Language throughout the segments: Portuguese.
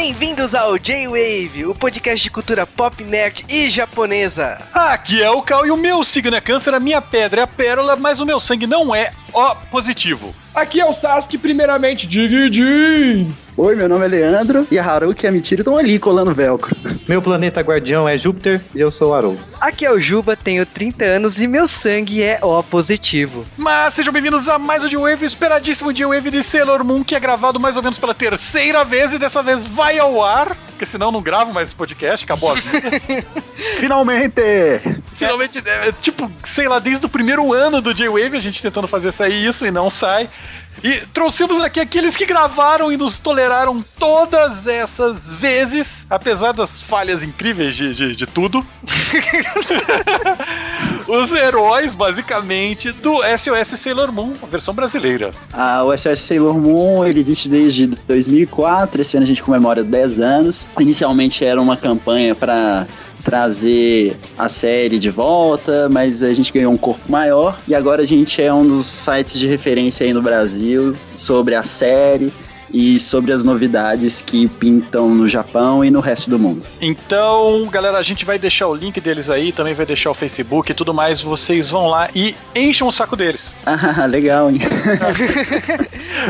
Bem-vindos ao J-Wave, o podcast de cultura pop, nerd e japonesa. Aqui é o Cal e o meu signo é câncer, a minha pedra é a pérola, mas o meu sangue não é O positivo. Aqui é o Sasuke, primeiramente, Digidin. Oi, meu nome é Leandro e a Haruki e a Mitira estão ali colando velcro. Meu planeta guardião é Júpiter e eu sou o Haroldo. Aqui é o Juba, tenho 30 anos e meu sangue é O positivo. Mas sejam bem-vindos a mais um J-Wave, esperadíssimo J-Wave de Sailor Moon, que é gravado mais ou menos pela terceira vez e dessa vez vai ao ar, porque senão eu não gravo mais esse podcast, acabou a vida. Finalmente! Finalmente, é, tipo, sei lá, desde o primeiro ano do J-Wave, a gente tentando fazer sair isso e não sai. E trouxemos aqui aqueles que gravaram e nos toleraram todas essas vezes, apesar das falhas incríveis de, de, de tudo. Os heróis, basicamente, do SOS Sailor Moon, a versão brasileira. Ah, o SOS Sailor Moon ele existe desde 2004, esse ano a gente comemora 10 anos. Inicialmente era uma campanha para trazer a série de volta, mas a gente ganhou um corpo maior e agora a gente é um dos sites de referência aí no Brasil sobre a série e sobre as novidades que pintam no Japão e no resto do mundo. Então, galera, a gente vai deixar o link deles aí, também vai deixar o Facebook e tudo mais. Vocês vão lá e enchem o saco deles. Ah, legal, hein?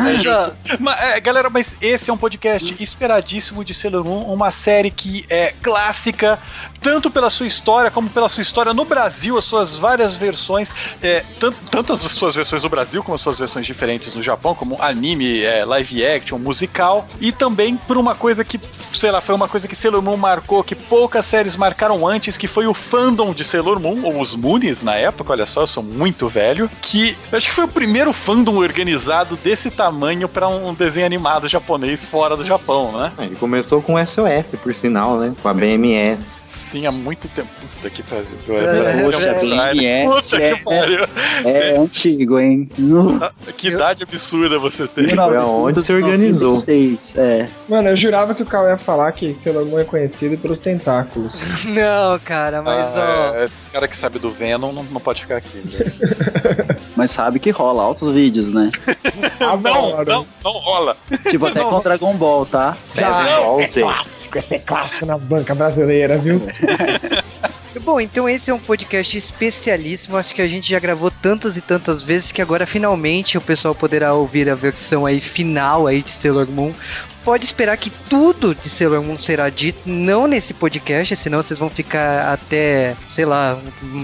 É justo. Mas, é, galera, mas esse é um podcast esperadíssimo de Sailor Moon, uma série que é clássica, tanto pela sua história como pela sua história no Brasil, as suas várias versões, é, tant, tanto as suas versões no Brasil como as suas versões diferentes no Japão, como anime, é, live action, musical, e também por uma coisa que, sei lá, foi uma coisa que Sailor Moon marcou, que poucas séries marcaram antes, que foi o fandom de Sailor Moon, ou os Moonies na época, olha só, eu sou muito velho, que acho que foi o primeiro fandom organizado desse tamanho para um desenho animado japonês fora do Japão, né? Ele começou com SOS, por sinal, né? Com a BMS. Sim, há muito tempo. Isso daqui faz. É, poxa, BMS Puta é- que pariu. É antigo, hein? Que idade absurda você tem. Foi aonde se organizou. 1996, é. Mano, eu jurava que o Cal ia falar que Sailor Moon é conhecido pelos tentáculos. Não, cara, mas ó. Ah, é, esses caras que sabem do Venom não, não pode ficar aqui. né? Mas sabe que rola altos vídeos, né? Ah, não, não, não rola. Tipo, até com Dragon Ball, tá? Já, Ball, é sei. Clássico, esse é clássico na banca brasileira, viu? Bom, então esse é um podcast especialíssimo. Acho que a gente já gravou tantas e tantas vezes que agora finalmente o pessoal poderá ouvir a versão aí final aí de Sailor Moon. Pode esperar que tudo de Sailor Moon será dito, não nesse podcast, senão vocês vão ficar até, sei lá,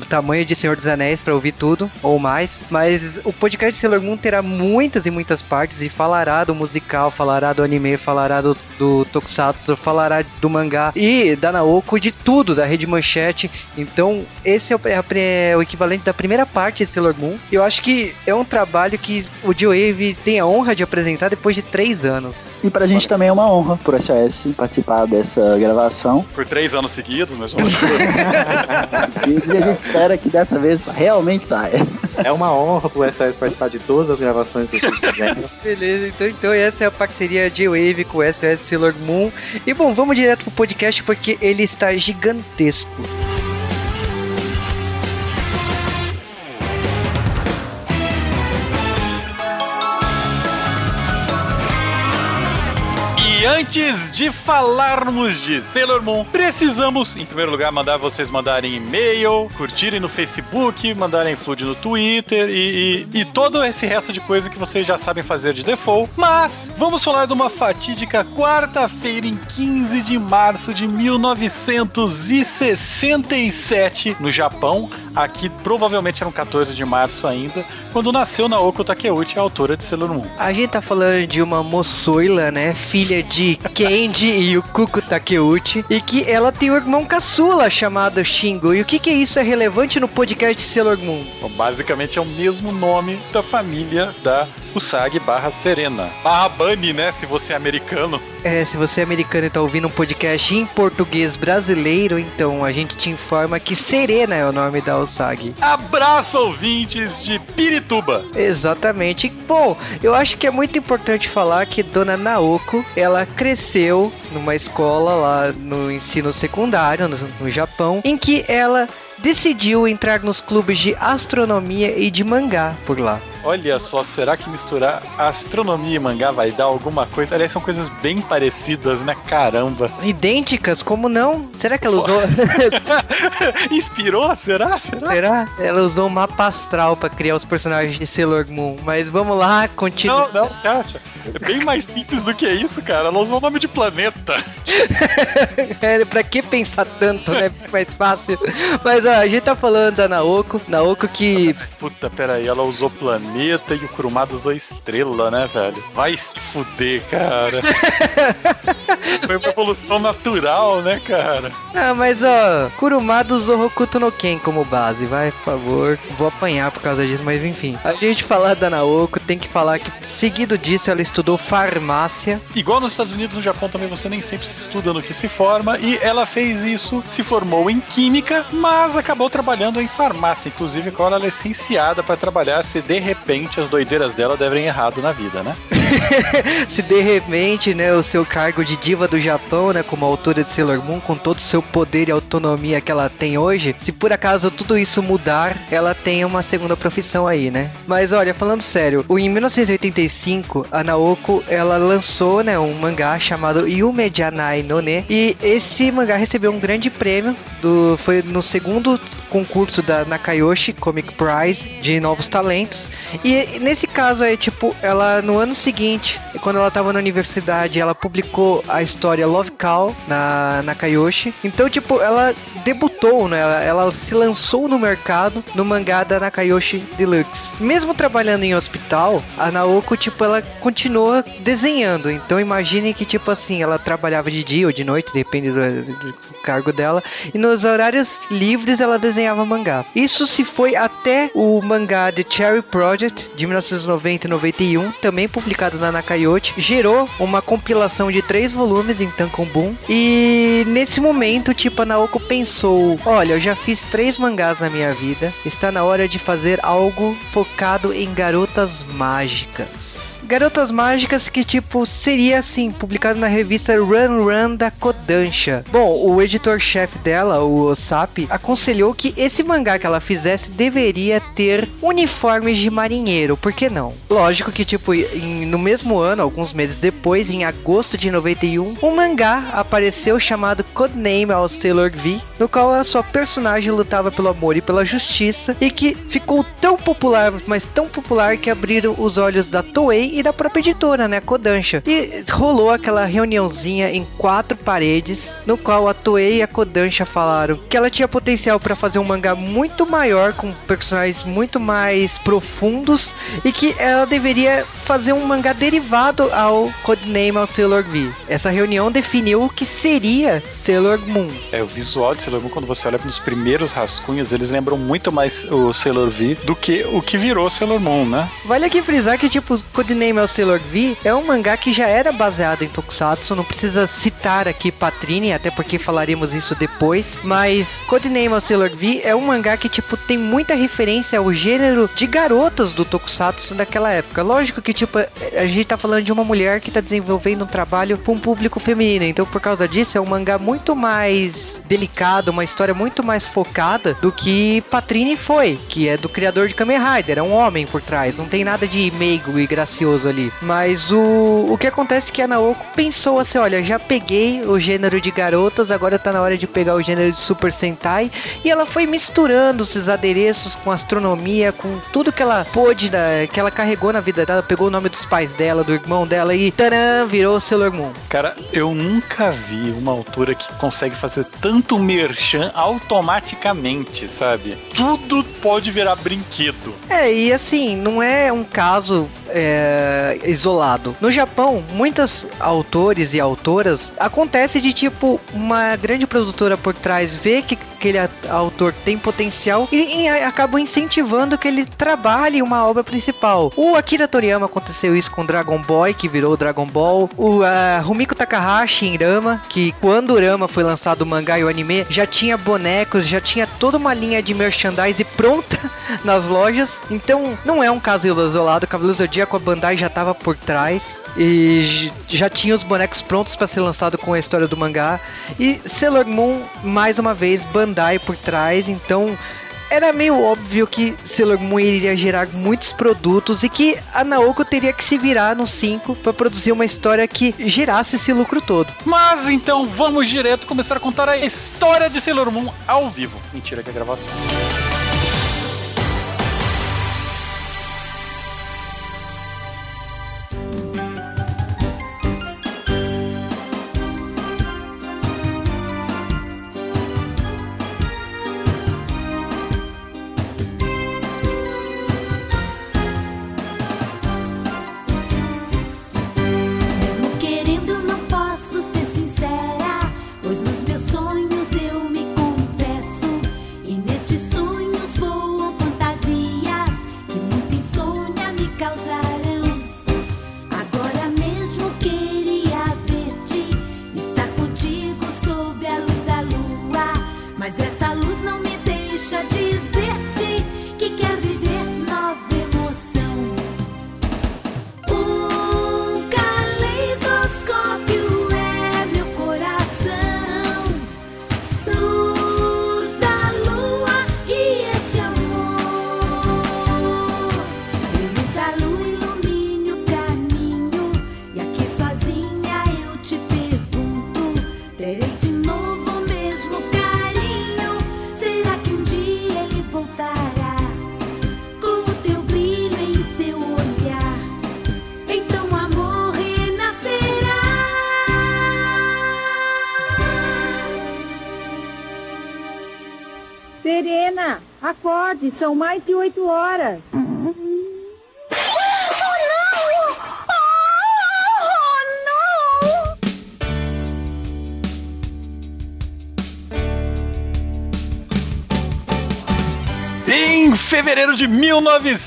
tamanho de Senhor dos Anéis para ouvir tudo, ou mais. Mas o podcast de Sailor Moon terá muitas e muitas partes e falará do musical, falará do anime, falará do, do Tokusatsu, falará do mangá e da Naoko, de tudo, da Rede Manchete. Então, esse é o, é é o equivalente da primeira parte de Sailor Moon. Eu acho que é um trabalho que o J-Wave tem a honra de apresentar depois de três anos. E pra gente também é uma honra, por SOS, participar dessa gravação. Por três anos seguidos, mas vamos. E a gente espera que dessa vez realmente saia. É uma honra pro SOS participar de todas as gravações que vocês fizeram. Beleza, então, então essa é a parceria J-Wave com o SOS Sailor Moon. E bom, vamos direto pro podcast porque ele está gigantesco. Antes de falarmos de Sailor Moon, precisamos, em primeiro lugar, mandar vocês mandarem e-mail, curtirem no Facebook, mandarem flood no Twitter e, e, e todo esse resto de coisa que vocês já sabem fazer de default. Mas vamos falar de uma fatídica quarta-feira em 15 de março de 1967 no Japão. Aqui provavelmente era um 14 de março ainda, quando nasceu Naoko Takeuchi, a autora de Sailor Moon. A gente tá falando de uma moçoila, né? Filha de Kenji e o Kuko Takeuchi. E que ela tem um irmão caçula chamado Shingo. E o que que isso é relevante no podcast de Sailor Moon? Bom, basicamente é o mesmo nome da família da Usagi barra Serena. Barra Bunny, né? Se você é americano. É, se você é americano e tá ouvindo um podcast em português brasileiro, então a gente te informa que Serena é o nome da Usagi. Abraço, ouvintes de Pirituba. Exatamente. Bom, eu acho que é muito importante falar que Dona Naoko, ela cresceu numa escola lá no ensino secundário no, no Japão, em que ela decidiu entrar nos clubes de astronomia e de mangá por lá. Olha só, será que misturar astronomia e mangá vai dar alguma coisa? Aliás, são coisas bem parecidas, né? Caramba. Idênticas, como não? Será que ela usou. Inspirou? Será? Será? Será? Ela usou um mapa astral pra criar os personagens de Sailor Moon. Mas vamos lá, continua. Não, não, você acha? É bem mais simples do que isso, cara. Ela usou o nome de planeta. é, pra que pensar tanto, né? Mais fácil. Mas ó, a gente tá falando da Naoko. Naoko que. Puta, peraí, ela usou planeta e o Kurumada usou estrela, né, velho? Vai se fuder, cara. Foi uma evolução natural, né, cara? Ah, mas ó, Kurumada usou Hokuto no Ken como base, vai, por favor. Vou apanhar por causa disso, mas enfim. A gente falar da Naoko, tem que falar que seguido disso ela estudou farmácia. Igual nos Estados Unidos, no Japão também você nem sempre se estuda no que se forma, e ela fez isso, se formou em química, mas acabou trabalhando em farmácia. Inclusive, agora ela é licenciada para trabalhar se de repente as doideiras dela devem errado na vida, né? se de repente, né, o seu cargo de diva do Japão, né, como autora de Sailor Moon, com todo o seu poder e autonomia que ela tem hoje, se por acaso tudo isso mudar, ela tem uma segunda profissão aí, né? Mas olha, falando sério, em 1985, a Naoko, ela lançou, né, um mangá chamado Yume Janai no Ne, e esse mangá recebeu um grande prêmio do foi no segundo concurso da Nakayoshi Comic Prize de novos talentos. E nesse caso aí, tipo, ela no ano seguinte, quando ela tava na universidade, ela publicou a história Love Call na Nakayoshi. Então, tipo, ela debutou, né? Ela, ela se lançou no mercado no mangá da Nakayoshi Deluxe. Mesmo trabalhando em hospital, a Naoko, tipo, ela continua desenhando. Então imagine que, tipo assim, ela trabalhava de dia ou de noite, depende do, do cargo dela. E nos horários livres ela desenhava mangá. Isso se foi até o mangá The Cherry Project de 1990 e 91, também publicado na Nakayoshi, gerou uma compilação de três volumes em Tankobun. E nesse momento, tipo, a Naoko pensou: olha, eu já fiz três mangás na minha vida, está na hora de fazer algo focado em garotas mágicas. Garotas Mágicas que, tipo, seria assim, publicado na revista Run Run da Kodansha. Bom, o editor-chefe dela, o Osap, aconselhou que esse mangá que ela fizesse deveria ter uniformes de marinheiro, por que não? Lógico que, tipo, em, no mesmo ano, alguns meses depois, em agosto de 91, um mangá apareceu chamado Codename ao Sailor V, no qual a sua personagem lutava pelo amor e pela justiça, e que ficou tão popular, mas tão popular que abriram os olhos da Toei e da própria editora, né, Kodansha. E rolou aquela reuniãozinha em quatro paredes, no qual a Toei e a Kodansha falaram que ela tinha potencial para fazer um mangá muito maior, com personagens muito mais profundos, e que ela deveria fazer um mangá derivado ao Codename ao Sailor V. Essa reunião definiu o que seria Sailor Moon. É, o visual de Sailor Moon, quando você olha nos primeiros rascunhos, eles lembram muito mais o Sailor V do que o que virou Sailor Moon, né? Vale aqui frisar que, tipo, Codename ao Sailor V é um mangá que já era baseado em Tokusatsu, não precisa citar aqui Patrine, até porque falaremos isso depois, mas Codename ao Sailor V é um mangá que, tipo, tem muita referência ao gênero de garotas do Tokusatsu daquela época. Lógico que, tipo, a gente tá falando de uma mulher que tá desenvolvendo um trabalho com um público feminino, então por causa disso é um mangá muito mais delicado, uma história muito mais focada do que Patrine foi, que é do criador de Kamen Rider, é um homem por trás, não tem nada de meigo e gracioso ali. Mas o, o que acontece é que a Naoko pensou assim, olha, já peguei o gênero de garotas, agora tá na hora de pegar o gênero de Super Sentai, e ela foi misturando esses adereços com astronomia, com tudo que ela pôde, da, que ela carregou na vida dela, pegou o nome dos pais dela, do irmão dela e taran, virou Sailor Moon. Cara, eu nunca vi uma autora que consegue fazer tanto merchan automaticamente, sabe? Tudo pode virar brinquedo. É, e assim, não é um caso é, isolado. No Japão, muitos autores e autoras acontece de tipo uma grande produtora por trás vê que aquele autor tem potencial e, e acabam incentivando que ele trabalhe uma obra principal. O Akira Toriyama aconteceu isso com Dragon Boy, que virou Dragon Ball. O uh, Rumiko Takahashi em Rama, que quando Rama foi lançado o mangá e o anime, já tinha bonecos, já tinha toda uma linha de merchandise pronta nas lojas. Então, não é um caso isolado. Cavaleiros do Zodíaco, a Bandai já estava por trás e já tinha os bonecos prontos para ser lançado com a história do mangá. E Sailor Moon, mais uma vez, Bandai por trás, então era meio óbvio que Sailor Moon iria gerar muitos produtos e que a Naoko teria que se virar no 5 para produzir uma história que gerasse esse lucro todo. Mas então vamos direto começar a contar a história de Sailor Moon ao vivo. Mentira que é gravação. Acorde, são mais de oito horas. Em fevereiro de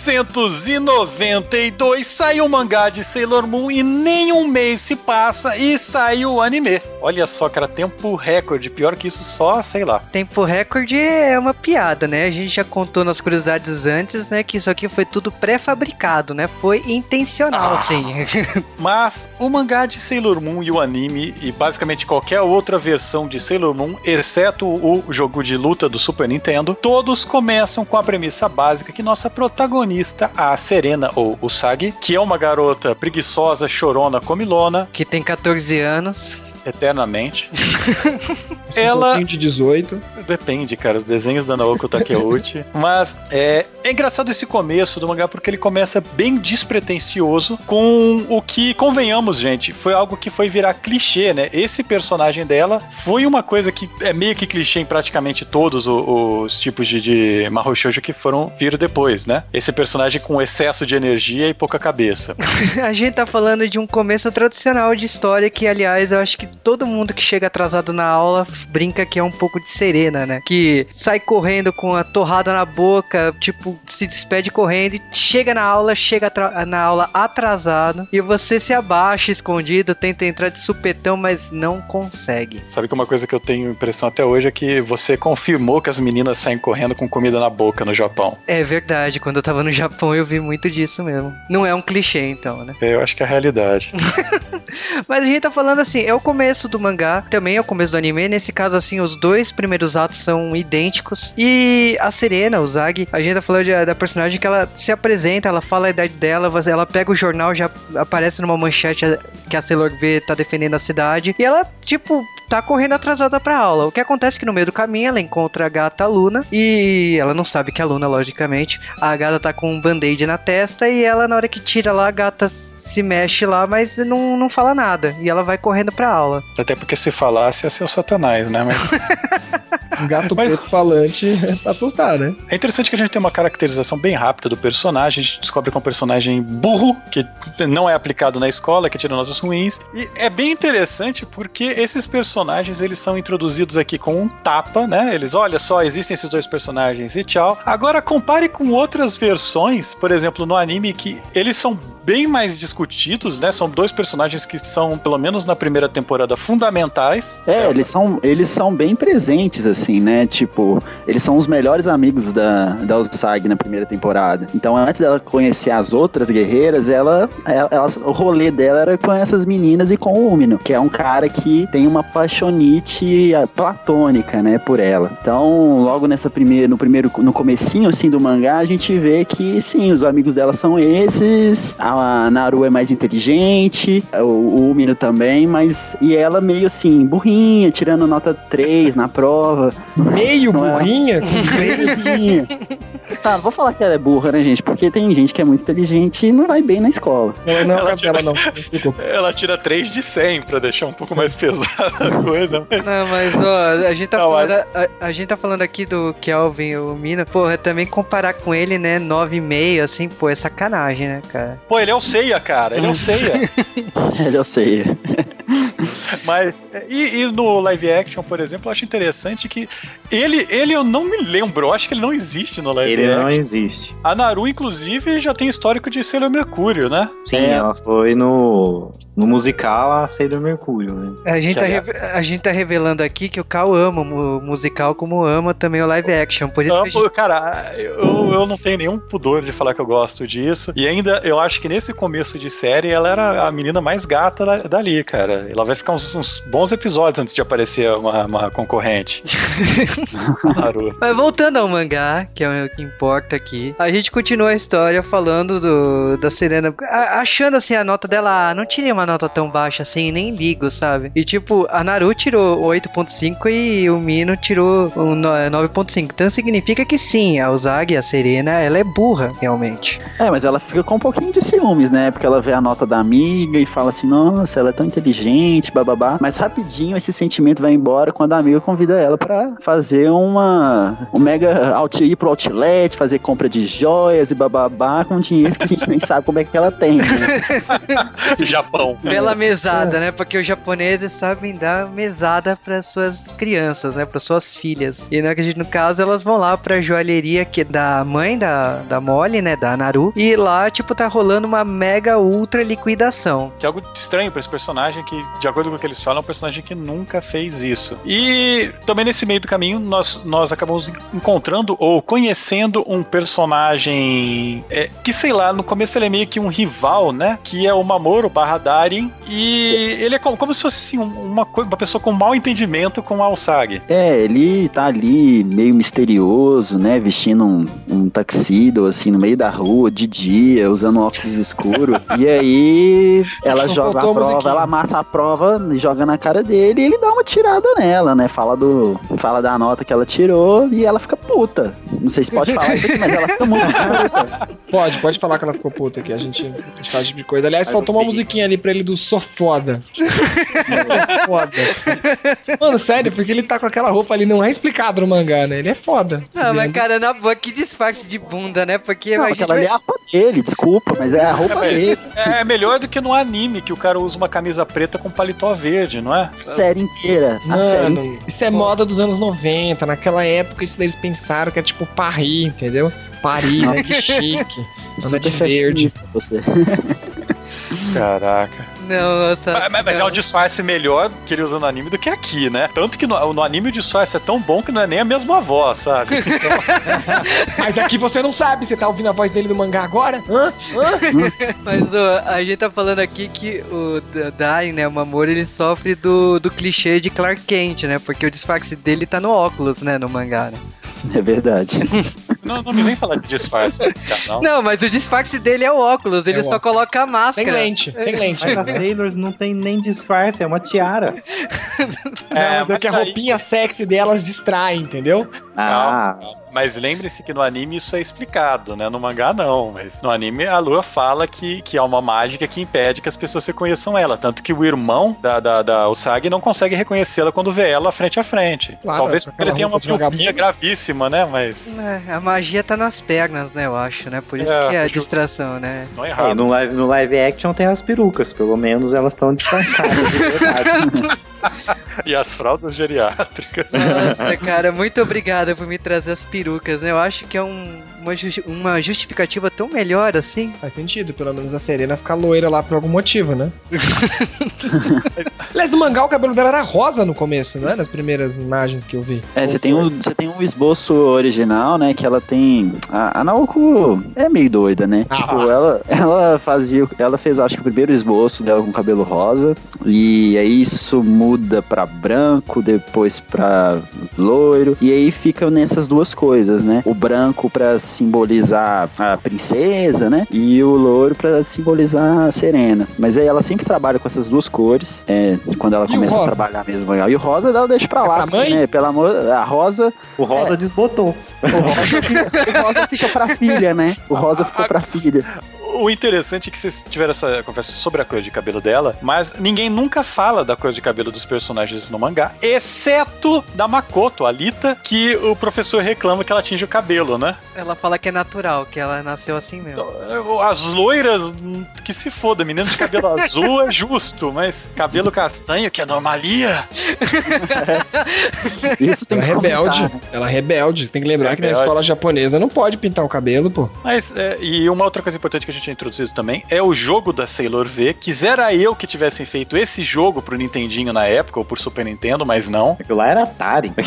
1992 saiu o mangá de Sailor Moon e nem um mês se passa e saiu o anime. Olha só, cara, tempo recorde. Pior que isso, só, sei lá. Tempo recorde é uma piada, né? A gente já contou nas curiosidades antes, né? Que isso aqui foi tudo pré-fabricado, né? Foi intencional, Ah. assim. Mas o mangá de Sailor Moon e o anime, e basicamente qualquer outra versão de Sailor Moon, exceto o jogo de luta do Super Nintendo, todos começam com a premissa básica que nossa protagonista, a Serena, ou Usagi, que é uma garota preguiçosa, chorona, comilona, que tem 14 anos. Eternamente. Um Ela- pouquinho de 18. Depende, cara, os desenhos da Naoko Takeuchi. Mas é, é engraçado esse começo do mangá porque ele começa bem despretensioso com o que, convenhamos, gente, foi algo que foi virar clichê, né? Esse personagem dela foi uma coisa que é meio que clichê em praticamente todos o- os, tipos de, de Mahou Shoujo que foram vir depois, né? Esse personagem com excesso de energia e pouca cabeça. A gente tá falando de um começo tradicional de história que, aliás, eu acho que todo mundo que chega atrasado na aula brinca que é um pouco de serena, né? Que sai correndo com a torrada na boca, tipo, se despede correndo e chega na aula, chega na aula atrasado e você se abaixa escondido, tenta entrar de supetão, mas não consegue. Sabe que uma coisa que eu tenho impressão até hoje é que você confirmou que as meninas saem correndo com comida na boca no Japão. É verdade, quando eu tava no Japão eu vi muito disso mesmo. Não é um clichê, então, né? Eu acho que é a realidade. Mas a gente tá falando assim, é o começo do mangá, também é o começo do anime. Nesse caso, assim, os dois primeiros atos são idênticos. E a Serena, o Zag, a gente tá falando de- da personagem que ela se apresenta, ela fala a idade dela, ela pega o jornal, já aparece numa manchete que a Sailor V tá defendendo a cidade. E ela, tipo, tá correndo atrasada pra aula. O que acontece é que no meio do caminho ela encontra a gata Luna e ela não sabe que é a Luna, logicamente. A gata tá com um band-aid na testa e ela, na hora que tira lá, a gata se mexe lá, mas não, não fala nada. E ela vai correndo pra aula. Até porque se falasse ia ser o Satanás, né? Mas Um gato Mas- preto falante é pra assustar, né? é interessante que a gente tem uma caracterização bem rápida do personagem. A gente descobre que é um personagem burro, que não é aplicado na escola, que tira notas ruins. E é bem interessante porque esses personagens eles são introduzidos aqui com um tapa, né? Eles, olha só, existem esses dois personagens e tchau. Agora compare com outras versões, por exemplo, no anime, que eles são bem mais discutidos, né? São dois personagens que são, pelo menos na primeira temporada, fundamentais. É, eles são, eles são bem presentes, assim. né? Tipo, eles são os melhores amigos da, da Usagi na primeira temporada. Então, antes dela conhecer as outras guerreiras, ela, ela, ela- o rolê dela era com essas meninas e com o Umino, que é um cara que tem uma paixonite ah, platônica, né, por ela. Então, logo nessa primeira, no primeiro, no comecinho, assim, do mangá, a gente vê que, sim, os amigos dela são esses, a Naru é mais inteligente, o, Umino também, mas, e ela meio assim, burrinha, tirando nota 3 na prova, Meio Não é? burrinha? meio burrinha. Tá, não vou falar que ela é burra, né, gente, porque tem gente que é muito inteligente e não vai bem na escola. Não, não é Ela caso dela, não. Desculpa. Ela tira 3 de 100 pra deixar um pouco mais pesada a coisa, mas. Não, mas ó, a gente tá Não, falando, a, a gente tá falando aqui do Kelvin, o Mina, porra, também comparar com ele, né, 9,5, assim, pô, é sacanagem, né, cara? Pô, ele é o Seiya, cara. Ele é o Seiya. Eu sei. Mas, é, e, e no live action, por exemplo, eu acho interessante que ele, ele eu não me lembro, eu acho que ele não existe no live Ele action. não existe. A Naru, inclusive, já tem histórico de Sailor Mercúrio, né? Sim, É. ela foi no, no musical a Sailor Mercúrio, né? A gente, Que tá reve- a gente tá revelando aqui que o Cal ama o musical como ama também o live action, por isso Não, que gente... cara, eu, eu não tenho nenhum pudor de falar que eu gosto disso. E ainda, eu acho que nesse começo de série, ela era a menina mais gata da- dali, cara. Ela vai ficar uns, uns bons episódios antes de aparecer uma, uma concorrente. A Naru. Mas voltando ao mangá, que é o que importa aqui, a gente continua a história falando do, da Serena, achando assim a nota dela, ah, não tirei uma nota tão baixa assim, nem ligo, sabe? E tipo, a Naru tirou 8.5 e o Mino tirou um no- 9.5. Então significa que sim, a Usagi, a Serena, ela é burra, realmente. É, mas ela fica com um pouquinho de ciúmes, né? Porque ela vê a nota da amiga e fala assim, nossa, ela é tão inteligente, bababá. Mas rapidinho esse sentimento vai embora quando a amiga convida ela pra fazer uma um mega out, ir pro outlet, fazer compra de joias e bababá com dinheiro que a gente nem sabe como é que ela tem. Né? Japão. Pela mesada, né? Porque os japoneses sabem dar mesada para suas crianças, né? Para suas filhas. E né, que a gente, no caso, elas vão lá pra joalheria que é da mãe da, da Molly, né? Da Naru. E lá, tipo, tá rolando uma mega ultra liquidação. Que é algo estranho pra esse personagem que, de acordo com o que eles falam, é um personagem que nunca fez isso. E também nesse meio do caminho, nós, nós acabamos encontrando ou conhecendo um personagem é, que, sei lá, no começo ele é meio que um rival, né? Que é o Mamoru barra Darin. E ele é como, como se fosse assim, uma, uma pessoa com mau entendimento com a Usagi. É, ele tá ali meio misterioso, né? Vestindo um, um tuxedo, assim, no meio da rua, de dia, usando um óculos escuro. e aí ela joga a prova, musiquinha. ela amassa a prova e joga na cara dele e ele dá uma tirada nela, né? Fala do. Fala da nota que ela tirou e ela fica puta. Não sei se pode falar isso aqui, mas ela fica muito puta. Pode, pode falar que ela ficou puta aqui. A gente, a gente faz esse tipo de coisa. Aliás, faltou uma musiquinha ali pra ele do Sou Foda. Sou foda. Mano, sério, porque ele tá com aquela roupa ali, não é explicado no mangá, né? Ele é foda. Ah, mas cara, na boa, que disfarce de bunda, né? Porque Não, a gente aquela ali é a roupa dele, desculpa, mas é a roupa É, dele. É melhor do que no anime, que o cara usa uma camisa preta com paletó verde, não é? Série inteira. A série Mano, isso é moda dos anos 90. Naquela época, isso daí eles pensaram que era tipo Paris, entendeu? Paris, né? Que chique. De super verde. você. Caraca. Não, nossa... Mas, mas- é um disfarce melhor que ele usa no anime do que aqui, né? Tanto que no, no anime o disfarce é tão bom que não é nem a mesma voz, sabe? Mas aqui você não sabe, você tá ouvindo a voz dele no mangá agora? Hã? Hã? Mas ó, a gente tá falando aqui que o D- Darin, né, o Mamoru, ele sofre do, do clichê de Clark Kent, né? Porque o disfarce dele tá no óculos, né, no mangá, né? É verdade. não, não me vem falar de disfarce canal. Não, mas o disfarce dele é o óculos, ele É o só óculos. coloca a Sem máscara. lente, sem lente. Mas a Sailors não tem nem disfarce, é uma tiara. Não, mas é que a aí- roupinha sexy delas distrai, entendeu? Ah, Mas lembre-se que no anime isso é explicado, né? No mangá não, mas no anime a Lua fala que, que há uma mágica que impede que as pessoas reconheçam ela. Tanto que o irmão da, da, da Usagi não consegue reconhecê-la quando vê ela frente a frente. Claro, Talvez porque ele tenha uma miopia gravíssima, né? Mas É, a magia tá nas pernas, né, eu acho, né? Por isso É, que é a distração, né? não é e errado. no live, no live action tem as perucas, pelo menos elas estão disfarçadas de verdade. E as fraldas geriátricas. Nossa, cara, muito obrigado por me trazer as perucas, né? Eu acho que é um, uma, justi- uma justificativa tão melhor assim. Faz sentido, pelo menos a Serena ficar loira lá por algum motivo, né? Aliás, no mangá o cabelo dela era rosa no começo, né? Nas primeiras imagens que eu vi. É, você tem, um, você tem um esboço original, né? Que ela tem. A, a Naoko é meio doida, né? Ah. Tipo, ela, ela fazia. Ela fez, acho que o primeiro esboço dela com cabelo rosa. E aí isso muda pra branco, depois pra loiro. E aí fica nessas duas coisas, né? O branco pra simbolizar a princesa, né? E o loiro pra simbolizar a Serena. Mas aí ela sempre trabalha com essas duas cores. É, quando ela E começa a trabalhar mesmo. E o rosa ela deixa pra lá. pra porque, mãe? né, pelo amor. A rosa O Rosa É. desbotou. o rosa, fica, o rosa fica pra filha, né? O rosa ficou pra filha. O interessante é que vocês tiveram essa conversa sobre a cor de cabelo dela, mas ninguém nunca fala da cor de cabelo dos personagens no mangá, exceto da Makoto, a Lita, que o professor reclama que ela tinge o cabelo, né? Ela fala que é natural, que ela nasceu assim mesmo. Então, As loiras, hum, que se foda, menino de cabelo azul é justo, mas cabelo castanho, que é normalia. Isso tem Ela é que rebelde. comentar, né? Ela é rebelde. Tem que lembrar que na escola japonesa não pode pintar o cabelo, pô. Mas, é, e uma outra coisa importante que a gente tinha introduzido também é o jogo da Sailor V. Quisera eu que tivessem feito esse jogo pro Nintendinho na época, ou por Super Nintendo, mas não. Aquilo lá era Atari.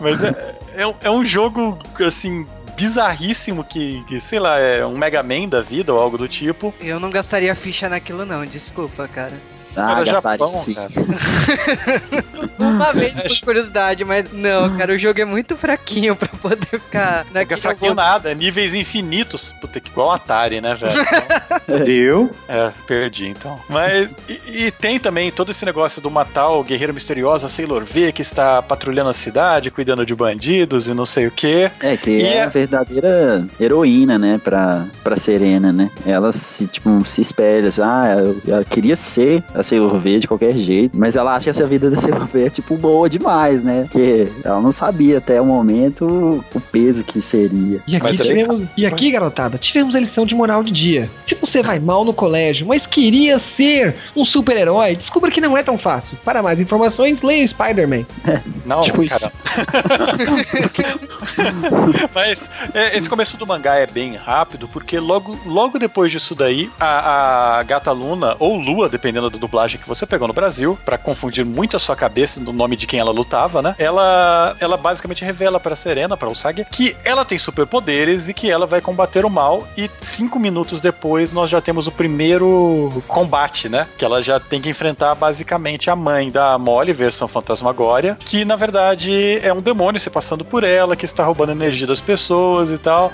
Mas é, é, um- é um jogo, assim, bizarríssimo que, que, sei lá, é um Mega Man da vida ou algo do tipo. Eu não gastaria ficha naquilo não, desculpa, cara. Ah, Era Gatari, Japão, sim. cara. Uma vez por curiosidade, mas não, cara, o jogo é muito fraquinho pra poder ficar Não é naquele fraquinho nada, é níveis infinitos. Puta, que igual Atari, né, velho? Eu? É, perdi então. Mas, e, e tem também todo esse negócio do matar o guerreiro misterioso, a Sailor V, que está patrulhando a cidade, cuidando de bandidos e não sei o quê. É, que E é é- a verdadeira heroína, né, pra, pra Serena, né? Ela se, tipo, se espelha, assim, ah, eu, eu queria ser a V de qualquer jeito, mas ela acha que essa vida da V é, tipo, boa demais, né? Porque ela não sabia até o momento o peso que seria. E aqui, Mas é tivemos, e aqui, garotada, tivemos a lição de moral do dia. Se você vai mal no colégio, mas queria ser um super-herói, descubra que não é tão fácil. Para mais informações, leia o Spider-Man. Não, Tipo isso. cara. Mas é, esse começo do mangá é bem rápido, porque logo, logo depois disso daí, a, a Gata Luna, ou Lua, dependendo da dublagem que você pegou no Brasil, pra confundir muito a sua cabeça no nome de quem ela lutava, né? Ela, ela basicamente revela pra Serena, pra Usagi, que ela tem superpoderes e que ela vai combater o mal. E cinco minutos depois nós já temos o primeiro combate, né? Que ela já tem que enfrentar basicamente a mãe da Molly, versão fantasmagória, que na verdade é um demônio se passando por ela, que está roubando energia das pessoas e tal.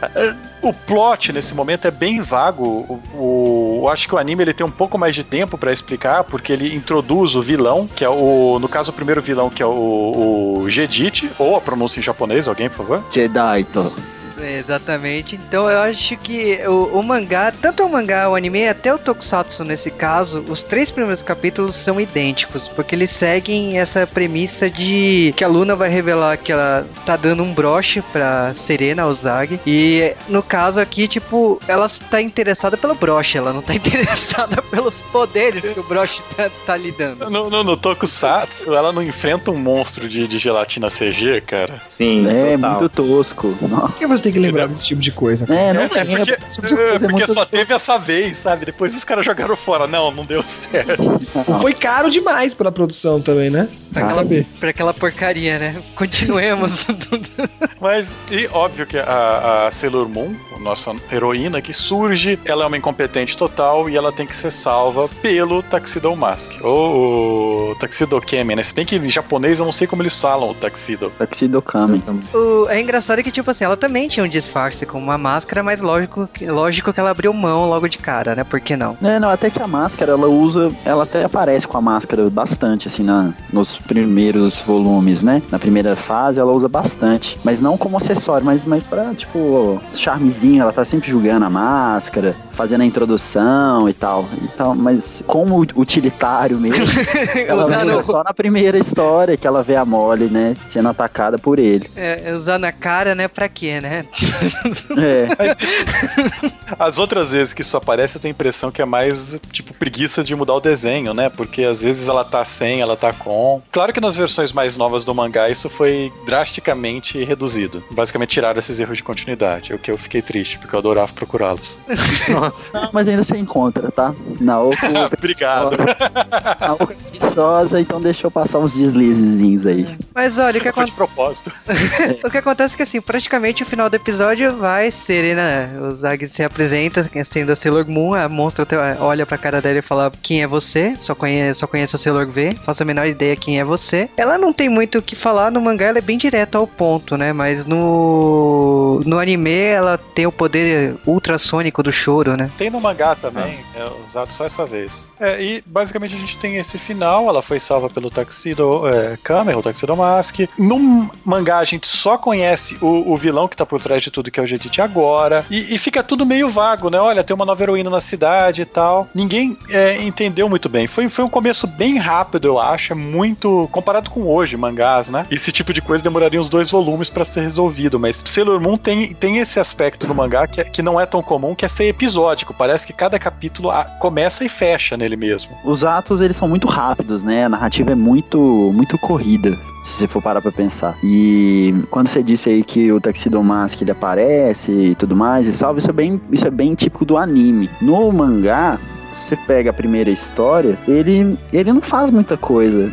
O plot nesse momento é bem vago. O, o- eu acho que o anime ele tem um pouco mais de tempo pra explicar, porque ele introduz o vilão, que é o, no caso, o primeiro vilão, que é o, o Jedit, ou a pronúncia em japonês, alguém, por favor? Jedaito. É, exatamente. Então eu acho que o, o mangá, tanto o mangá, o anime, até o Tokusatsu nesse caso, os três primeiros capítulos são idênticos, porque eles seguem essa premissa de que a Luna vai revelar que ela tá dando um broche pra Serena Ozagi. E no caso aqui, tipo, ela tá interessada pelo broche, ela não tá interessada pelos poderes que o broche tá, tá lhe dando. No, no, no Tokusatsu, ela não enfrenta um monstro de, de gelatina CG, cara. Sim, É, total. muito tosco. Nossa. Por que você tem que lembrar desse tipo de coisa? É, não É, tem, porque, tipo de é, coisa é porque só teve essa vez, sabe? Depois os caras jogaram fora. Não, não deu certo. Foi caro demais pela produção também, né? Que Ah, saber. Pra aquela porcaria, né? Continuemos. Mas, e óbvio que a, a Sailor Moon, nossa heroína que surge, ela é uma incompetente total e ela tem que ser salva pelo Tuxedo Mask. Ou o Tuxedo Kemi, né? Se bem que em japonês eu não sei como eles falam o Tuxedo. Tuxedo Kami. O- é engraçado que, tipo assim, ela também tinha um disfarce com uma máscara, mas lógico, que- lógico que ela abriu mão logo de cara, né? Por que não? É, não, até que a máscara, ela usa, ela até aparece com a máscara bastante, assim, na, nos primeiros volumes, né? Na primeira fase, ela usa bastante. Mas não como acessório, mas, mas pra, tipo, charmezinho, ela tá sempre julgando a máscara, fazendo a introdução e tal. Então, mas como utilitário mesmo, ela usa só na primeira história que ela vê a Molly, né? Sendo atacada por ele. É, é usar na cara, né? Pra quê, né? É. Mas isso- as outras vezes que isso aparece, eu tenho a impressão que é mais, tipo, preguiça de mudar o desenho, né? Porque às vezes ela tá sem, ela tá com. Claro que nas versões mais novas do mangá isso foi drasticamente reduzido. Basicamente tiraram esses erros de continuidade. O que eu fiquei triste, porque eu adorava procurá-los. Nossa. Não, mas ainda você encontra, tá? Naoko. Obrigado. Naoko é preguiçosa, então deixou passar uns deslizezinhos aí. Mas olha, o que, Foi acon- de propósito. o que acontece é que assim, praticamente o final do episódio vai Serena, o Zag se apresenta sendo a Sailor Moon, a monstra olha pra cara dela e fala quem é você, só conhece, só conhece a Sailor V, faço a menor ideia quem é você. Ela não tem muito o que falar no mangá, ela é bem direta ao ponto, né? Mas no no anime ela tem o poder ultrassônico do choro, né? Tem no mangá também, é usado só essa vez. É, e basicamente a gente tem esse final, ela foi salva pelo Tuxedo é, Camera, o Tuxedo Mask. No mangá a gente só conhece o, o vilão que tá por trás de tudo, que é o Jedit agora. E, e fica tudo meio vago, né? Olha, tem uma nova heroína na cidade e tal. Ninguém é, entendeu muito bem. Foi, foi um começo bem rápido, eu acho. É muito. Comparado com hoje, mangás, né? Esse tipo de coisa demoraria uns dois volumes pra ser resolvido. Mas Sailor Moon tem, tem esse aspecto no mangá que, que não é tão comum, que é ser episódico. Parece que cada capítulo ah, começa e fecha nele mesmo. Os atos, eles são muito rápidos, né? A narrativa é muito, muito corrida, se você for parar pra pensar. E quando você disse aí que o Tuxedo Mask, ele aparece e tudo mais, e salve, isso é bem, isso é bem típico do anime. No mangá, se você pega a primeira história, ele, ele não faz muita coisa.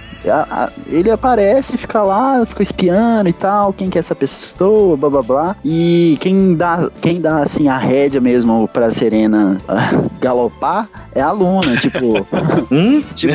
Ele aparece, fica lá, fica espiando e tal, quem que é essa pessoa, blá blá blá. E quem dá, quem dá assim a rédea mesmo pra Serena ah, galopar é a Luna, tipo, Hum? tipo,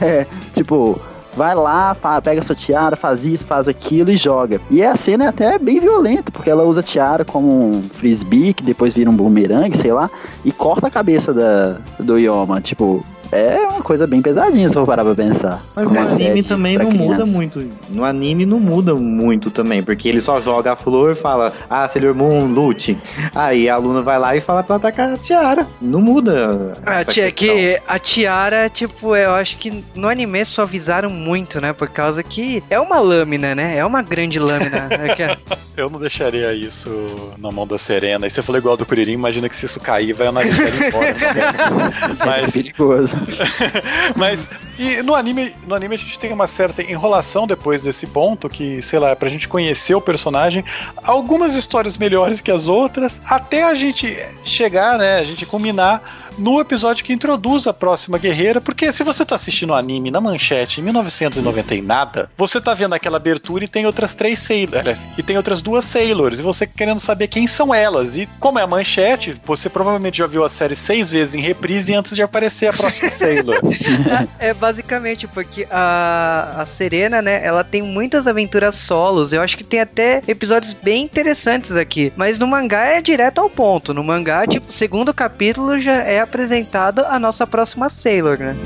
é, tipo, vai lá, pega sua tiara, faz isso, faz aquilo e joga. E a cena é até bem violenta, porque ela usa a tiara como um frisbee, que depois vira um boomerang, sei lá, e corta a cabeça da, do Yoma, tipo, é uma coisa bem pesadinha se for parar pra pensar. Mas no anime também não muda muito. No anime não muda muito também, porque ele só joga a flor e fala, ah, Sailor Moon, lute. Aí a aluna vai lá e fala pra atacar a tiara. Não muda. Ah, essa tia, que a tiara, tipo, eu acho que no anime suavizaram muito, né? Por causa que é uma lâmina, né? É uma grande lâmina. É que- Eu não deixaria isso na mão da Serena. E você falou igual do Kuririn, imagina que se isso cair, vai a nariz dela embora. É Mas perigoso. Mas e no anime, no anime a gente tem uma certa enrolação depois desse ponto, que, sei lá, pra gente conhecer o personagem. Algumas histórias melhores que as outras, até a gente chegar, né, a gente culminar no episódio que introduz a próxima guerreira, porque se você tá assistindo o anime na manchete em 1990 e nada, você tá vendo aquela abertura e tem outras três Sailors, e tem outras duas Sailors, e você querendo saber quem são elas. E como é a manchete, você provavelmente já viu a série seis vezes em reprise antes de aparecer a próxima Sailor. É basicamente porque a, a Serena, né, ela tem muitas aventuras solos. Eu acho que tem até episódios bem interessantes aqui. Mas no mangá é direto ao ponto. No mangá, tipo, segundo capítulo já é apresentado a nossa próxima Sailor, né?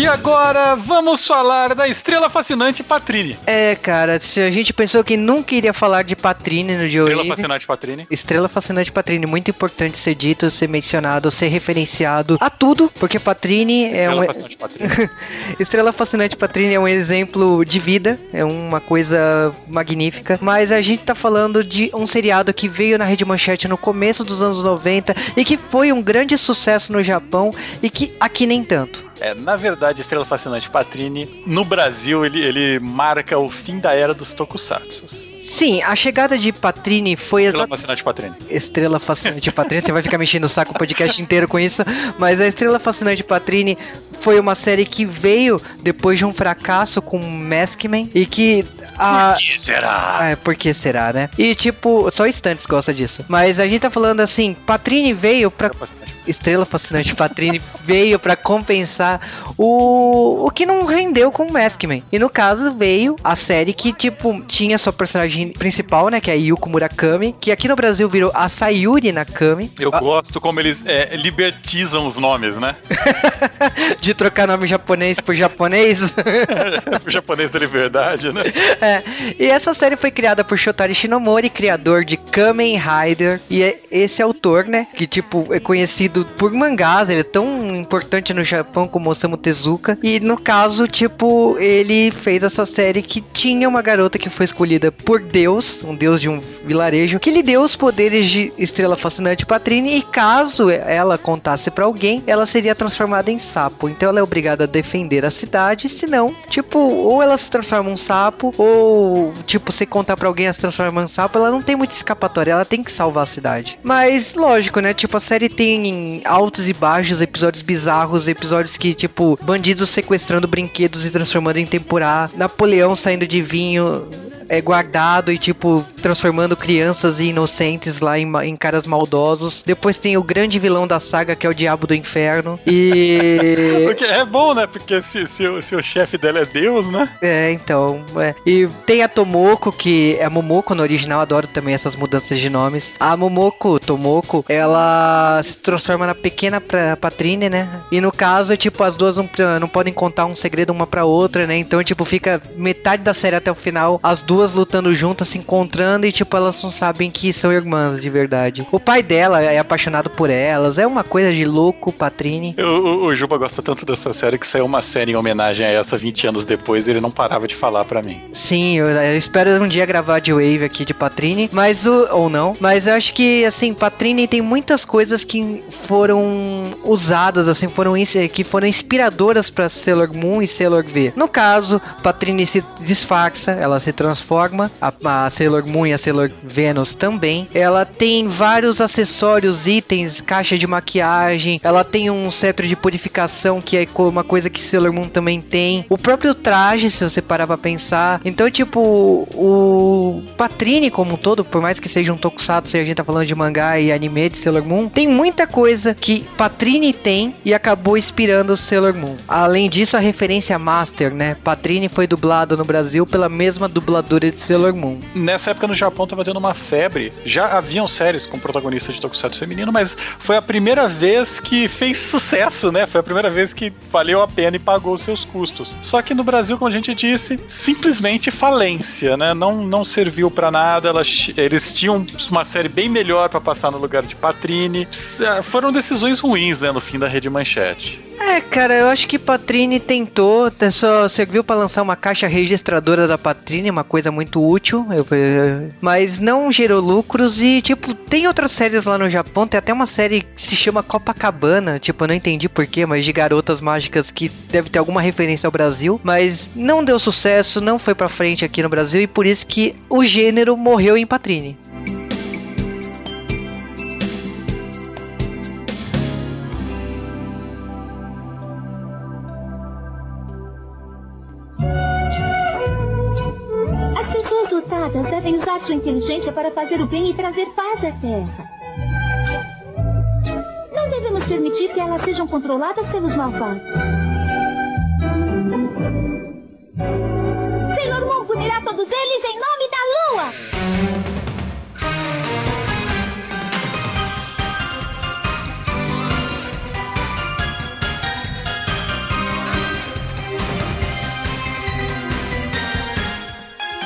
E agora vamos falar da estrela fascinante Patrine. É, cara, se a gente pensou que nunca iria falar de Patrine no Joe Estrela fascinante Patrine. Estrela Fascinante Patrine, muito importante ser dito, ser mencionado, ser referenciado a tudo, porque Patrine é Estrela um. fascinante Patrine. Estrela Fascinante Patrine é um exemplo de vida, é uma coisa magnífica, mas a gente tá falando de um seriado que veio na Rede Manchete no começo dos anos 90 e que foi um grande sucesso no Japão e que aqui nem tanto. É, na verdade, Estrela Fascinante Patrine, no Brasil, ele, ele marca o fim da era dos tokusatsus. Sim, a chegada de Patrine foi Estrela exatamente. Fascinante Patrine. Estrela Fascinante Patrine, você vai ficar mexendo o saco o podcast inteiro com isso, mas a Estrela Fascinante Patrine foi uma série que veio depois de um fracasso com Maskman e que a que será? ah, é, por que será, né? E tipo, só instantes gosta disso. Mas a gente tá falando assim, Patrine veio pra Estrela Fascinante Estrela Fascinante Patrine veio pra compensar o o que não rendeu com o Maskman. E no caso veio a série que tipo tinha sua personagem principal, né, que é a Yuko Murakami, que aqui no Brasil virou a Sayuri Nakami, Eu gosto como eles é, libertizam os nomes, né? de trocar nome japonês por japonês. o japonês da liberdade, né? é, E essa série foi criada por Shotari Shinomori, criador de Kamen Rider. E é esse autor, né? Que, tipo, é conhecido por mangás. Ele é tão importante no Japão como Osamu Tezuka. E, no caso, tipo, ele fez essa série que tinha uma garota que foi escolhida por Deus, um deus de um vilarejo, que lhe deu os poderes de estrela fascinante Patrine. E caso ela contasse pra alguém, ela seria transformada em sapo. Então ela é obrigada a defender a cidade. Senão, tipo, ou ela se transforma em um sapo, ou, tipo, se contar pra alguém ela se transforma em sapo, ela não tem muita escapatória. Ela tem que salvar a cidade. Mas, lógico, né? Tipo, a série tem altos e baixos, episódios bizarros, episódios que, tipo, bandidos sequestrando brinquedos e transformando em tempurá, Napoleão saindo de vinho é guardado e, tipo, transformando crianças e inocentes lá em, em caras maldosos. Depois tem o grande vilão da saga, que é o Diabo do Inferno. E. Porque é bom, né? Porque se, se, se o chefe dela é Deus, né? É, então. é. E tem a Tomoko, que é a Momoko no original, adoro também essas mudanças de nomes. A Momoko, Tomoko, ela se transforma na pequena pra, Patrine, né? E no caso, tipo, as duas não, não podem contar um segredo uma pra outra, né? Então, tipo, fica metade da série até o final, as duas lutando juntas, se encontrando e, tipo, elas não sabem que são irmãs de verdade. O pai dela é apaixonado por elas, é uma coisa de louco, Patrine. O, o- o Juba gosta tanto dessa série que saiu uma série em homenagem a essa 20 anos depois e ele não parava de falar pra mim. Sim, eu, eu espero um dia gravar de Wave aqui de Patrine, mas o ou não, mas eu acho que assim, Patrine tem muitas coisas que foram usadas assim, foram ins- que foram inspiradoras para Sailor Moon e Sailor V. No caso, Patrine se disfarça, ela se transforma, a, a Sailor Moon e a Sailor Venus também. Ela tem vários acessórios, itens, caixa de maquiagem, ela tem um cetro de purificação que é uma coisa que Sailor Moon também tem. O próprio traje, se você parar pra pensar. Então, tipo, o Patrine como um todo, por mais que seja um tokusatsu a gente tá falando de mangá e anime de Sailor Moon, tem muita coisa que Patrine tem e acabou inspirando Sailor Moon. Além disso, a referência Master, né? Patrine foi dublado no Brasil pela mesma dubladora de Sailor Moon. Nessa época no Japão tava tendo uma febre. Já haviam séries com protagonistas de tokusatsu feminino, mas foi a primeira vez que fez sucesso, né? Foi a primeira vez que valeu a pena e pagou os seus custos. Só que no Brasil, como a gente disse, simplesmente falência, né? Não, não serviu pra nada. Elas, eles tinham uma série bem melhor pra passar no lugar de Patrine. Ah, Foram decisões ruins, né? No fim da rede manchete. É, cara, eu acho que Patrine tentou, só serviu pra lançar uma caixa registradora da Patrine, uma coisa muito útil, eu- eu- mas não gerou lucros e, tipo, tem outras séries lá no Japão, tem até uma série que se chama Copacabana, tipo, eu não entendi porquê, mas de garotas mágicas que deve ter alguma referência ao Brasil, mas não deu sucesso, não foi pra frente aqui no Brasil e por isso que o gênero morreu em Patrine. Dotadas devem usar sua inteligência para fazer o bem e trazer paz à Terra. Não devemos permitir que elas sejam controladas pelos malvados. Sailor Moon punirá todos eles em nome da Lua!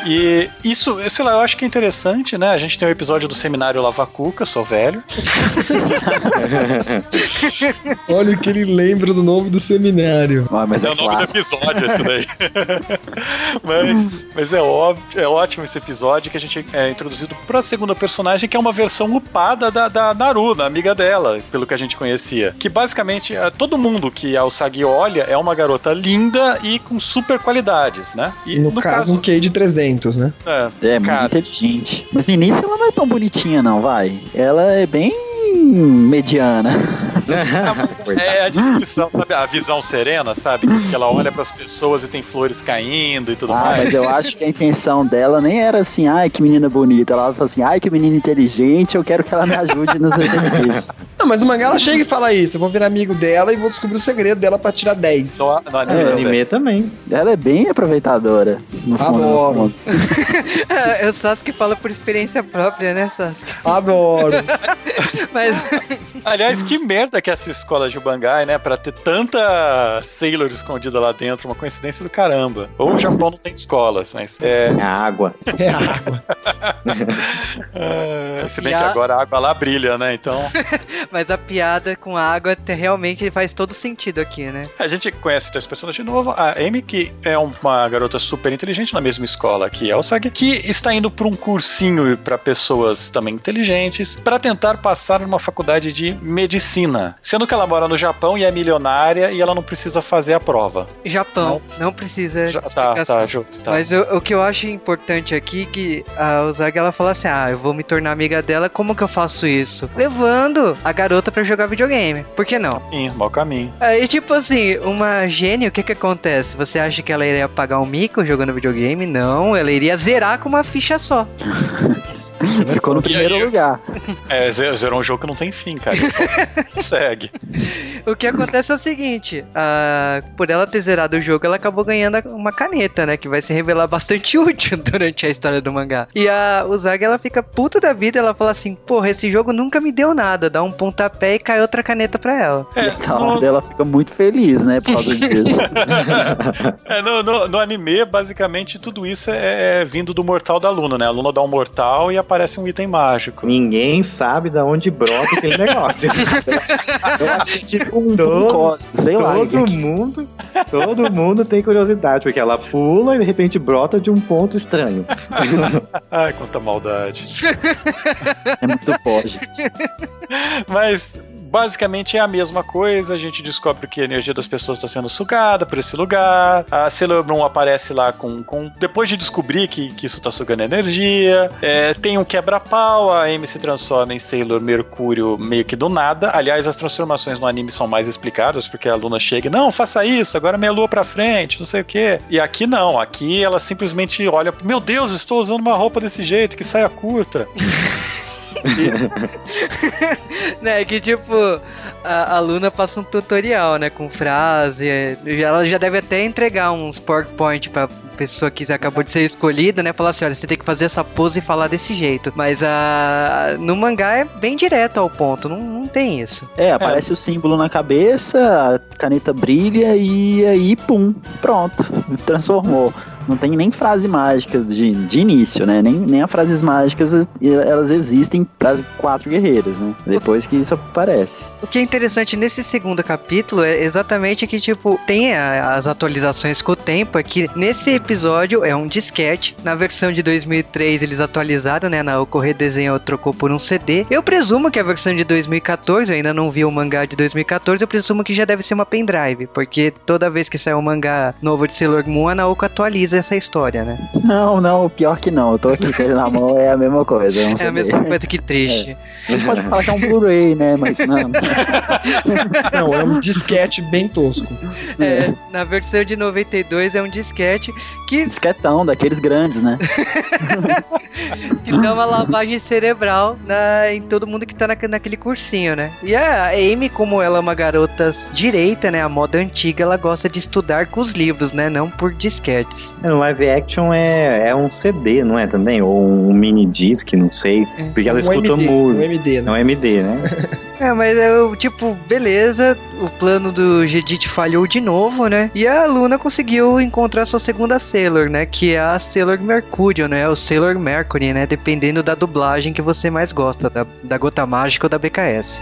E isso, sei lá, eu acho que é interessante, né? A gente tem o episódio do seminário Lava Cuca, sou velho. Olha o que ele lembra do nome do seminário. Ah, mas é é, o nome do episódio esse daí. mas, mas é óbvio, é ótimo esse episódio que a gente é introduzido pra segunda personagem, que é uma versão upada da, da Naru, da amiga dela, pelo que a gente conhecia. Que basicamente é, todo mundo que a Usagi olha é uma garota linda e com super qualidades, né? E No, caso, um QI de 300, né? é, É, muito inteligente. Mas no início ela não é tão bonitinha, não, vai. Ela é bem mediana. É a descrição, sabe? A visão serena, sabe? Que ela olha pras pessoas e tem flores caindo e tudo Ah, mais. mas eu acho que a intenção dela nem era assim, ai que menina bonita. Ela fala assim, ai que menina inteligente, eu quero que ela me ajude nos exercícios. Não, mas no mangá ela chega e fala isso. Eu vou virar amigo dela e vou descobrir o segredo dela pra tirar 10. No, no anime, No né, anime também. Ela é bem aproveitadora. No fundo, no Adoro. fundo. o Sasuke fala por experiência própria, né, Sasuke? Adoro. Mas Aliás, que merda que é essa escola de Bangai, né? Pra ter tanta Sailor escondida lá dentro, uma coincidência do caramba. Ou o Japão não tem escolas, mas é. A água. É água. é, se bem que a- agora a água lá brilha, né? Então. Mas a piada com a água te- realmente faz todo sentido aqui, né? A gente conhece três pessoas de novo. A Amy, que é uma garota super inteligente na mesma escola que Elsag, que está indo para um cursinho para pessoas também inteligentes para tentar passar numa faculdade de medicina. Sendo que ela mora no Japão e é milionária e ela não precisa fazer a prova. Japão, não precisa Já, tá, tá, justo. Tá. Mas eu- o que eu acho importante aqui é que a Ozagi ela fala assim: "Ah, eu vou me tornar amiga dela, como que eu faço isso? Levando a garota pra jogar videogame. Por que não?" Sim, mau caminho. Aí, tipo assim, uma gênia, o que que acontece? Você acha que ela iria pagar um mico jogando videogame? Não, ela iria zerar com uma ficha só. Ficou no primeiro aí? lugar. É, ze- zerou um jogo que não tem fim, cara. Segue. O que acontece é o seguinte, a- por ela ter zerado o jogo, ela acabou ganhando uma caneta, né? Que vai se revelar bastante útil durante a história do mangá. E a Uzagi, ela fica puta da vida, ela fala assim, porra, esse jogo nunca me deu nada. Dá um pontapé e cai outra caneta pra ela. É, A no, hora dela fica muito feliz, né, por causa disso. é, no, no- no anime, basicamente, tudo isso é, é vindo do mortal da Luna, né? A Luna dá um mortal e aparece um item mágico. Ninguém sabe de onde brota aquele negócio. Eu acho que tipo um, Todo- um cosmo, sei lá. todo mundo, todo mundo tem curiosidade, porque ela pula e de repente brota de um ponto estranho. Ai, quanta maldade. É muito forte. Mas basicamente é a mesma coisa. A gente descobre que a energia das pessoas está sendo sugada por esse lugar. A Sailor Moon aparece lá com. com depois de descobrir que, que isso está sugando energia. É, tem um quebra-pau. A Amy se transforma em Sailor Mercúrio meio que do nada. Aliás, as transformações no anime são mais explicadas, porque a Luna chega e, não, faça isso, agora meia lua pra frente, não sei o quê. E aqui não. Aqui ela simplesmente olha. Meu Deus, estou usando uma roupa desse jeito, que saia curta. né, que tipo, a, a Luna passa um tutorial, né, com frase. é, Ela já deve até entregar uns PowerPoint pra pessoa que acabou de ser escolhida, né, falar assim, olha, você tem que fazer essa pose e falar desse jeito. Mas a no mangá é bem direto ao ponto, não, não tem isso. É, aparece o símbolo na cabeça, a caneta brilha e aí, pum, pronto, transformou. Não tem nem frase mágica de, de início, né? Nem, nem as frases mágicas elas existem para as quatro guerreiras, né? Depois que isso aparece. O que é interessante nesse segundo capítulo é exatamente que, tipo, tem a- as atualizações com o tempo. É que nesse episódio é um disquete. Na versão de 2003 eles atualizaram, né? Na Ocorrer Desenho trocou por um CD. Eu presumo que a versão de 2014, eu ainda não vi o mangá de 2014, eu presumo que já deve ser uma pendrive. Porque toda vez que sai um mangá novo de Sailor Moon, a Naoko atualiza essa história, né? Não, não, pior que não. Eu tô aqui com ele na mão, é a mesma coisa. não É sei a mesma coisa que triste. A gente pode falar que é um Blu-ray, né? Mas não. Não, é um disquete bem tosco. É, na versão de 92 é um disquete que Disquetão, daqueles grandes, né? que dá uma lavagem cerebral na, em todo mundo que tá na, naquele cursinho, né? E a Amy, como ela é uma garota direita, né? A moda antiga, ela gosta de estudar com os livros, né? Não por disquetes. No live action é, é um CD, não é também? Ou um mini disc, não sei. Porque ela um escuta MD, música. Um MD, É né? um MD, né? É, mas eu, tipo, beleza, o plano do Gedit falhou de novo, né? E a Luna conseguiu encontrar sua segunda Sailor, né? Que é a Sailor Mercúrio, né? O Sailor Mercury, né? Dependendo da dublagem que você mais gosta, da, da Gota Mágica ou da BKS.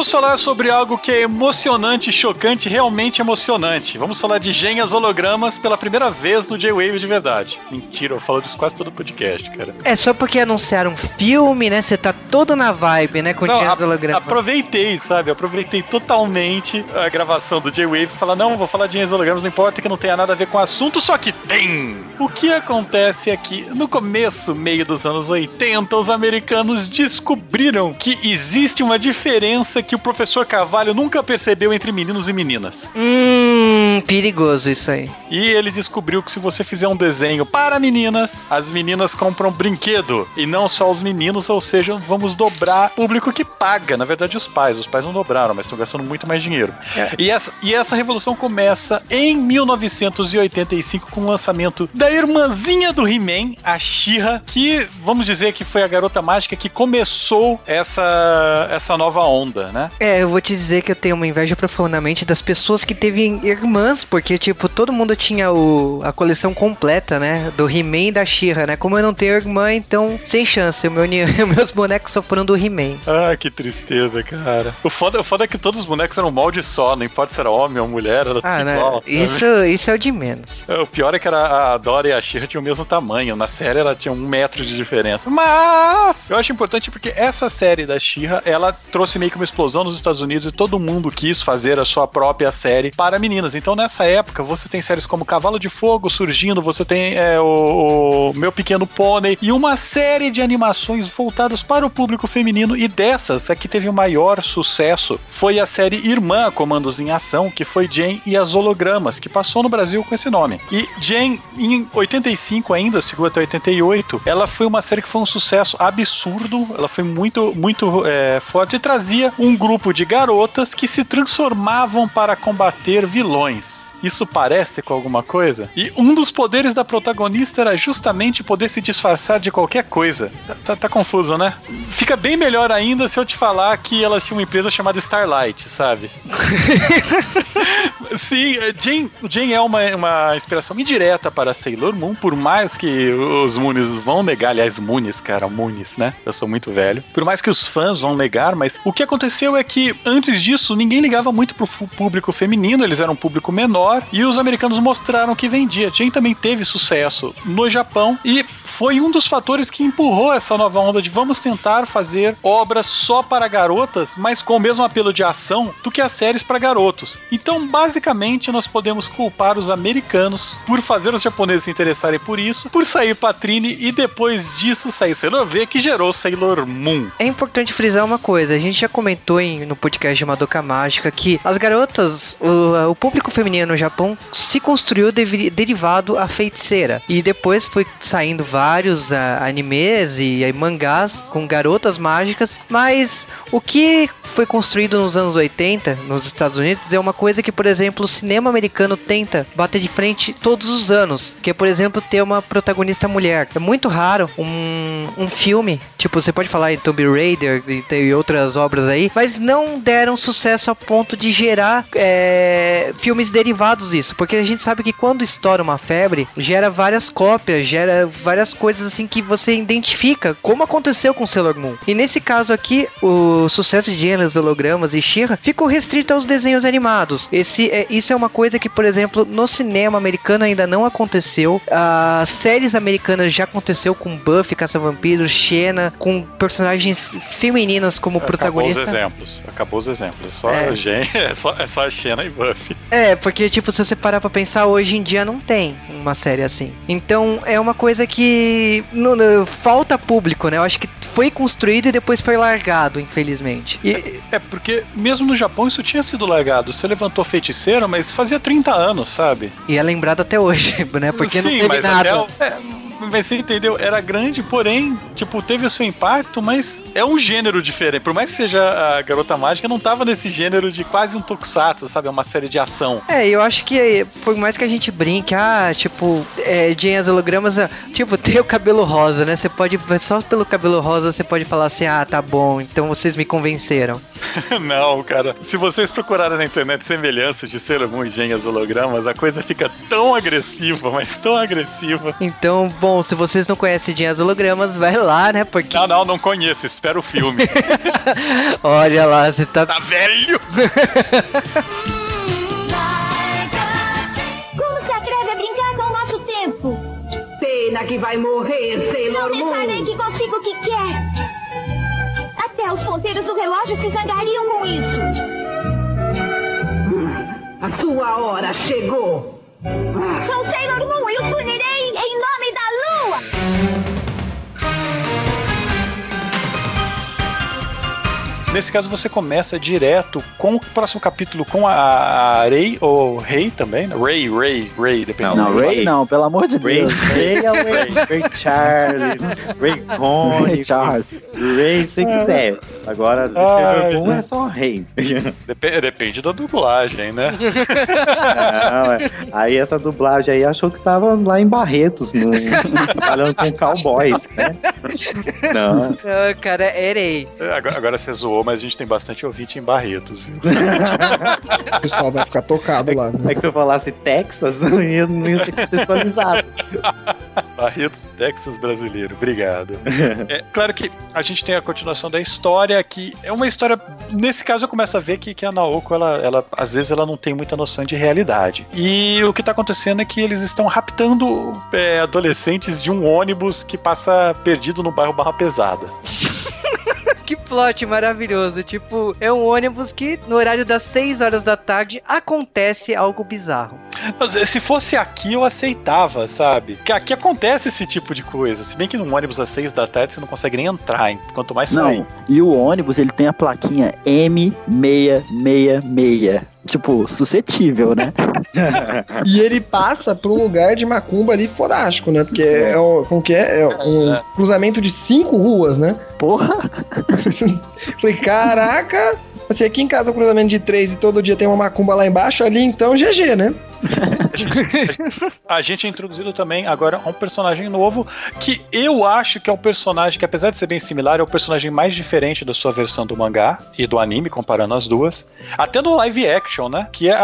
Vamos falar sobre algo que é emocionante, chocante, realmente emocionante. Vamos falar de gênias hologramas pela primeira vez no J-Wave de verdade. Mentira, eu falo disso quase todo podcast, cara. É só porque anunciaram um filme, né? Você tá todo na vibe, né? Com Não, a- hologramas. aproveitei, sabe? Aproveitei totalmente a gravação do J-Wave e falar, não, vou falar de gênios hologramas, não importa que não tenha nada a ver com o assunto, só que tem! O que acontece aqui? No começo, meio dos anos 80, os americanos descobriram que existe uma diferença que o professor Carvalho nunca percebeu entre meninos e meninas. Hum, perigoso isso aí. E ele descobriu que se você fizer um desenho para meninas, as meninas compram brinquedo. E não só os meninos, ou seja, vamos dobrar o público que paga. Na verdade, os pais. Os pais não dobraram, mas estão gastando muito mais dinheiro. E, essa, e essa revolução começa em 1985 com o lançamento da irmãzinha do He-Man, a She-Ra, que vamos dizer que foi a garota mágica que começou essa, essa nova onda, né? É, eu vou te dizer que eu tenho uma inveja profundamente das pessoas que teve irmãs, porque, tipo, todo mundo tinha o, a coleção completa, né? Do He-Man e da She-Ra, né? Como eu não tenho irmã, então, sem chance. Meu, meus bonecos só foram do He-Man. Ah, que tristeza, cara. O foda, o foda é que todos os bonecos eram molde só, não importa se era homem ou mulher, era Ah, tudo né? igual. sabe? Isso, isso é o de menos. O pior é que era a Dora e a Shira tinham o mesmo tamanho. Na série ela tinha um metro de diferença. Mas eu acho importante porque essa série da Shira ela trouxe meio que uma explosão nos Estados Unidos e todo mundo quis fazer a sua própria série para meninas. Então nessa época você tem séries como Cavalo de Fogo surgindo, você tem é, o, o Meu Pequeno Pônei e uma série de animações voltadas para o público feminino. E dessas, a que teve o maior sucesso foi a série Irmã Comandos em Ação, que foi Jane e as Hologramas, que passou no Brasil com esse nome. E Jane, em 85 ainda, segura até 88, ela foi uma série que foi um sucesso absurdo, ela foi muito, muito é, forte e trazia um grupo de garotas que se transformavam para combater vilões. Isso parece com alguma coisa? E um dos poderes da protagonista era justamente poder se disfarçar de qualquer coisa. Tá, tá- tá confuso, né? Fica bem melhor ainda se eu te falar que elas tinham uma empresa chamada Starlight, sabe? Sim, eh, Jane, Jane é uma, uma inspiração indireta para Sailor Moon, por mais que os Moonies vão negar, aliás, Moonies, cara, Moonies, né? Eu sou muito velho. Por mais que os fãs vão negar, mas o que aconteceu é que antes disso ninguém ligava muito pro público feminino, eles eram um público menor e os americanos mostraram que vendia. Jane também teve sucesso no Japão e foi um dos fatores que empurrou essa nova onda de vamos tentar fazer obras só para garotas, mas com o mesmo apelo de ação do que as séries para garotos. Então, basicamente, nós podemos culpar os americanos por fazer os japoneses se interessarem por isso, por sair Patrine e depois disso sair Sailor V, que gerou Sailor Moon. É importante frisar uma coisa, a gente já comentou em- no podcast de Madoka Mágica que as garotas, o, o público feminino no Japão se construiu derivado à feiticeira. E depois foi saindo vários ah, animes e mangás com garotas mágicas, mas o que foi construído nos anos 80 nos Estados Unidos é uma coisa que, por exemplo, o cinema americano tenta bater de frente todos os anos, que é, por exemplo, ter uma protagonista mulher. É muito raro um, um filme, tipo, você pode falar em Tomb Raider e tem outras obras aí, mas não deram sucesso a ponto de gerar é, filmes derivados disso, porque a gente sabe que quando estoura uma febre, gera várias cópias, gera várias coisas assim que você identifica, como aconteceu com Sailor Moon. E nesse caso aqui, o sucesso de Gêneros, Hologramas e She-Ra ficou restrito aos desenhos animados. Esse, é, isso é uma coisa que, por exemplo, no cinema americano ainda não aconteceu. As séries americanas já aconteceu com Buffy, Caça-Vampiros, Xena, com personagens femininas como protagonista. Acabou os exemplos. Acabou os exemplos. Só É. Jane, é só, é só a Xena e Buffy. É, porque, tipo, se você parar pra pensar, hoje em dia não tem uma série assim. Então, é uma coisa que não- não- falta público, né? Eu acho que foi construído e depois foi largado, infelizmente. E, É, porque mesmo no Japão isso tinha sido largado. Você levantou feiticeiro, mas fazia 30 anos, sabe? e é lembrado até hoje, né? Porque não Sim, teve mas nada. até o- é, mas você entendeu? Era grande, porém, tipo, teve o seu impacto, mas é um gênero diferente. Por mais que seja a Garota Mágica, não tava nesse gênero de quase um tokusatsu, sabe? É uma série de ação. É, eu acho que por mais que a gente brinque, ah, tipo, é, Jane as hologramas, ah, tipo, tem o cabelo rosa, né? Você pode, só pelo cabelo rosa, você pode falar assim, ah, tá bom, então vocês me convenceram. não, cara. Se vocês procurarem na internet semelhanças de Sailor Moon e hologramas, a coisa fica tão agressiva, mas tão agressiva. Então, bom, bom, se vocês não conhecem Dinhas Hologramas, vai lá, né? Porque. Não, não, não conheço. Espera o filme. Olha lá, você tá. tá velho? Como se atreve a brincar com o nosso tempo? Pena que vai morrer, Não Sailor deixarei Moon. que consiga o que quer. Até os ponteiros do relógio se zangariam com isso. A sua hora chegou. Sou Sailor Moon e os punirei Nesse caso, você começa direto com o próximo capítulo com a Rei, ou Rei também, né? Ray, Ray, Ray, depende Não, do Ray não, pelo amor de Ray, Deus. Ray é o Ray, Ray Charles, Ray Connick, Ray Charles. Ray se quiser. Agora, Moon né? é só Rei. Dep- depende da dublagem, né? Não, é. Aí essa dublagem aí achou que tava lá em Barretos, no, trabalhando com cowboys, né? Não. Ah, cara, erei. Agora, agora você zoou, mas a gente tem bastante ouvinte em Barretos. viu? O pessoal vai ficar tocado lá. né? É que se eu falasse Texas, não ia, não ia ser contextualizado. Barretos, Texas brasileiro. Obrigado. É, claro que a gente tem a continuação da história, que é uma história. Nesse caso, eu começo a ver que, que a Naoko, ela, ela, às vezes, ela não tem muita noção de realidade. E o que tá acontecendo é que eles estão raptando é, adolescentes de um ônibus que passa perdido no bairro Barra Pesada. Que plot maravilhoso. Tipo, é um ônibus que no horário das 6 horas da tarde acontece algo bizarro. Mas, se fosse aqui, eu aceitava, sabe? Que aqui acontece esse tipo de coisa. Se bem que num ônibus às seis da tarde você não consegue nem entrar, hein? quanto mais sair. Não, e o ônibus ele tem a plaquinha M666. Tipo, suscetível, né? E ele passa por um lugar de macumba ali fodástico, né? Porque é, o- como que é? É um cruzamento de cinco ruas, né? Porra! Falei, caraca, assim, aqui em casa é um cruzamento de três e todo dia tem uma macumba lá embaixo, ali então GG, né? A gente é introduzido também agora a um personagem novo que eu acho que é o personagem que, apesar de ser bem similar, é o personagem mais diferente da sua versão do mangá e do anime, comparando as duas. Até no live action, né? Que é a,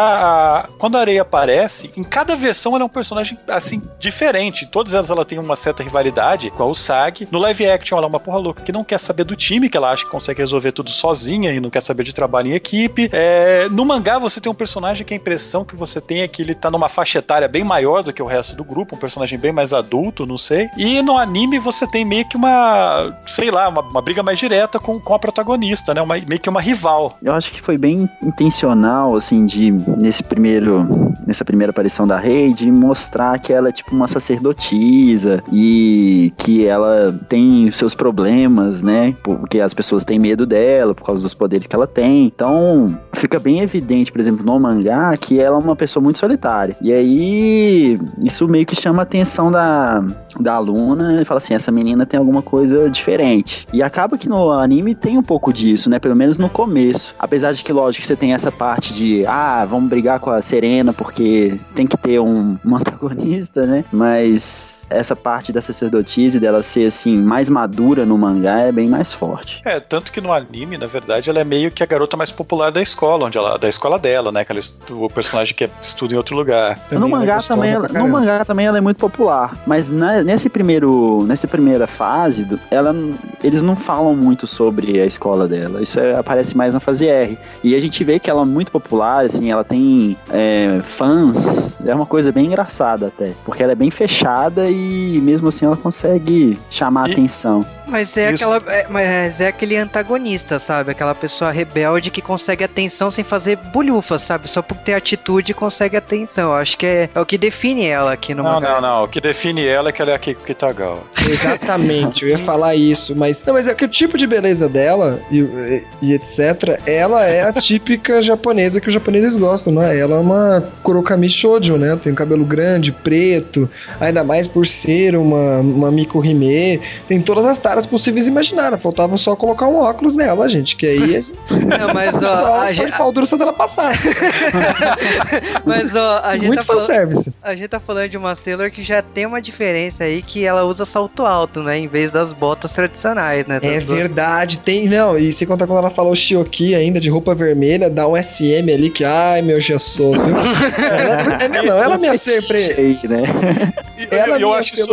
a- quando a areia aparece, em cada versão ela é um personagem assim diferente. Em todas elas ela tem uma certa rivalidade com a Usagi. No live action ela é uma porra louca que não quer saber do time, que ela acha que consegue resolver tudo sozinha e não quer saber de trabalho em equipe. É, no mangá você tem um personagem que a impressão que você tem é que ele tá numa faixa etária bem maior do que o resto do grupo, um personagem bem mais adulto, não sei. E no anime você tem meio que uma, sei lá, uma, uma briga mais direta com, com a protagonista, né? Uma, meio que uma rival. Eu acho que foi bem intencional, assim, de nesse primeiro. Nessa primeira aparição da Rei, de mostrar que ela é tipo uma sacerdotisa e que ela tem seus problemas, né? Porque as pessoas têm medo dela por causa dos poderes que ela tem. Então, fica bem evidente, por exemplo, no mangá, que ela é uma pessoa muito solitária. E aí, isso meio que chama a atenção da, da aluna e fala assim: essa menina tem alguma coisa diferente. E acaba que no anime tem um pouco disso, né? Pelo menos no começo. Apesar de que, lógico, você tem essa parte de, ah, vamos brigar com a Serena porque tem que ter um, um antagonista, né? Mas essa parte da sacerdotisa e dela ser assim mais madura no mangá é bem mais forte. É, tanto que no anime, na verdade, ela é meio que a garota mais popular da escola, onde ela, da escola dela, né? Que ela, o personagem que estuda em outro lugar. no Também é mangá também, ela, no mangá também ela é muito popular, mas na- nesse primeiro, nessa primeira fase, do- ela, eles não falam muito sobre a escola dela. Isso é- aparece mais na fase R. E a gente vê que ela é muito popular, assim, ela tem é, fãs. É uma coisa bem engraçada até, porque ela é bem fechada e mesmo assim ela consegue chamar E- atenção. Mas é, Isso. aquela, é, mas é aquele antagonista, sabe? Aquela pessoa rebelde que consegue atenção sem fazer bulhufa, sabe? Só por ter atitude consegue atenção. Acho que é, é o que define ela aqui no Não, mangá. não, não. O que define ela é que ela é a Keiko Kitagawa. Exatamente, eu ia falar isso, mas. Não, mas é que o tipo de beleza dela e, e- e etc., ela é a típica japonesa que os japoneses gostam, não é? Ela é uma Kurokami Shoujo, né? Tem um cabelo grande, preto, ainda mais por ser uma, uma Miko Hime. Tem todas as taras possíveis e imaginárias. Faltava só colocar um óculos nela, gente, que aí a gente Não, mas ó, só a gente, pau duro só dela passar. mas ó, a gente Muito tá falando. A gente tá falando de uma Sailor que já tem uma diferença aí que ela usa salto alto, né? Em vez das botas tradicionais, né? É verdade, tem. Não, e sem contar quando ela falou Shioki ainda, de roupa vermelha, dá um SM ali que, ai meu Jesus, viu? ela, é, não, ela me acertou. Ei, né? E, Ela é eu minha acho isso.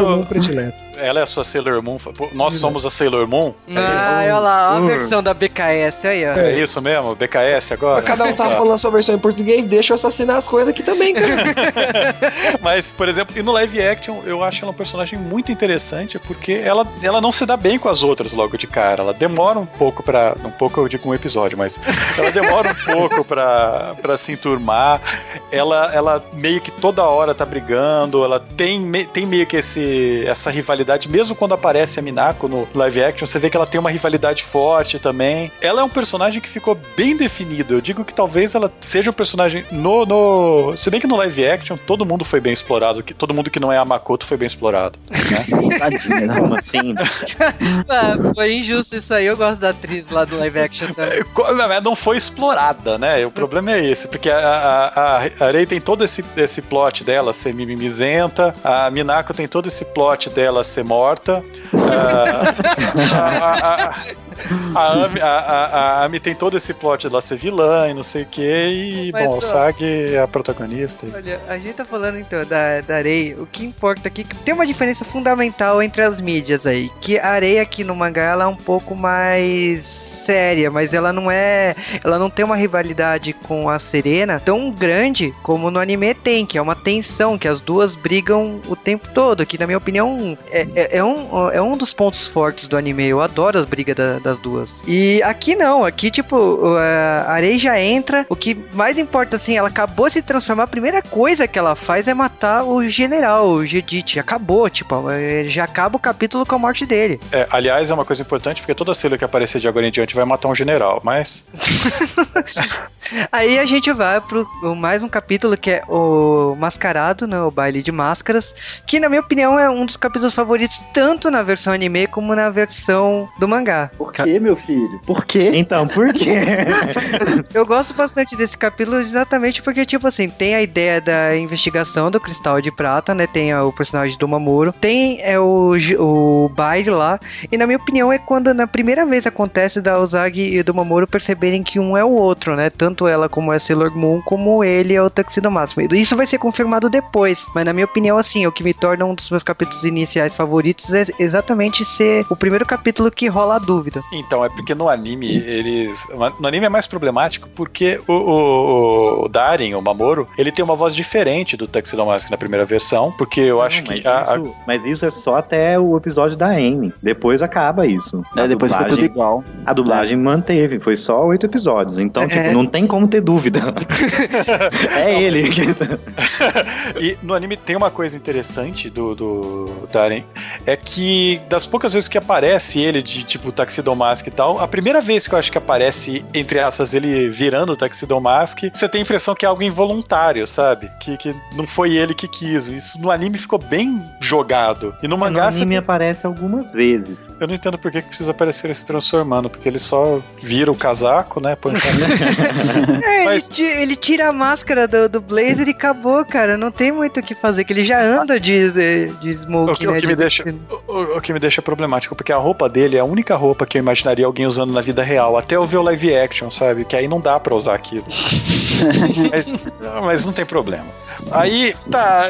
Ela é a sua Sailor Moon. Nós somos a Sailor Moon. Ah, olha lá, a versão da BKS aí, ó. É isso mesmo? BKS agora? Mas cada um tava Tá. falando a sua versão em português, deixa eu assassinar as coisas aqui também, cara. Mas, por exemplo, e no live action, eu acho ela um personagem muito interessante porque ela, ela não se dá bem com as outras logo de cara. Ela demora um pouco pra. Um pouco eu digo um episódio, mas ela demora um pouco pra, pra se enturmar. Ela, ela meio que toda hora tá brigando. Ela tem, tem meio que esse, essa rivalidade. Mesmo quando aparece a Minako no live action, você vê que ela tem uma rivalidade forte também. Ela é um personagem que ficou bem definido. Eu digo que talvez ela seja um personagem no, no. Se bem que no live action todo mundo foi bem explorado. Que, todo mundo que não é a Makoto foi bem explorado. Né? Tadinha, não. Como assim? Ah, foi injusto isso aí, eu gosto da atriz lá do live action também. Não não foi explorada, né? O problema é esse, porque a, a, a, a Rei tem todo esse, esse plot dela ser mimimizenta, a Minako tem todo esse plot dela ser morta, ah, a, a, a, a, Ami, tem todo esse plot dela ser vilã e não sei o que, e Mas, bom, o Sag é a protagonista. Olha, a gente tá falando então da, da Arei. O que importa aqui é que tem uma diferença fundamental entre as mídias aí. Que a Arei aqui no mangá ela é um pouco mais séria, mas ela não é. Ela não tem uma rivalidade com a Serena tão grande como no anime tem, que é uma tensão, que as duas brigam o tempo todo. Que na minha opinião é, é, é um, é um dos pontos fortes do anime. Eu adoro as brigas da- das duas. E aqui não, aqui tipo, a Arei já entra. O que mais importa assim, ela acabou de se transformar. A primeira coisa que ela faz é matar o general, o Jedit. Acabou, tipo, eh, já acaba o capítulo com a morte dele. É, aliás, é uma coisa importante, porque toda Sailor que aparecer de agora em diante vai matar um general, mas. Aí a gente vai pro mais um capítulo que é o Mascarado, né? O baile de máscaras. Que na minha opinião é um dos capítulos favoritos, tanto na versão anime como na versão do mangá. Por quê, meu filho? Por quê? Então, por quê? Eu gosto bastante desse capítulo exatamente porque, tipo assim, tem a ideia da investigação do Cristal de Prata, né? Tem o personagem do Mamoro, tem é, o, o baile lá, e na minha opinião é quando na primeira vez acontece da Ozagi e do Mamoro perceberem que um é o outro, né? Tanto ela como é Sailor Moon, como ele é o Tuxedo Máximo. Isso vai ser confirmado depois, mas na minha opinião, assim, o que me torna um dos meus capítulos iniciais favoritos é exatamente ser o primeiro capítulo que rola a dúvida. Então, é porque no anime, eles. No anime é mais problemático porque o, o, o Darin, o Mamoro, ele tem uma voz diferente do Tuxedo Mask na primeira versão, porque eu acho Não, que. a- a- isso, mas isso é só até o episódio da Amy. Depois acaba isso. É, depois foi dublagem- tudo igual. A dublagem manteve, foi só oito episódios. Então, É. tipo, não tem como ter dúvida. é ele. E no anime tem uma coisa interessante do, do Darren, é que das poucas vezes que aparece ele de tipo Tuxedo Mask e tal, a primeira vez que eu acho que aparece, entre aspas, ele virando o Tuxedo Mask, você tem a impressão que é algo involuntário, sabe? Que, que não foi ele que quis. Isso no anime ficou bem jogado. E no no mangá você anime tem- aparece algumas vezes. eu não entendo por que que precisa aparecer ele se transformando, porque ele só vira o casaco, né? Põe o casaco. É, Mas- ele, ele tira a máscara do, do Blazer e acabou, cara. Não tem muito o que fazer, que ele já anda de, de, de O smoke, que, o né? que de- me deixa, o, o que me deixa problemático, porque a roupa dele é a única roupa que eu imaginaria alguém usando na vida real, até eu ver o live action, sabe? Que aí não dá pra usar aquilo. mas, mas não tem problema. Aí, tá,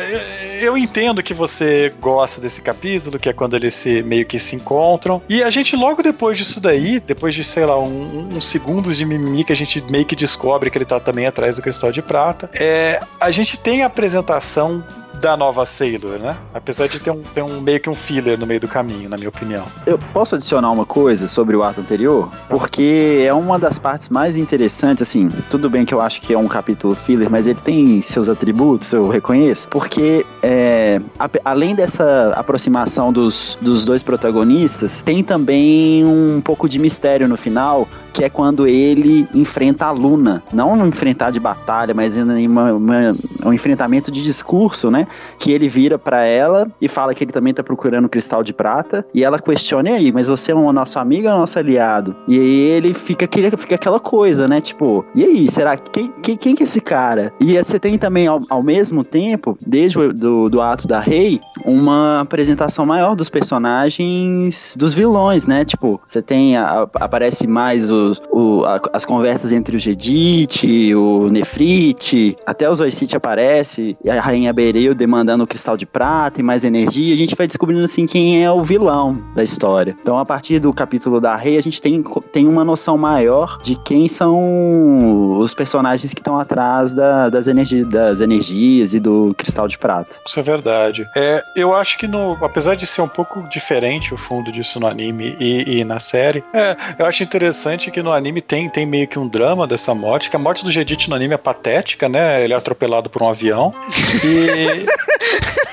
eu entendo que você gosta desse capítulo, que é quando eles se, meio que se encontram. E a gente, logo depois disso daí, depois de, sei lá, um, uns segundos de mimimi, que a gente meio que descobre que ele tá também atrás do cristal de prata, é, a gente tem a apresentação da nova Sailor, né? Apesar de ter um, ter um meio que um filler no meio do caminho, na minha opinião. Eu posso adicionar uma coisa sobre o ato anterior? Porque é uma das partes mais interessantes, assim, tudo bem que eu acho que é um capítulo filler, mas ele tem seus atributos, eu reconheço, porque é, a- além dessa aproximação dos, dos dois protagonistas, tem também um pouco de mistério no final, que é quando ele enfrenta a Luna. Não um enfrentar de batalha, mas em uma- uma- um enfrentamento de discurso, né? Que ele vira pra ela e fala que ele também tá procurando o cristal de prata. E ela questiona, e aí, mas você é um nosso amigo ou nosso aliado? E aí ele fica, fica aquela coisa, né? Tipo, e aí, será que quem, quem, que é esse cara? E você tem também, ao, ao mesmo tempo, desde o do, do ato da Rei, uma apresentação maior dos personagens dos vilões, né? Tipo, você tem. a- aparece mais os, o- a- as conversas entre o Jedit, o Nefrite, até o Zoicite aparece, a Rainha Bereut demandando o cristal de prata e mais energia, a gente vai descobrindo assim quem é o vilão da história. Então, a partir do capítulo da Rei, a gente tem, tem uma noção maior de quem são os personagens que estão atrás da- das, energi das energias e do cristal de prata. Isso é verdade. É, eu acho que no, apesar de ser um pouco diferente o fundo disso no anime e, e na série, é, eu acho interessante que no anime tem, tem meio que um drama dessa morte, que a morte do Jedit no anime é patética, né? Ele é atropelado por um avião. E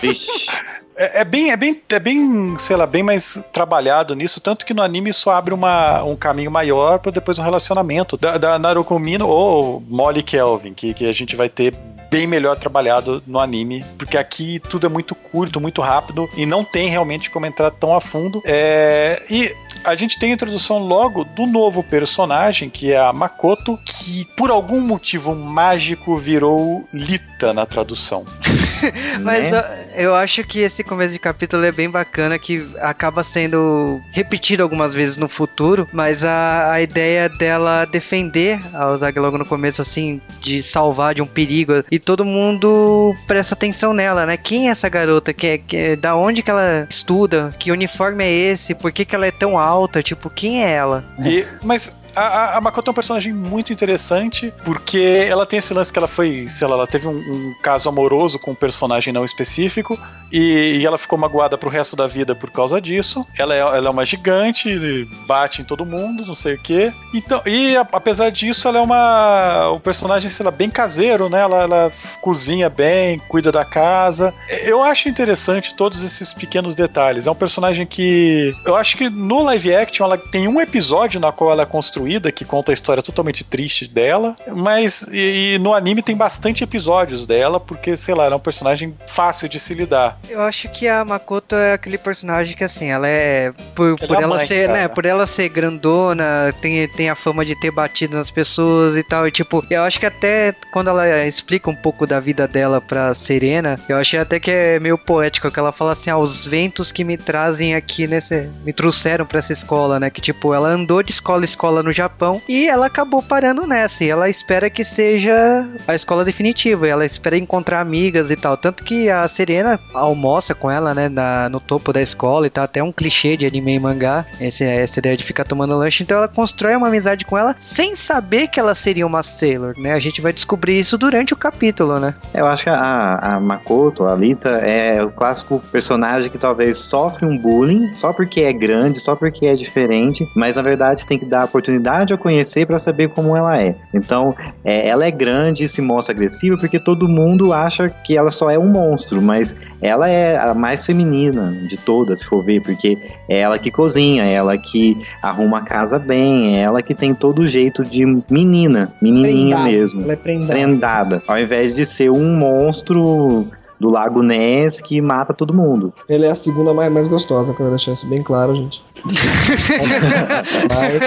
Vixe. é, é bem, é bem, é bem, sei lá, bem mais trabalhado nisso, tanto que no anime isso abre uma, um caminho maior para depois um relacionamento da, da Naruto Mino ou Molly Kelvin, que, que a gente vai ter bem melhor trabalhado no anime, porque aqui tudo é muito curto, muito rápido e não tem realmente como entrar tão a fundo. É, e a gente tem a introdução logo do novo personagem, que é a Makoto, que por algum motivo mágico virou Lita na tradução. Mas né? eu, eu acho que esse começo de capítulo é bem bacana, que acaba sendo repetido algumas vezes no futuro, mas a, a ideia dela defender a Ozagi logo no começo, assim, de salvar de um perigo, e todo mundo presta atenção nela, né? Quem é essa garota? Que, é- que, é- da onde que ela estuda? Que uniforme é esse? Por que, que ela é tão alta? Tipo, quem é ela? E- mas a, a- Makoto é um personagem muito interessante, porque ela tem esse lance que ela foi, sei lá, ela teve um, um caso amoroso com um personagem não específico, e, e ela ficou magoada pro resto da vida por causa disso. Ela é, ela é uma gigante, bate em todo mundo, não sei o quê. Então, e a- apesar disso, ela é uma. um personagem, sei lá, bem caseiro, né? Ela, ela cozinha bem, cuida da casa. Eu acho interessante todos esses pequenos detalhes. É um personagem que. Eu acho que no live action ela tem um episódio na qual ela é construída, que conta a história totalmente triste dela. Mas e, e no anime tem bastante episódios dela, porque, sei lá, ela é um personagem fácil de se lidar. Eu acho que a Makoto é aquele personagem que assim, ela é por, por é a ela mãe, ser, cara. né, por ela ser grandona, tem, tem a fama de ter batido nas pessoas e tal, e tipo, eu acho que até quando ela explica um pouco da vida dela pra Serena, eu achei até que é meio poético que ela fala assim, ah, os ventos que me trazem aqui nesse, me trouxeram pra essa escola, né, que tipo, ela andou de escola em escola no Japão e ela acabou parando nessa, e ela espera que seja a escola definitiva, ela espera encontrar amigas e tal, tanto que a Serena almoça com ela, né, na- no topo da escola e tal, até um clichê de anime e mangá, esse, essa ideia de ficar tomando lanche, então ela constrói uma amizade com ela sem saber que ela seria uma Sailor, né, a gente vai descobrir isso durante o capítulo, né. Eu acho que a, a Makoto, a Alita, é o clássico personagem que talvez sofre um bullying só porque é grande, só porque é diferente, mas na verdade tem que dar a oportunidade a conhecer pra saber como ela é. Então, é, ela é grande e se mostra agressiva porque todo mundo acha que ela só é um monstro, mas ela é a mais feminina de todas, se for ver, porque é ela que cozinha, é ela que arruma a casa bem, é ela que tem todo o jeito de menina, menininha Prendada. mesmo Ela é prendada. prendada, ao invés de ser um monstro do Lago Ness que mata todo mundo. Ela é a segunda mais, mais gostosa, quero deixar isso bem claro, gente.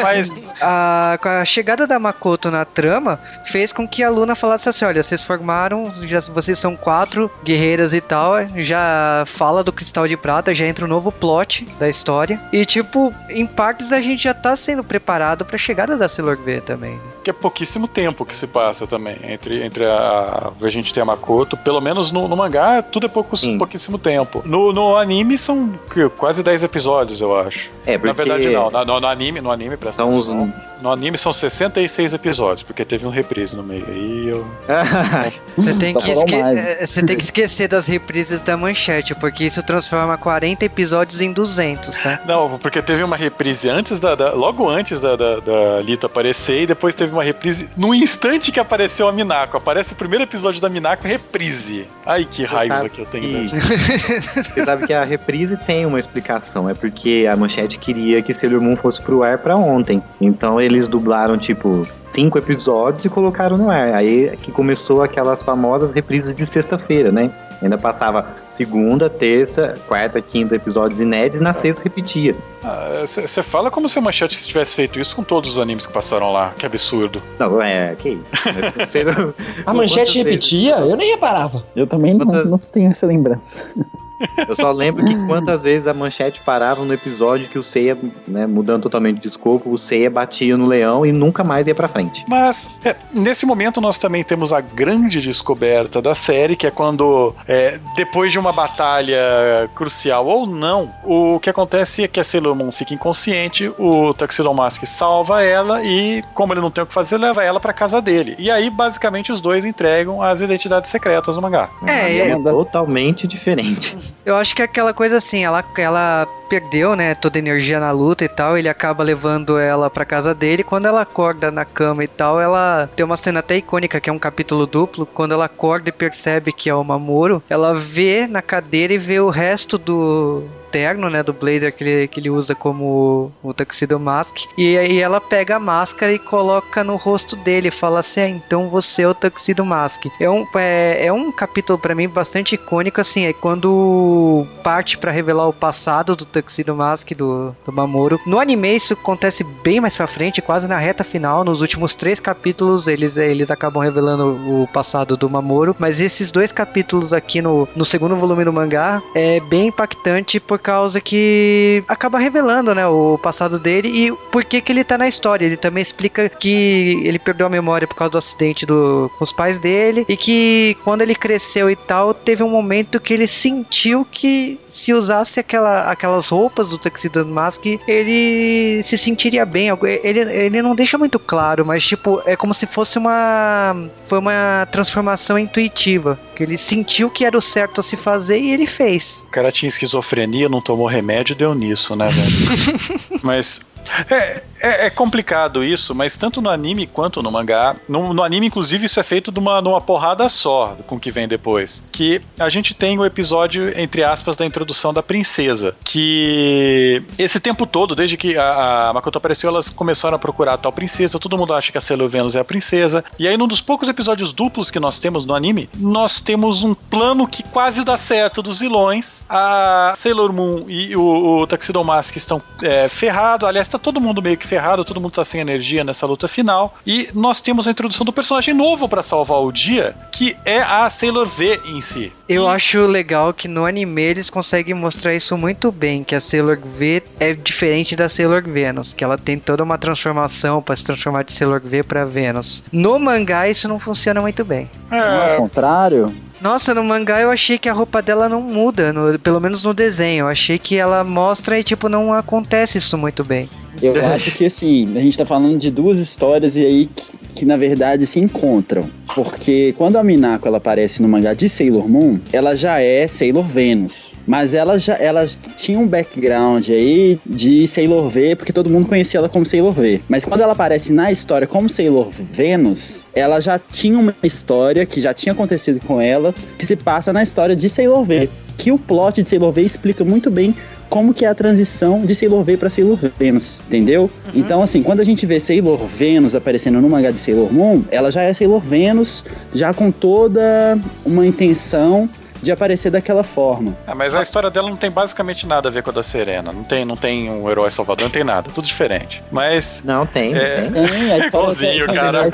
Mas- A, com a chegada da Makoto na trama fez com que a Luna falasse assim: olha, vocês formaram, já, vocês são quatro guerreiras e tal, já fala do cristal de prata, já entra um novo plot da história. E, tipo, em partes a gente já tá sendo preparado pra chegada da Sailor V também. que é pouquíssimo tempo que se passa também entre, entre a, a gente ter a Makoto. Pelo menos no, no mangá, tudo é pouco, Sim. pouquíssimo tempo. No, no anime são quase 10 episódios, eu acho. É, porque Na verdade, não. Na- No, no anime, no anime, presta São os- atenção. No anime são 66 episódios, porque teve um reprise no meio. Aí eu. Você tem, Só que esque- mais. eh, você tem que esquecer das reprises da manchete, porque isso transforma 40 episódios em 200, tá? Não, porque teve uma reprise antes da. da- logo antes da, da, da Lita aparecer, e depois teve uma reprise no instante que apareceu a Minako. Aparece o primeiro episódio da Minako reprise. Ai, que raiva sabe que eu tenho. que-. Você sabe que a reprise tem uma explicação, é porque a manchete queria que Sailor Moon fosse pro ar pra ontem. Então eles dublaram, tipo, cinco episódios e colocaram no ar. Aí é que começou aquelas famosas reprises de sexta-feira, né? Ainda passava segunda, terça, quarta, quinta episódios inéditos e na sexta repetia. Você Ah, fala como se a Manchete tivesse feito isso com todos os animes que passaram lá. Que absurdo. Não, é, que isso. A manchete repetia? Eu nem reparava. Eu também não, não tenho essa lembrança. Eu só lembro que quantas vezes a manchete parava no episódio que o Seiya, né, mudando totalmente de escopo, o Seiya batia no leão e nunca mais ia pra frente. Mas é, nesse momento nós também temos a grande descoberta da série, que é quando, é, depois de uma batalha crucial ou não, o que acontece é que a Sailor Moon fica inconsciente, o Tuxedo Mask salva ela e, como ele não tem o que fazer, leva ela pra casa dele. E aí, basicamente, os dois entregam as identidades secretas no mangá. É, É, é, totalmente diferente. Eu acho que é aquela coisa assim, ela, ela perdeu, né, toda a energia na luta e tal, ele acaba levando ela pra casa dele, quando ela acorda na cama e tal, ela tem uma cena até icônica, que é um capítulo duplo, quando ela acorda e percebe que é o Mamoro, ela vê na cadeira e vê o resto do terno, né, do blazer que ele, que ele usa como o Tuxedo Mask, e aí ela pega a máscara e coloca no rosto dele, e fala assim, ah, então você é o Tuxedo Mask. É um, é, é um capítulo pra mim bastante icônico, assim, é quando parte pra revelar o passado do Tuxedo Mask, do, do Mamoro. No anime isso acontece bem mais pra frente, quase na reta final, nos últimos três capítulos eles, eles acabam revelando o passado do Mamoro, mas esses dois capítulos aqui no, no segundo volume do mangá é bem impactante por causa que acaba revelando, né, o passado dele e por que que ele tá na história. Ele também explica que ele perdeu a memória por causa do acidente do, com os pais dele e que quando ele cresceu e tal, teve um momento que ele sentiu que se usasse aquela, aquelas roupas do Tuxedo Mask, ele se sentiria bem. Ele, ele não deixa muito claro, mas tipo, é como se fosse uma foi uma transformação intuitiva, que ele sentiu que era o certo a se fazer e ele fez. O cara tinha esquizofrenia, não tomou remédio, deu nisso, né, velho? Mas é, é, é complicado isso, mas tanto no anime quanto no mangá. No, no anime, inclusive, isso é feito de uma, numa porrada só com o que vem depois. Que a gente tem o episódio, entre aspas, da introdução da princesa. Que esse tempo todo, desde que a, a Makoto apareceu, elas começaram a procurar a tal princesa. Todo mundo acha que a Sailor Venus é a princesa. E aí, num dos poucos episódios duplos que nós temos no anime, nós temos um plano que quase dá certo dos vilões. A Sailor Moon e o, o Tuxedo Mask estão é, ferrados. Aliás, tá todo mundo meio que ferrado, todo mundo tá sem energia nessa luta final. E nós temos a introdução do personagem novo para salvar o dia, que é a Sailor V em si. Eu acho legal que no anime eles conseguem mostrar isso muito bem, que a Sailor V é diferente da Sailor Venus, que ela tem toda uma transformação para se transformar de Sailor V para Venus. No mangá isso não funciona muito bem. É É, ao contrário? Nossa, no mangá eu achei que a roupa dela não muda, no- pelo menos no desenho. Eu achei que ela mostra e, tipo, não acontece isso muito bem. Eu acho que assim, a gente tá falando de duas histórias e aí que, que, na verdade se encontram. Porque quando a Minako ela aparece no mangá de Sailor Moon, ela já é Sailor Venus. Mas ela já ela tinha um background aí de Sailor V, porque todo mundo conhecia ela como Sailor V. Mas quando ela aparece na história como Sailor Venus, ela já tinha uma história que já tinha acontecido com ela, que se passa na história de Sailor V. Que o plot de Sailor V explica muito bem como que é a transição de Sailor V para Sailor Venus, entendeu? Então, assim, quando a gente vê Sailor Venus aparecendo no mangá de Sailor Moon, ela já é Sailor Venus, já com toda uma intenção de aparecer daquela forma. Ah, mas a história dela não tem basicamente nada a ver com a da Serena. Não tem, não tem um herói salvador, não tem nada. Tudo diferente. Mas. Não, tem, É. tem. Tem, a história Igualzinho, cara.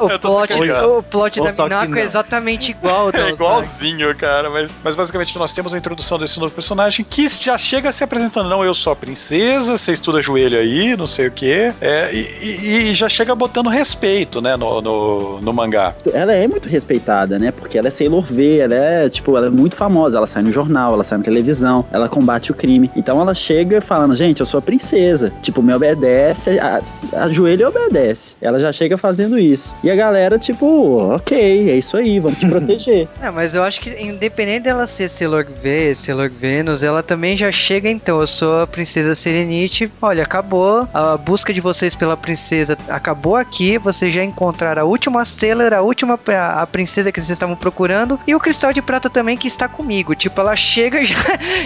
O plot, o plot da Minako é não. exatamente igual É igualzinho, cara. Mas, mas basicamente nós temos a introdução desse novo personagem que já chega se apresentando. Não, eu sou a princesa, você estuda joelho aí, não sei o quê. É, e, e- e já chega botando respeito, né, no, no, no mangá. Ela é muito respeitada, né? Porque ela é Sailor V, ela é, tipo, ela é muito famosa, ela sai no jornal, ela sai na televisão, ela combate o crime. Então ela chega falando, gente, eu sou a princesa. Tipo, me obedece, a, a joelho obedece. Ela já chega fazendo isso. E a galera, tipo, ok, é isso aí, vamos te proteger. É, mas eu acho que independente dela ser Sailor V, Sailor Venus, ela também já chega então, eu sou a princesa Serenite, olha, acabou, a busca de vocês pela princesa acabou aqui, vocês já encontraram a última Sailor, a última a, a princesa que vocês estavam procurando, e o Cristal de Prata também que está comigo, tipo, ela chega já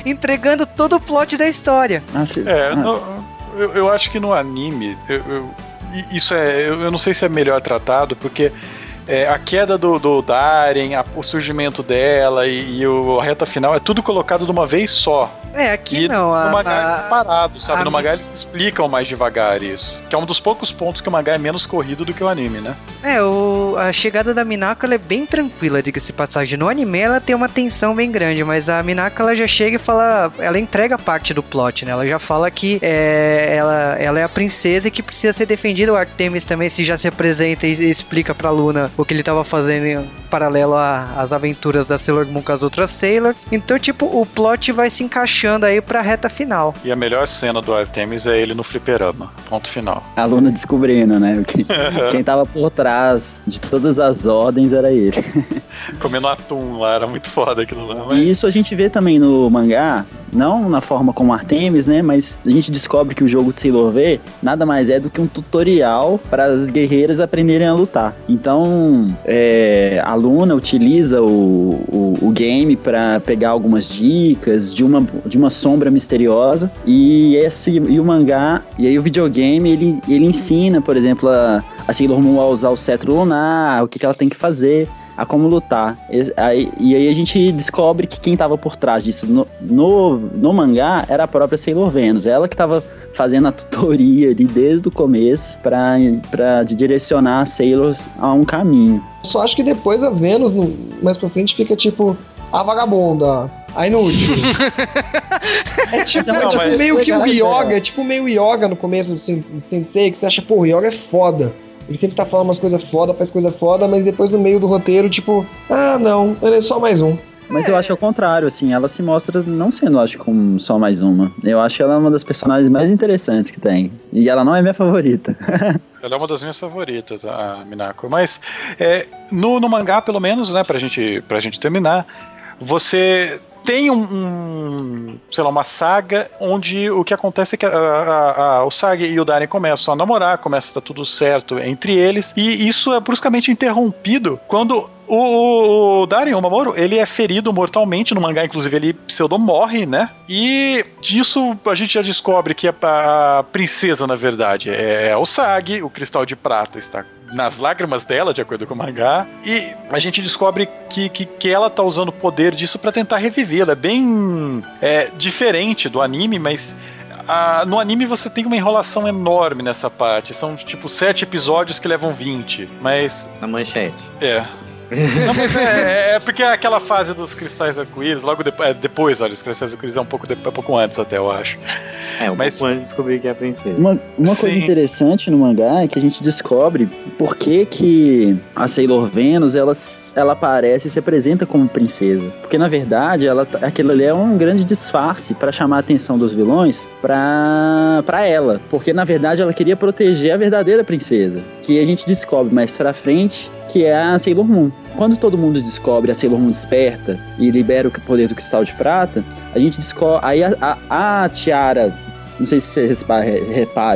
entregando todo o plot da história. Acho, É, ah, no- eu, eu acho que no anime, eu- eu- isso é. Eu, eu não sei se é melhor tratado, porque é, a queda do, do Darien, a- o surgimento dela e, e o, a reta final é tudo colocado de uma vez só. É, aqui E não. A, no mangá é separado, sabe? a no mangá eles explicam mais devagar isso. Que é um dos poucos pontos que o mangá é menos corrido do que o anime, né? É, o, a chegada da Minako ela é bem tranquila, diga-se passagem. No anime ela tem uma tensão bem grande, mas a Minako ela já chega e fala. Ela entrega parte do plot, né? Ela já fala que é, ela, ela é a princesa e que precisa ser defendida. O Artemis também se já se apresenta e, e explica pra Luna o que ele tava fazendo em paralelo às aventuras da Sailor Moon com as outras Sailors. Então, tipo, o plot vai se encaixando aí pra reta final. E a melhor cena do Artemis é ele no fliperama. Ponto final. A Luna descobrindo, né? que- Quem tava por trás de todas as ordens era ele. Comendo atum lá, era muito foda aquilo lá. Mas... E isso a gente vê também no mangá, não na forma como Artemis, né? Mas a gente descobre que o jogo de Sailor V nada mais é do que um tutorial para as guerreiras aprenderem a lutar. Então, é, a Luna utiliza o, o, o game para pegar algumas dicas de uma, de uma sombra misteriosa e esse e o mangá e aí o videogame ele, ele ensina, por exemplo, a, a Sailor Moon a usar o cetro lunar, o que, que ela tem que fazer a como lutar. E aí, e aí a gente descobre que quem tava por trás disso no, no, no mangá era a própria Sailor Venus. Ela que tava fazendo a tutoria ali desde o começo pra, pra de direcionar as Sailors a um caminho. Só acho que depois a Vênus, no- mais pra frente, fica tipo a vagabunda, a inútil. é tipo, Não, é tipo meio que o yoga, é tipo meio yoga no começo do sen- sensei, que você acha, pô, o yoga é foda. Ele sempre tá falando umas coisas foda, faz coisa foda, mas depois no meio do roteiro, tipo, ah, não, ele é só mais um. Mas eu acho ao contrário, assim, ela se mostra não sendo, acho, como só mais uma. Eu acho ela uma das personagens mais interessantes que tem. E ela não é minha favorita. Ela é uma das minhas favoritas, a Minako. Mas é, no, no mangá, pelo menos, né, pra gente, pra gente terminar, você tem um, um, sei lá, uma saga onde o que acontece é que a, a- a- o Sagi e o Darien começam a namorar, começa a estar tudo certo entre eles, e isso é bruscamente interrompido quando o, o o Mamoru, ele é ferido mortalmente no mangá, inclusive ele pseudo morre, né? E disso a gente já descobre que a, a princesa, na verdade, é o Sagi, o cristal de prata está nas lágrimas dela, de acordo com o mangá, e a gente descobre que, que, que ela tá usando o poder disso para tentar revivê-la. É bem é, diferente do anime, mas ah, no anime você tem uma enrolação enorme nessa parte. São tipo sete episódios que levam 20, mas Na manchete. é. Não, mas é, é porque é aquela fase dos cristais arco-íris, logo depois, é, depois, olha, os cristais arco-íris é um pouco, de- é um pouco antes até, eu acho. É, um Mas- pouco antes de descobrir que é a princesa. Uma, uma coisa interessante no mangá é que a gente descobre por que, que a Sailor Venus ela, ela aparece e se apresenta como princesa. Porque na verdade ela, tá- aquilo ali é um grande disfarce para chamar a atenção dos vilões pra, pra ela. Porque na verdade ela queria proteger a verdadeira princesa. Que a gente descobre mais pra frente que é a Sailor Moon. Quando todo mundo descobre a Sailor Moon desperta e libera o poder do cristal de prata, a gente descobre. Aí a, a, a tiara não sei se vocês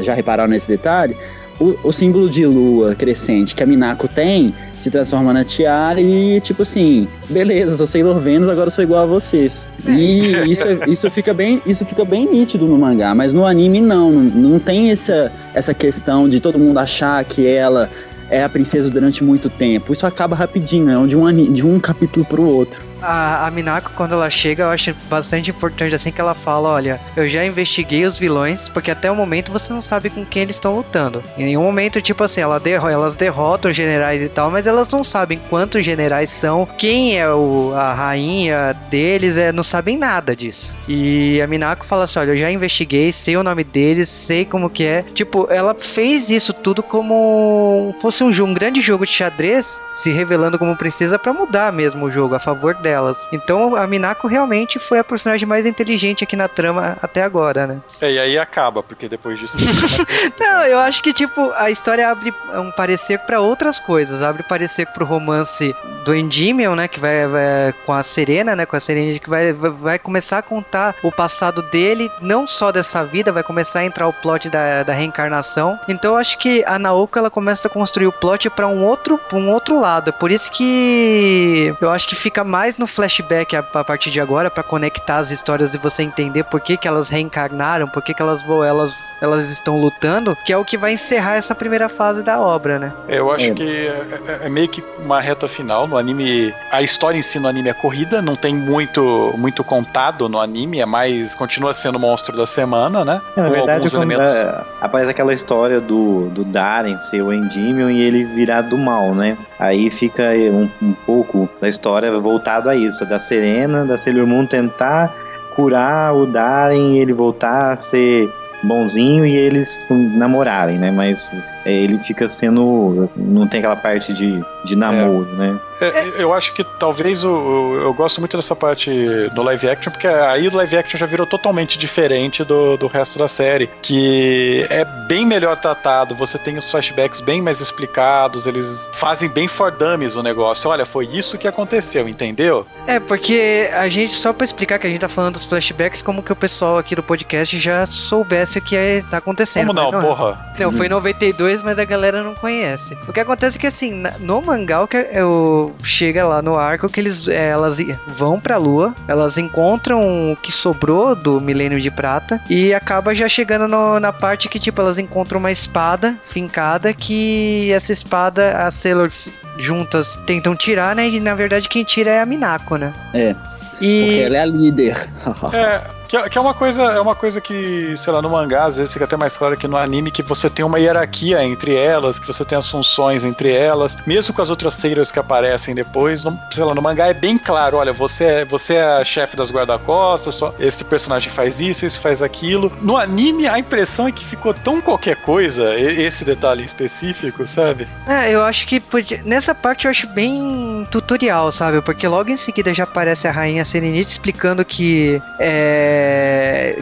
já repararam nesse detalhe, o, o símbolo de lua crescente que a Minako tem se transforma na tiara e tipo assim, beleza, sou Sailor Venus, agora sou igual a vocês. E isso, é- isso, fica bem, isso fica bem nítido no mangá, mas no anime não, não, não tem essa, essa questão de todo mundo achar que ela é a princesa durante muito tempo. Isso acaba rapidinho, é de um, de um capítulo pro outro. A, a Minako, quando ela chega, eu acho bastante importante assim que ela fala: Olha, eu já investiguei os vilões, porque até o momento você não sabe com quem eles estão lutando. Em nenhum momento, tipo assim, ela derro elas derrotam generais e tal, mas elas não sabem quantos generais são, quem é o, a rainha deles, é, não sabem nada disso. E a Minako fala assim: Olha, eu já investiguei, sei o nome deles, sei como que é. Tipo, ela fez isso tudo como fosse um, um grande jogo de xadrez se revelando como princesa pra mudar mesmo o jogo a favor delas. Então a Minako realmente foi a personagem mais inteligente aqui na trama até agora, né? É, e aí acaba, porque depois disso. Não, eu acho que tipo a história abre um parecer pra outras coisas, abre parecer pro romance do Endymion, né? Que vai, vai com a Serena, né? Com a Serena que vai, vai, começar a contar o passado dele, não só dessa vida, vai começar a entrar o plot da, da reencarnação. Então eu acho que a Naoko ela começa a construir o plot para um outro, pra um outro lado. É por isso que eu acho que fica mais no flashback a, a partir de agora para conectar as histórias e você entender por que, que elas reencarnaram, por que, que elas vão elas elas estão lutando, que é o que vai encerrar essa primeira fase da obra, né? Eu acho É. que é, é- é meio que uma reta final no anime. A história em si no anime é corrida, não tem muito muito contado no anime, é mais continua sendo o monstro da semana, né? É, na Com verdade, alguns elementos. é, aparece aquela história do, do Darren ser o Endymion e ele virar do mal, né? Aí fica um, um pouco da história voltado isso, da Serena, da Sailor Moon tentar curar o Darren e ele voltar a ser bonzinho e eles namorarem, né? Mas é, ele fica sendo. não tem aquela parte de, de namoro, né? É, eu acho que talvez o, o- eu gosto muito dessa parte do live action, porque aí o live action já virou totalmente diferente do, do resto da série, que é bem melhor tratado, você tem os flashbacks bem mais explicados, eles fazem bem for dummies o negócio. Olha, foi isso que aconteceu, entendeu? É, porque a gente, só pra explicar que a gente tá falando dos flashbacks, como que o pessoal aqui do podcast já soubesse o que é, tá acontecendo. Como não, mas porra? Não, foi em 92, mas a galera não conhece. O que acontece é que, assim, no mangá, o que é o- chega lá no arco que eles, é, elas vão pra lua, elas encontram o que sobrou do Milênio de Prata e acaba já chegando no- na parte que, tipo, elas encontram uma espada fincada que essa espada, as Sailors juntas tentam tirar, né? E, na verdade, quem tira é a Minako, né? É, E... porque ela é a líder. É, que, é- que é uma coisa, é uma coisa que, sei lá, no mangá às vezes fica até mais claro que no anime que você tem uma hierarquia entre elas, que você tem as funções entre elas, mesmo com as outras Sailors que aparecem depois, no, sei lá, no mangá é bem claro, olha, você é, você é chefe das guarda-costas, esse personagem faz isso, esse faz aquilo. No anime a impressão é que ficou tão qualquer coisa, esse detalhe específico, sabe? É, eu acho que podia- nessa parte eu acho bem tutorial, sabe? Porque logo em seguida já aparece a rainha Serenite explicando que é,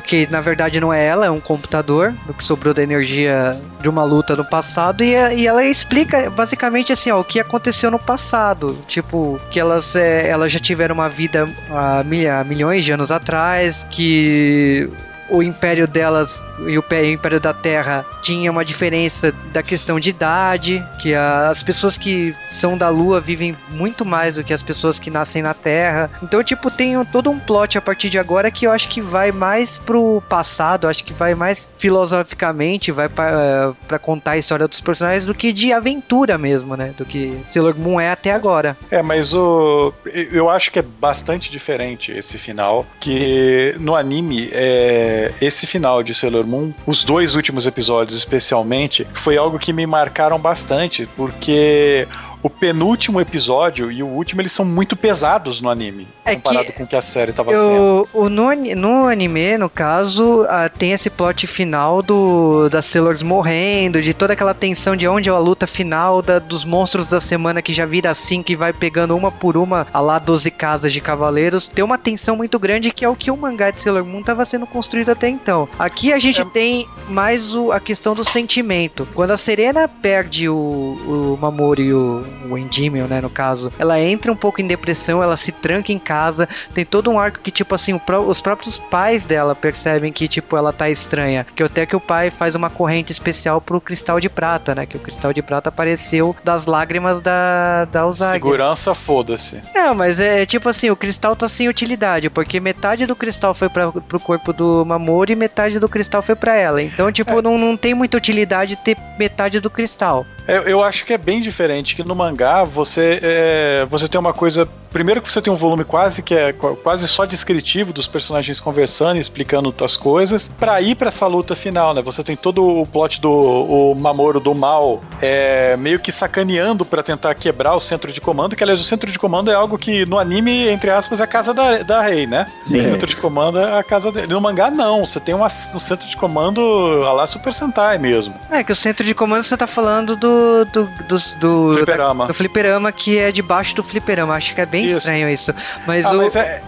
que na verdade não é ela, é um computador, do que sobrou da energia de uma luta no passado e, e ela explica basicamente assim, ó, o que aconteceu no passado, tipo que elas é, elas já tiveram uma vida há milhões de anos atrás, que o império delas e o pé- o império da Terra tinha uma diferença da questão de idade, que as pessoas que são da Lua vivem muito mais do que as pessoas que nascem na Terra. Então, tipo, tem todo um plot a partir de agora que eu acho que vai mais pro passado, acho que vai mais filosoficamente, vai pra pra contar a história dos personagens do que de aventura mesmo, né? Do que Sailor Moon é até agora. É, mas o. Eu acho que é bastante diferente esse final. Que no anime, é, esse final de Sailor Moon, os dois últimos episódios especialmente, foi algo que me marcaram bastante, porque. O penúltimo episódio e o último, eles são muito pesados no anime, É comparado que com o que a série tava sendo. Eu, o, no, no anime, no caso, ah, tem esse plot final do das Sailors morrendo, de toda aquela tensão de onde é a luta final da- dos monstros da semana que já vira assim, que vai pegando uma por uma, a lá 12 casas de cavaleiros. Tem uma tensão muito grande que é o que o mangá de Sailor Moon estava sendo construído até então. Aqui a gente É. tem mais o- a questão do sentimento. Quando a Serena perde o, o Mamoru e o, o Endymion, né, no caso, ela entra um pouco em depressão, ela se tranca em casa, tem todo um arco que, tipo assim, os próprios pais dela percebem que, tipo, ela tá estranha. Que até que o pai faz uma corrente especial pro cristal de prata, né? Que o cristal de prata apareceu das lágrimas da, da Usagi. Segurança, foda-se. Não, mas é tipo assim, o cristal tá sem utilidade, porque metade do cristal foi pra, pro corpo do Mamoru e metade do cristal foi pra ela. Então, tipo, não, não tem muita utilidade ter metade do cristal. Eu, eu acho que é bem diferente, que no mangá você, é, você tem uma coisa. Primeiro que você tem um volume quase que é qu- quase só descritivo dos personagens conversando e explicando as coisas, pra ir pra essa luta final, né? Você tem todo o plot do o Mamoru do mal é, meio que sacaneando pra tentar quebrar o centro de comando, que aliás o centro de comando é algo que no anime, entre aspas, é a casa da, da Rei, né? Sim. O centro de comando é a casa dele. No mangá, não. Você tem uma, um centro de comando a lá Super Sentai mesmo. É, que o centro de comando você tá falando do. Do. do, do, Fliperama. do fliperama que é debaixo do fliperama. Acho que é bem Isso. estranho isso. Mas Ah, o. mas é,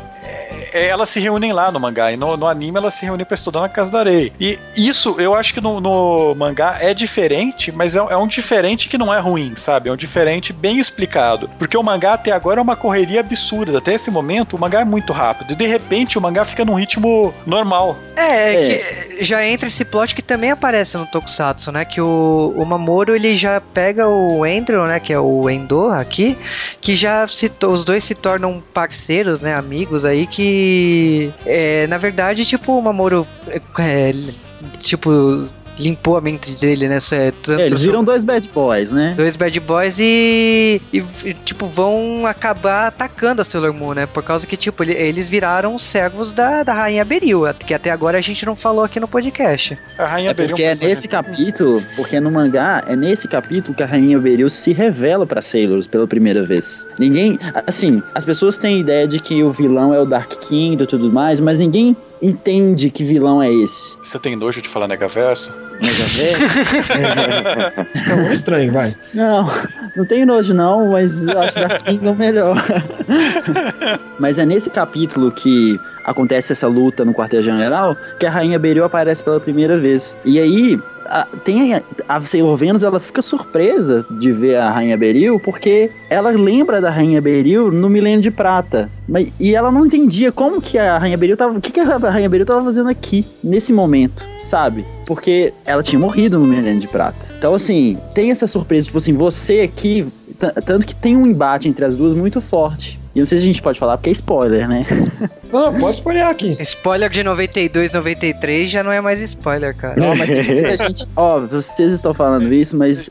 elas se reúnem lá no mangá, e no, no anime elas se reúnem pra estudar na casa da areia. E isso eu acho que no, no mangá é diferente, mas é, é um diferente que não é ruim, sabe? É um diferente bem explicado. Porque o mangá até agora é uma correria absurda. Até esse momento, o mangá é muito rápido. E de repente o mangá fica num ritmo normal. É, é que já entra esse plot que também aparece no Tokusatsu, né? Que o, o Mamoru ele já pega o Andrew, né? Que é o Endo aqui, que já se, os dois se tornam parceiros, né? Amigos aí que é, na verdade tipo o Mamoru é, tipo limpou a mente dele nessa. É, eles viram dois bad boys, né? Dois bad boys e, e, e, tipo, vão acabar atacando a Sailor Moon, né? Por causa que, tipo, ele, eles viraram servos da, da Rainha Beril, que até agora a gente não falou aqui no podcast. A Rainha é porque é nesse capítulo, porque no mangá, é nesse capítulo que a Rainha Beril se revela pra Sailors pela primeira vez. Ninguém, assim, as pessoas têm ideia de que o vilão é o Dark King e tudo mais, mas ninguém entende que vilão é esse. Você tem nojo de falar negaverso? Negaverso? é muito estranho, vai. Não, não tenho nojo não, mas eu acho da Kingdom melhor. mas é nesse capítulo que acontece essa luta no quartel-general que a Rainha Beryl aparece pela primeira vez. E aí, a, tem a, a Sailor Venus, ela fica surpresa de ver a Rainha Beryl, porque ela lembra da Rainha Beryl no Milênio de Prata. Mas, e ela não entendia como que a Rainha Beryl tava... O que, que a Rainha Beryl tava fazendo aqui, nesse momento, sabe? Porque ela tinha morrido no Milênio de Prata. Então, assim, tem essa surpresa, tipo assim, você aqui... Tanto que tem um embate entre as duas muito forte. E não sei se a gente pode falar porque é spoiler, né? Não, pode spoiler aqui. Spoiler de 92, 93 já não é mais spoiler, cara. Não, mas a gente. Ó, vocês estão falando isso, mas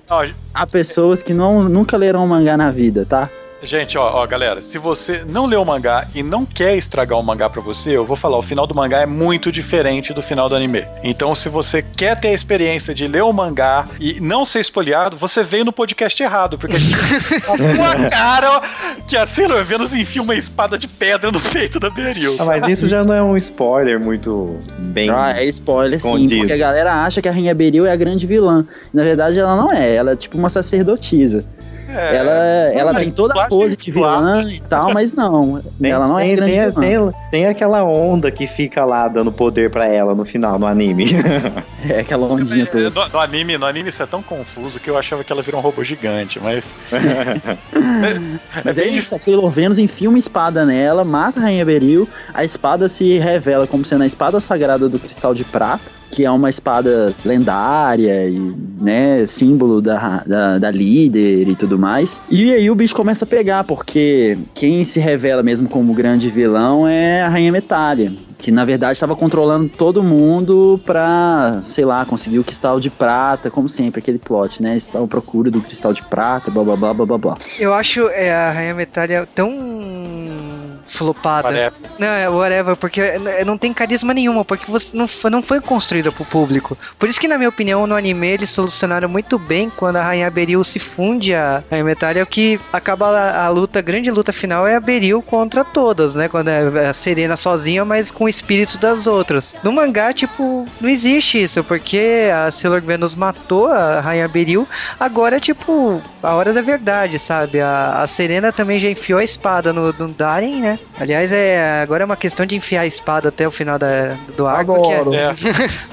há pessoas que não, nunca leram um mangá na vida, tá? Gente, ó, ó, galera, se você não leu o mangá e não quer estragar o mangá para você, eu vou falar, o final do mangá é muito diferente do final do anime. Então, se você quer ter a experiência de ler o mangá e não ser espoliado, você veio no podcast errado, porque a gente uma cara que a Sailor Venus enfia uma espada de pedra no peito da Beryl. Ah, mas isso já não é um spoiler muito bem Ah, é spoiler sim, porque a galera acha que a Rainha Beryl é a grande vilã. Na verdade, ela não é, ela é tipo uma sacerdotisa. É, ela ela tem toda a pose de vilã e tal, mas não. Tem, ela não é tem, grande tem, vilã. Tem, tem aquela onda que fica lá dando poder pra ela no final, no anime. é aquela ondinha toda. No, no, anime, no anime isso é tão confuso que eu achava que ela virou um robô gigante, mas. mas é, é isso, a Sailor Venus enfia uma espada nela, mata a Rainha Beril, a espada se revela como sendo a espada sagrada do cristal de prata que é uma espada lendária e, né, símbolo da, da, da, líder e tudo mais. E aí o bicho começa a pegar, porque quem se revela mesmo como grande vilão é a Rainha Metália. Que na verdade estava controlando todo mundo pra, sei lá, conseguir o cristal de prata, como sempre, aquele plot, né? Estava à procura do cristal de prata, blá blá blá blá blá. Eu acho é, a Rainha Metália tão flopada. Whatever. Não, é whatever, porque não tem carisma nenhuma, porque você não foi, não foi construída pro público. Por isso que, na minha opinião, no anime eles solucionaram muito bem quando a Rainha Beril se funde a Rainha Metália, o que acaba a, a, luta, a grande luta final é a Beril contra todas, né? Quando é a Serena sozinha, mas com o espírito das outras. No mangá, tipo, não existe isso, porque a Sailor Venus matou a Rainha Beril, agora é tipo a hora da verdade, sabe? A, a Serena também já enfiou a espada no, no Darien, né? Aliás, é, agora é uma questão de enfiar a espada até o final da, do arco. Agora. É,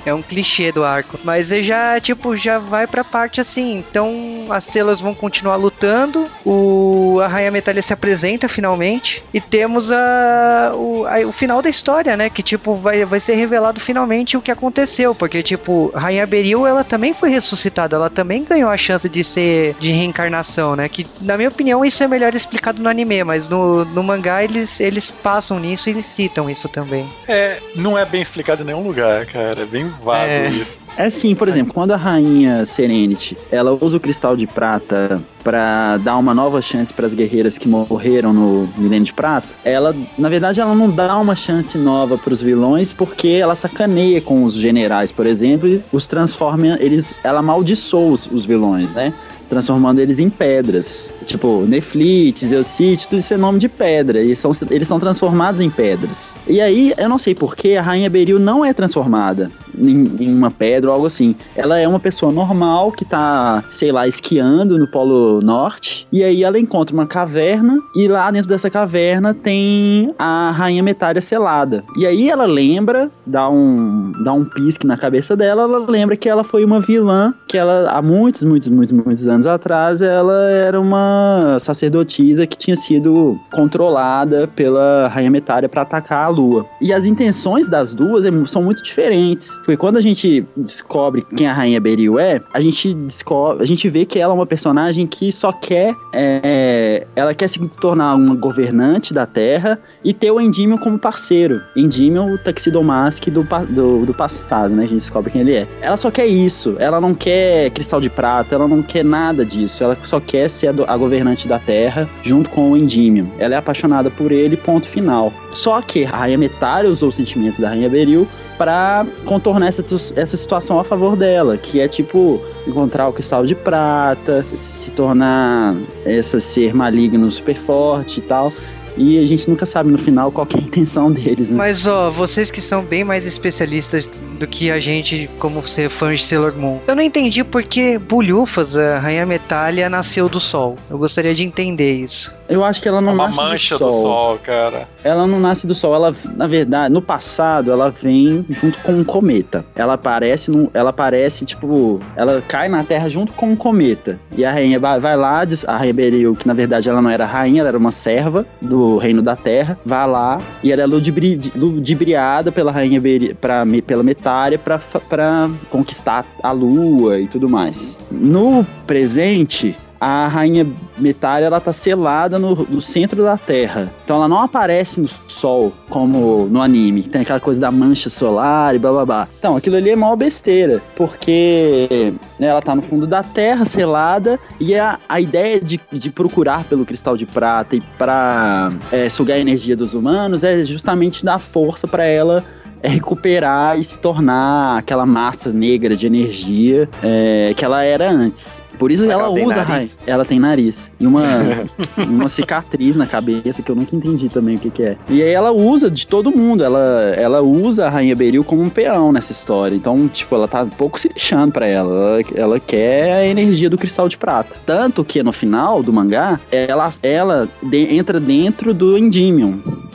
é. um clichê do arco. Mas ele já, tipo, já vai pra parte assim. Então as celas vão continuar lutando. O, a Rainha Metalha se apresenta finalmente. E temos a, o, a, o final da história, né? Que, tipo, vai, vai ser revelado finalmente o que aconteceu. Porque, tipo, Rainha Beril, ela também foi ressuscitada. Ela também ganhou a chance de ser de reencarnação, né? Que, na minha opinião, isso é melhor explicado no anime. Mas no, no mangá, eles eles passam nisso e eles citam isso também. É, não é bem explicado em nenhum lugar, cara. É bem vago é, isso. É sim, por exemplo, quando a rainha Serenity, ela usa o cristal de prata para dar uma nova chance para as guerreiras que morreram no Milênio de Prata, ela, na verdade, ela não dá uma chance nova para os vilões porque ela sacaneia com os generais, por exemplo, e os transforma, eles, ela amaldiçoa os, os vilões, né? Transformando eles em pedras. Tipo, Neflites, Eucite, tudo isso é nome de pedra. E são, eles são transformados em pedras. E aí, eu não sei porquê, a Rainha Beril não é transformada em, em uma pedra ou algo assim. Ela é uma pessoa normal que tá, sei lá, esquiando no Polo Norte. E aí ela encontra uma caverna. E lá dentro dessa caverna tem a Rainha Metária selada. E aí ela lembra, dá um, dá um pisque na cabeça dela. Ela lembra que ela foi uma vilã. Que ela, há muitos, muitos, muitos, muitos anos atrás, ela era uma sacerdotisa que tinha sido controlada pela Rainha Metária para atacar a Lua. E as intenções das duas é são muito diferentes. Porque quando a gente descobre quem a Rainha Beril é, a gente descobre, a gente vê que ela é uma personagem que só quer, é, ela quer se tornar uma governante da Terra e ter o Endymion como parceiro. Endymion, o Taxidomask do, do, do passado, né? A gente descobre quem ele é. Ela só quer isso. Ela não quer cristal de prata, ela não quer nada disso. Ela só quer ser a, a governante da Terra junto com o Endymion. Ela é apaixonada por ele, ponto final. Só que a Rainha Metária usou os sentimentos da Rainha Beril para contornar essa, essa situação a favor dela, que é tipo encontrar o cristal de prata, se tornar esse ser maligno super forte e tal. E a gente nunca sabe no final qual é a intenção deles, né? Mas ó, vocês que são bem mais especialistas do que a gente, como ser fã de Sailor Moon, eu não entendi porque Bulhufas, a Rainha Metália, nasceu do Sol. Eu gostaria de entender isso. Eu acho que ela não É uma nasce mancha do do sol. sol, cara. Ela não nasce do sol, ela, na verdade, no passado, ela vem junto com um cometa. Ela aparece, num, ela aparece, tipo, ela cai na Terra junto com um cometa. E a rainha vai, lá, a rainha Beril, que na verdade ela não era rainha, ela era uma serva do reino da Terra, vai lá e ela é ludibri, ludibriada pela rainha Beril, pra, pela Metária pra, fa- pra conquistar a lua e tudo mais. No presente, a rainha Metária ela tá selada no, no centro da Terra. Então ela não aparece no Sol como no anime. Tem aquela coisa da mancha solar e blá blá blá. Então aquilo ali é mó besteira. Porque né, ela tá no fundo da Terra, selada. E a, a ideia de, de procurar pelo cristal de prata e pra é, sugar a energia dos humanos é justamente dar força pra ela é recuperar e se tornar aquela massa negra de energia é, que ela era antes. Por isso ela, ela usa a nariz? rainha. Ela tem nariz. E uma, uma cicatriz na cabeça que eu nunca entendi também o que, que é. E aí ela usa de todo mundo. Ela, ela usa a Rainha Beril como um peão nessa história. Então, tipo, ela tá um pouco se lixando pra ela. ela. Ela quer a energia do cristal de prata. Tanto que no final do mangá, ela, ela de- entra dentro do Endymion.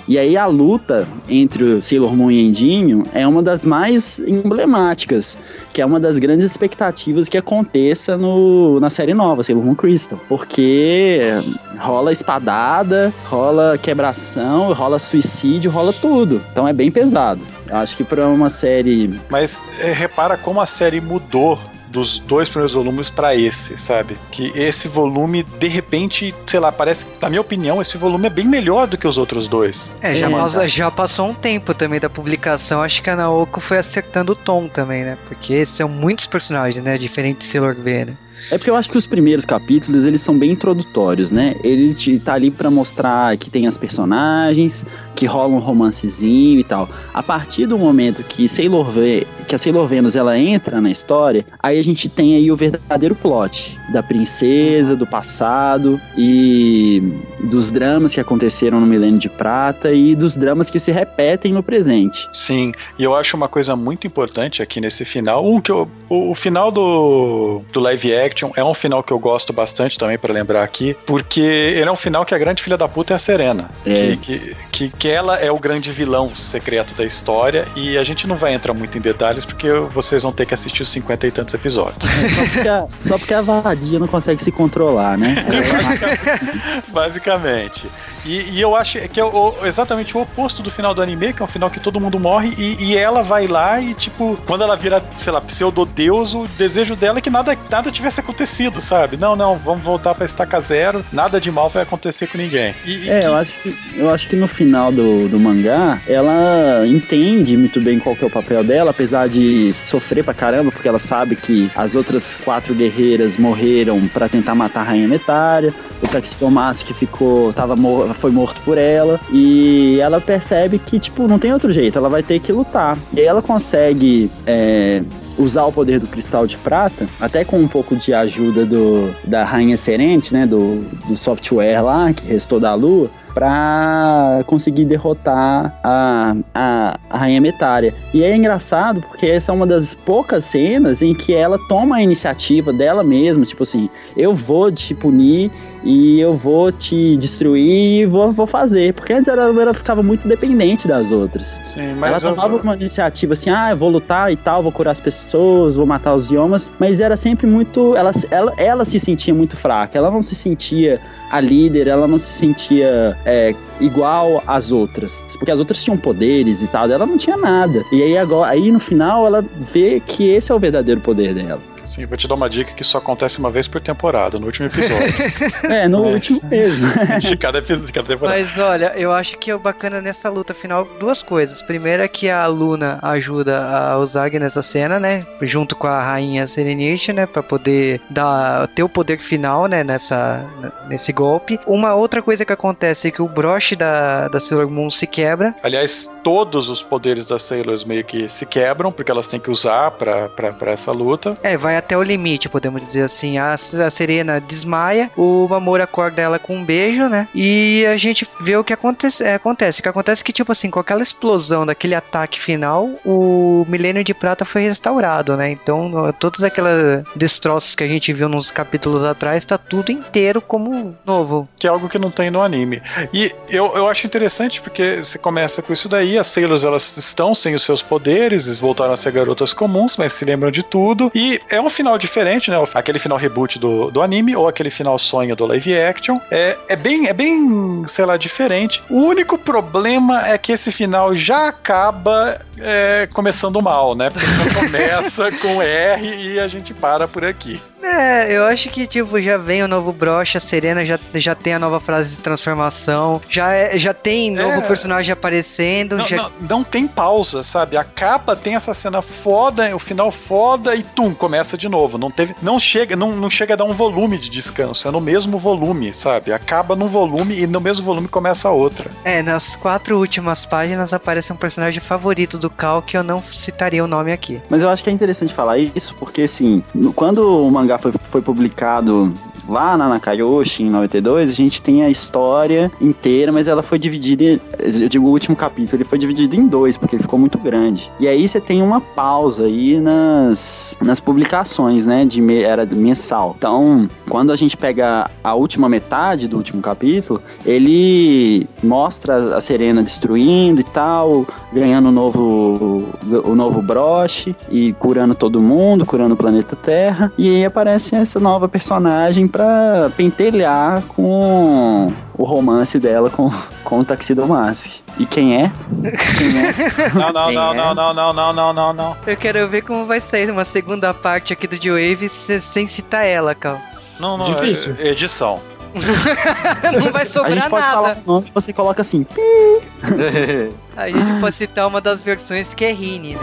E aí a luta entre o Sailor Moon e Endymion é uma das mais emblemáticas, que é uma das grandes expectativas que aconteça no, na série nova, Sailor Moon Crystal. Porque rola espadada, rola quebração, rola suicídio, rola tudo. Então é bem pesado. Acho que pra uma série Mas é, repara como a série mudou dos dois primeiros volumes pra esse, sabe? Que esse volume, de repente, sei lá, parece, na minha opinião, esse volume é bem melhor do que os outros dois. É, já, É, passa- tá. já passou um tempo também da publicação. Acho que a Naoko foi acertando o tom também, né? Porque são muitos personagens, né? Diferente de Sailor V, né? É porque eu acho que os primeiros capítulos, eles são bem introdutórios, né? Ele tá ali pra mostrar que tem as personagens, que rola um romancezinho e tal. A partir do momento que Sailor V, que a Sailor Venus ela entra na história, aí a gente tem aí o verdadeiro plot da princesa, do passado e dos dramas que aconteceram no Milênio de Prata e dos dramas que se repetem no presente. Sim, e eu acho uma coisa muito importante aqui nesse final. Um que eu, o, o final do, do live action é um final que eu gosto bastante também pra lembrar aqui, porque ele é um final que a grande filha da puta é a Serena, É. que, que, que, que ela é o grande vilão secreto da história e a gente não vai entrar muito em detalhes porque vocês vão ter que assistir os cinquenta e tantos episódios. Só porque a, só porque a vadia não consegue se controlar, né? Basicamente. E, e eu acho que é o- exatamente o oposto do final do anime, que é um final que todo mundo morre, e, e ela vai lá e, tipo, quando ela vira, sei lá, pseudo-deus, o desejo dela é que nada, nada tivesse acontecido, sabe? Não, não, vamos voltar pra estaca zero, nada de mal vai acontecer com ninguém. E, e É, eu acho que, eu acho que no final do, do mangá, ela entende muito bem qual que é o papel dela, apesar de sofrer pra caramba, porque ela sabe que as outras quatro guerreiras morreram pra tentar matar a Rainha Metária, o Taxidomas que ficou, tava foi morto por ela, e ela percebe que, tipo, não tem outro jeito, ela vai ter que lutar. E aí ela consegue é, usar o poder do cristal de prata, até com um pouco de ajuda do, da Rainha Serente, né? Do, do software lá, que restou da Lua, para conseguir derrotar a, a, a Rainha Metária. E é engraçado porque essa é uma das poucas cenas em que ela toma a iniciativa dela mesma, tipo assim, eu vou te punir e eu vou te destruir e vou, vou fazer. Porque antes ela, ela ficava muito dependente das outras. Sim, Ela mas eu- tomava uma iniciativa assim, ah, eu vou lutar e tal, vou curar as pessoas, vou matar os idiomas, mas era sempre muito. Ela, ela, ela se sentia muito fraca, ela não se sentia a líder, ela não se sentia é, igual às outras. Porque as outras tinham poderes e tal, ela não tinha nada. E aí agora, aí no final ela vê que esse é o verdadeiro poder dela. Sim, vou te dar uma dica que isso acontece uma vez por temporada, no último episódio. É, no Mas- último mesmo. de cada episódio, de cada temporada. Mas olha, eu acho que é bacana nessa luta final duas coisas. Primeiro é que a Luna ajuda a Ozagi nessa cena, né? Junto com a rainha Serenity, né? Pra poder dar, ter o poder final, né? Nessa, nesse golpe. Uma outra coisa que acontece é que o broche da, da Sailor Moon se quebra. Aliás, todos os poderes das Sailors meio que se quebram, porque elas têm que usar pra, pra, pra essa luta. É, vai até o limite, podemos dizer assim. A, a Serena desmaia, o Mamoru acorda ela com um beijo, né? E a gente vê o que acontece. é, acontece. O que acontece é que, tipo assim, com aquela explosão daquele ataque final, o Milênio de Prata foi restaurado, né? Então, todos aqueles destroços que a gente viu nos capítulos atrás, tá tudo inteiro como novo. que é algo que não tem no anime. E eu, eu acho interessante porque você começa com isso daí, as Sailors elas estão sem os seus poderes, voltaram a ser garotas comuns, mas se lembram de tudo. E é um final diferente, né? Aquele final reboot do, do anime ou aquele final sonho do live action. É, é bem, é bem, sei lá, diferente. O único problema é que esse final já acaba é, começando mal, né? Porque começa com R e a gente para por aqui. É, eu acho que, tipo, já vem o novo broche, a Serena já, já tem a nova frase de transformação, já, é- já tem novo É. personagem aparecendo, Não, já... não, não tem pausa, sabe? A capa tem essa cena foda, o final foda e tum, começa de novo. Não teve, não chega, não, não chega a dar um volume de descanso, é no mesmo volume, sabe? Acaba num volume e no mesmo volume começa a outra. É, nas quatro últimas páginas aparece um personagem favorito do Cal que eu não citaria o nome aqui. Mas eu acho que é interessante falar isso, porque assim, quando o mangá foi, foi publicado lá na Nakayoshi, em 92, a gente tem a história inteira, mas ela foi dividida, eu digo o último capítulo, ele foi dividido em dois, porque ele ficou muito grande. E aí você tem uma pausa aí nas, nas publicações, né, de me- era mensal. Então, quando a gente pega a última metade do último capítulo, ele mostra a Serena destruindo e tal, ganhando o novo, o novo broche e curando todo mundo, curando o planeta Terra. E aí aparece essa nova personagem pra pentelhar com o romance dela com, com o Tuxedo Mask. E quem é? Quem é? Não, não, Quem não, é? não, não, não, não, não, não, não. Eu quero ver como vai sair uma segunda parte aqui do J-Wave se- sem citar ela, Cal. Não, não, Difícil. é- é edição. Não vai A gente sobrar pode falar nada. o nome você coloca assim. A gente pode citar uma das versões que é Rini, né?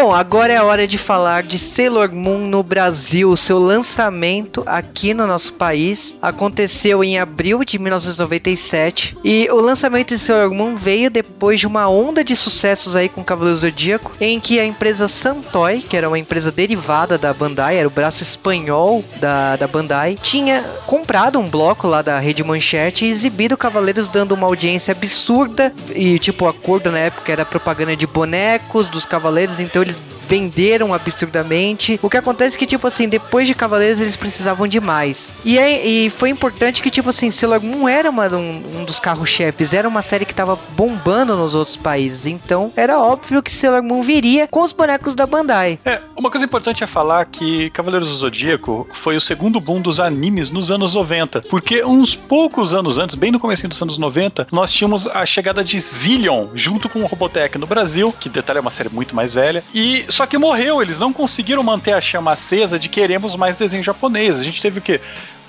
Bom, agora é a hora de falar de Sailor Moon no Brasil. Seu lançamento aqui no nosso país aconteceu em abril de 1997. E o lançamento de Sailor Moon veio depois de uma onda de sucessos aí com Cavaleiro Zodíaco, em que a empresa Santoy, que era uma empresa derivada da Bandai, era o braço espanhol da, da Bandai, tinha comprado um bloco lá da Rede Manchete e exibido Cavaleiros dando uma audiência absurda. E tipo, o acordo na época era propaganda de bonecos dos Cavaleiros, então eles venderam absurdamente. O que acontece é que, tipo assim, depois de Cavaleiros eles precisavam de mais. E, é, e foi importante que, tipo assim, Sailor Moon era uma, um, um dos carros-chefes, era uma série que tava bombando nos outros países. Então era óbvio que Sailor Moon viria com os bonecos da Bandai. É, uma coisa importante é falar que Cavaleiros do Zodíaco foi o segundo boom dos animes nos anos 90, porque uns poucos anos antes, bem no começo dos anos 90, nós tínhamos a chegada de Zillion junto com o Robotech no Brasil, que detalhe é uma série muito mais velha, e só que morreu, eles não conseguiram manter a chama acesa de queremos mais desenho japonês. A gente teve o quê?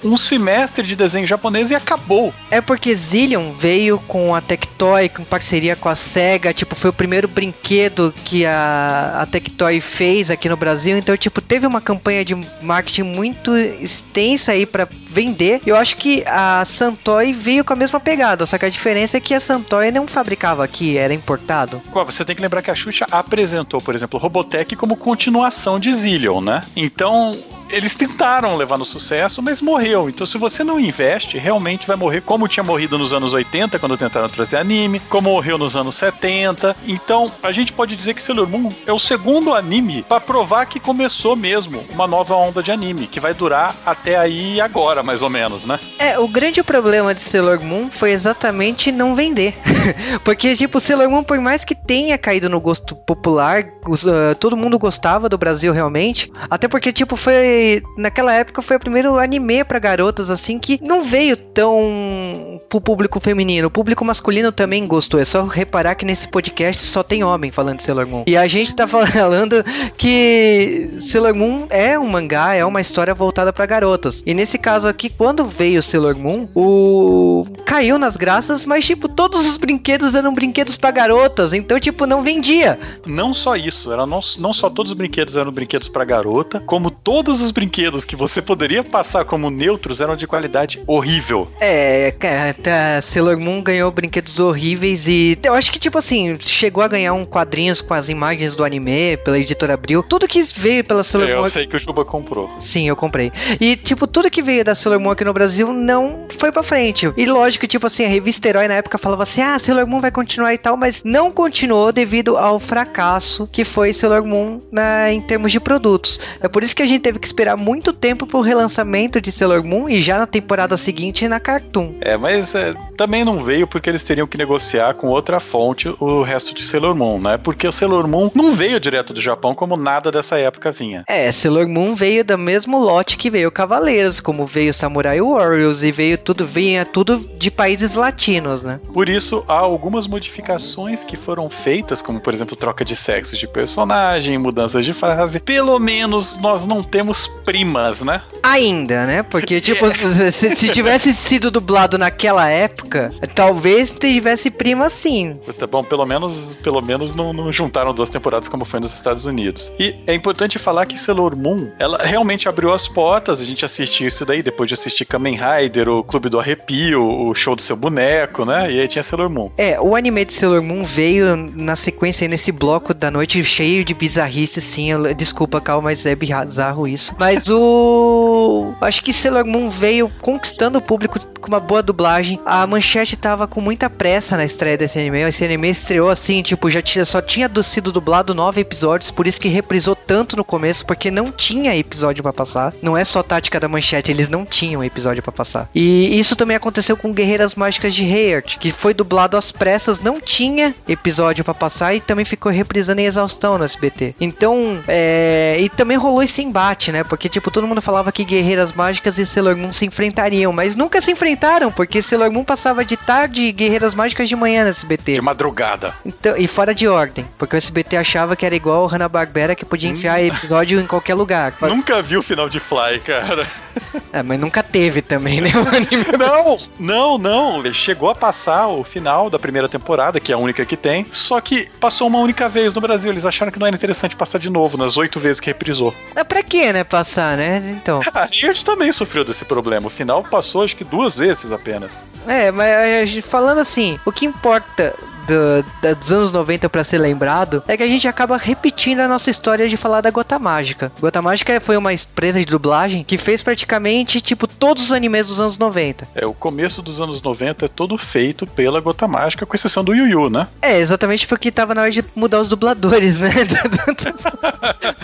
Um semestre de desenho japonês e acabou. É porque Zillion veio com a Tectoy, com parceria com a SEGA, tipo, foi o primeiro brinquedo que a, a Tectoy fez aqui no Brasil, então, tipo, teve uma campanha de marketing muito extensa aí pra vender. Eu acho que a Santoy veio com a mesma pegada, só que a diferença é que a Santoy não fabricava aqui, era importado. Você tem que lembrar que a Xuxa apresentou, por exemplo, Robotech como continuação de Zillion, né? Então, eles tentaram levar no sucesso, mas morreu. Então, se você não investe, realmente vai morrer como tinha morrido nos anos 80, quando tentaram trazer anime, como morreu nos anos 70. Então, a gente pode dizer que Sailor Moon é o segundo anime para provar que começou mesmo uma nova onda de anime, que vai durar até aí agora, mais ou menos, né? É, o grande problema de Sailor Moon foi exatamente não vender. Porque, tipo, Sailor Moon, por mais que tenha caído no gosto popular, ah, todo mundo gostava do Brasil realmente. Até porque, tipo, foi. Naquela época foi o primeiro anime pra garotas, assim, que não veio tão pro público feminino. O público masculino também gostou. É só reparar que nesse podcast só tem homem falando de Sailor Moon. E a gente tá falando que Sailor Moon é um mangá, é uma história voltada pra garotas. E nesse caso aqui, quando veio Sailor Moon, o. caiu nas graças, mas, tipo, todos os brinquedos eram brinquedos pra garotas. Então, tipo, não vendia. Não só isso, era não, não só todos os brinquedos eram brinquedos pra garota, como todos os brinquedos que você poderia passar como neutros eram de qualidade horrível. É, cara, tá, Sailor Moon ganhou brinquedos horríveis e eu acho que, tipo assim, chegou a ganhar um quadrinhos com as imagens do anime pela editora Abril. Tudo que veio pela Sailor Moon. Eu sei que o Juba comprou. Sim, eu comprei. E, tipo, tudo que veio da Sailor Moon aqui no Brasil não foi pra frente. E lógico, tipo assim, a revista Herói na época falava assim: ah, Sailor Moon vai continuar e tal, mas não continuou devido ao fracasso que foi Sailor Moon na, em termos de produtos. É por isso que a gente teve que esperar muito tempo pro relançamento de Sailor Moon e já na temporada seguinte na Cartoon. É, mas é, também não veio porque eles teriam que negociar com outra fonte o resto de Sailor Moon, né? Porque o Sailor Moon não veio direto do Japão como nada dessa época vinha. É, Sailor Moon veio do mesmo lote que veio Cavaleiros, como veio Samurai Warriors e veio tudo, vinha tudo de países latinos, né? Por isso, há algumas modificações que foram feitas, como por exemplo, troca de sexo de personagem, mudanças de frase. Pelo menos nós não temos primas, né? Ainda, né? Porque, tipo, se, se tivesse sido dublado naquela época, talvez tivesse prima sim. Tá bom, pelo menos, pelo menos não, não juntaram duas temporadas como foi nos Estados Unidos. E é importante falar que Sailor Moon, ela realmente abriu as portas, a gente assistiu isso daí depois de assistir Kamen Rider, o Clube do Arrepio, o show do seu boneco, né? E aí tinha Sailor Moon. É, o anime de Sailor Moon veio na sequência nesse bloco da noite cheio de bizarrice, sim. Eu- desculpa, Cal, mas é bizarro isso. Mas o. Acho que Sailor Moon veio conquistando o público com uma boa dublagem. A manchete tava com muita pressa na estreia desse anime. Esse anime estreou assim, tipo, já tinha, só tinha do- sido dublado nove episódios, por isso que reprisou tanto no começo, porque não tinha episódio pra passar. Não é só tática da manchete, eles não tinham episódio pra passar. E isso também aconteceu com Guerreiras Mágicas de Heart, que foi dublado às pressas, não tinha episódio pra passar e também ficou reprisando em exaustão no SBT. Então, é... e também rolou esse embate, né? Porque, tipo, todo mundo falava que Guerreiras Mágicas e Sailor Moon se enfrentariam, mas nunca se enfrentaram, porque Sailor Moon passava de tarde e Guerreiras Mágicas de manhã no SBT. De madrugada. Então, e fora de ordem, porque o SBT achava que era igual o Hanna-Barbera que podia enfiar episódio em qualquer lugar. Nunca vi o final de Fly, cara. É, mas nunca teve também, né? Não, não, não. Ele chegou a passar o final da primeira temporada, que é a única que tem. Só que passou uma única vez no Brasil. Eles acharam que não era interessante passar de novo, nas oito vezes que reprisou. É pra quê, né? Passar, né? Então. A gente também sofreu desse problema. O final passou, acho que duas vezes apenas. É, mas gente- falando assim, o que importa do- dos anos 90 pra ser lembrado é que a gente acaba repetindo a nossa história de falar da Gota Mágica. Gota Mágica foi uma empresa de dublagem que fez praticamente, tipo, todos os animes dos anos 90. É, o começo dos anos 90 é todo feito pela Gota Mágica, com exceção do Yu Yu, né? É, exatamente porque tava na hora de mudar os dubladores, né?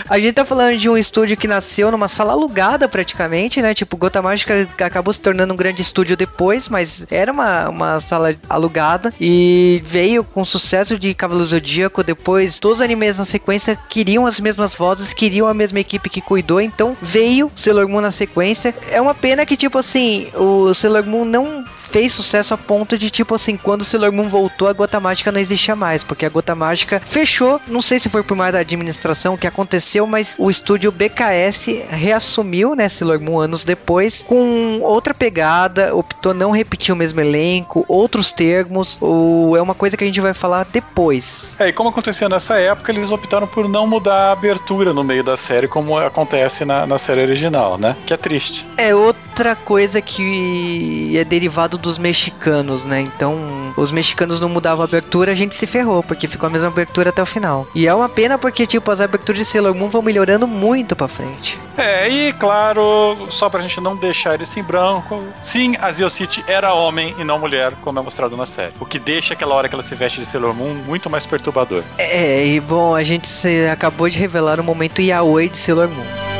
a gente tá falando de um estúdio que nasceu numa sala alugada praticamente, né? Tipo, Gota Mágica acabou se tornando um grande estúdio depois, mas era uma, uma sala alugada e veio com sucesso de Cavaleiro Zodíaco. Depois, todos os animes na sequência queriam as mesmas vozes, queriam a mesma equipe que cuidou, então veio Sailor Moon na sequência. É uma pena que, tipo assim, o Sailor Moon não fez sucesso a ponto de, tipo assim, quando o Sailor Moon voltou, a Gota Mágica não existia mais, porque a Gota Mágica fechou, não sei se foi por mais da administração, que que aconteceu, mas o estúdio BKS reassumiu, né, Sailor Moon anos depois, com outra pegada, optou não repetir o mesmo elenco, outros termos, ou é uma coisa que a gente vai falar depois. É, e como acontecia nessa época, eles optaram por não mudar a abertura no meio da série, como acontece na, na série original, né? Que é triste. É outra coisa que é derivado dos mexicanos, né? Então, os mexicanos não mudavam a abertura, a gente se ferrou, porque ficou a mesma abertura até o final. E é uma pena porque, tipo, as aberturas de Sailor Moon vão melhorando muito pra frente. É, e claro, só pra gente não deixar isso em branco, sim, a Zio City era homem e não mulher, como é mostrado na série. O que deixa aquela hora que ela se veste de Sailor Moon muito mais perturbador. É, e bom, a gente se- acabou de revelar o momento yaoi de Sailor Moon.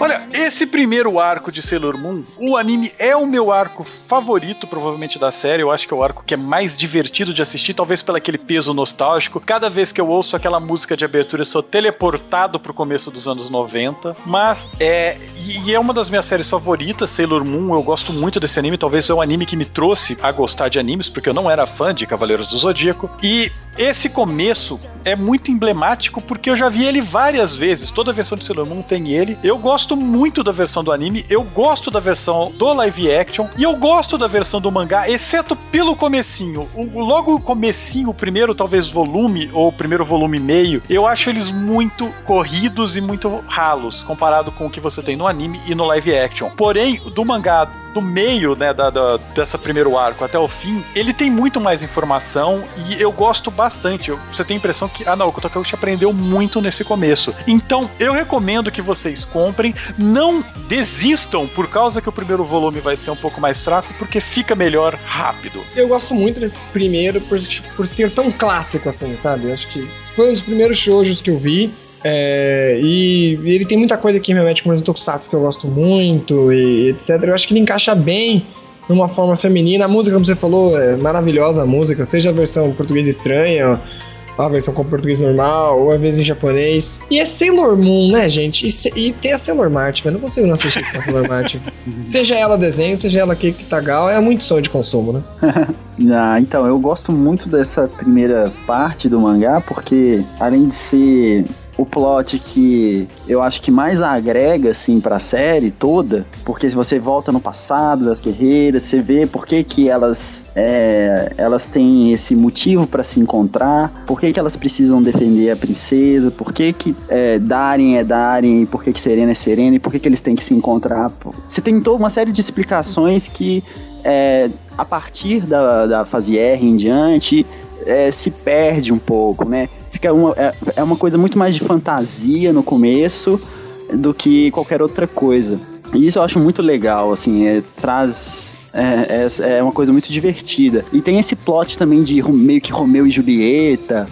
Olha, esse primeiro arco de Sailor Moon, o anime é o meu arco favorito, provavelmente, da série. Eu acho que é o arco que é mais divertido de assistir, talvez pelo aquele peso nostálgico. Cada vez que eu ouço aquela música de abertura, eu sou teleportado pro começo dos anos 90. Mas é. E é uma das minhas séries favoritas, Sailor Moon. Eu gosto muito desse anime. Talvez é o anime que me trouxe a gostar de animes, porque eu não era fã de Cavaleiros do Zodíaco. E esse começo é muito emblemático porque eu já vi ele várias vezes. Toda versão de Sailor Moon tem ele. Eu gosto muito da versão do anime, eu gosto da versão do live action e eu gosto da versão do mangá, exceto pelo comecinho. O, logo o comecinho, o primeiro talvez volume ou o primeiro volume meio, eu acho eles muito corridos e muito ralos comparado com o que você tem no anime e no live action. Porém, do mangá do meio, né, da, da- dessa primeiro arco até o fim, ele tem muito mais informação e eu gosto bastante. Eu- Você tem a impressão que, ah não, o Kotakeuchi aprendeu muito nesse começo. Então, eu recomendo que vocês comprem, não desistam por causa que o primeiro volume vai ser um pouco mais fraco, porque fica melhor rápido. Eu gosto muito desse primeiro por, por ser tão clássico assim, sabe? Eu acho que foi um dos primeiros shoujos que eu vi. É, e ele tem muita coisa que me remete com os Tokusatsu que eu gosto muito e etc. Eu acho que ele encaixa bem numa forma feminina. A música, como você falou, é maravilhosa a música, seja a versão português estranha, a versão com português normal, ou a vez em japonês. E é Sailor Moon, né, gente? E, se- e tem a Sailor Mart, eu não consigo não assistir com a Sailor Mart. seja ela desenho, seja ela Kiki Tagal, é muito sonho de consumo, né? Ah, então, eu gosto muito dessa primeira parte do mangá, porque além de ser o plot que eu acho que mais agrega, assim, pra série toda, porque se você volta no passado das guerreiras, você vê por que que elas, é, elas têm esse motivo pra se encontrar, por que que elas precisam defender a princesa, por que que é, Darien é Darien, por que que Serena é Serena, e por que que eles têm que se encontrar. Você tem toda uma série de explicações que é, a partir da, da fase R em diante, é, se perde um pouco, né? Fica uma, é, é uma coisa muito mais de fantasia no começo do que qualquer outra coisa. E isso eu acho muito legal, assim, é, traz. É, é, é uma coisa muito divertida. E tem esse plot também de meio que Romeu e Julieta,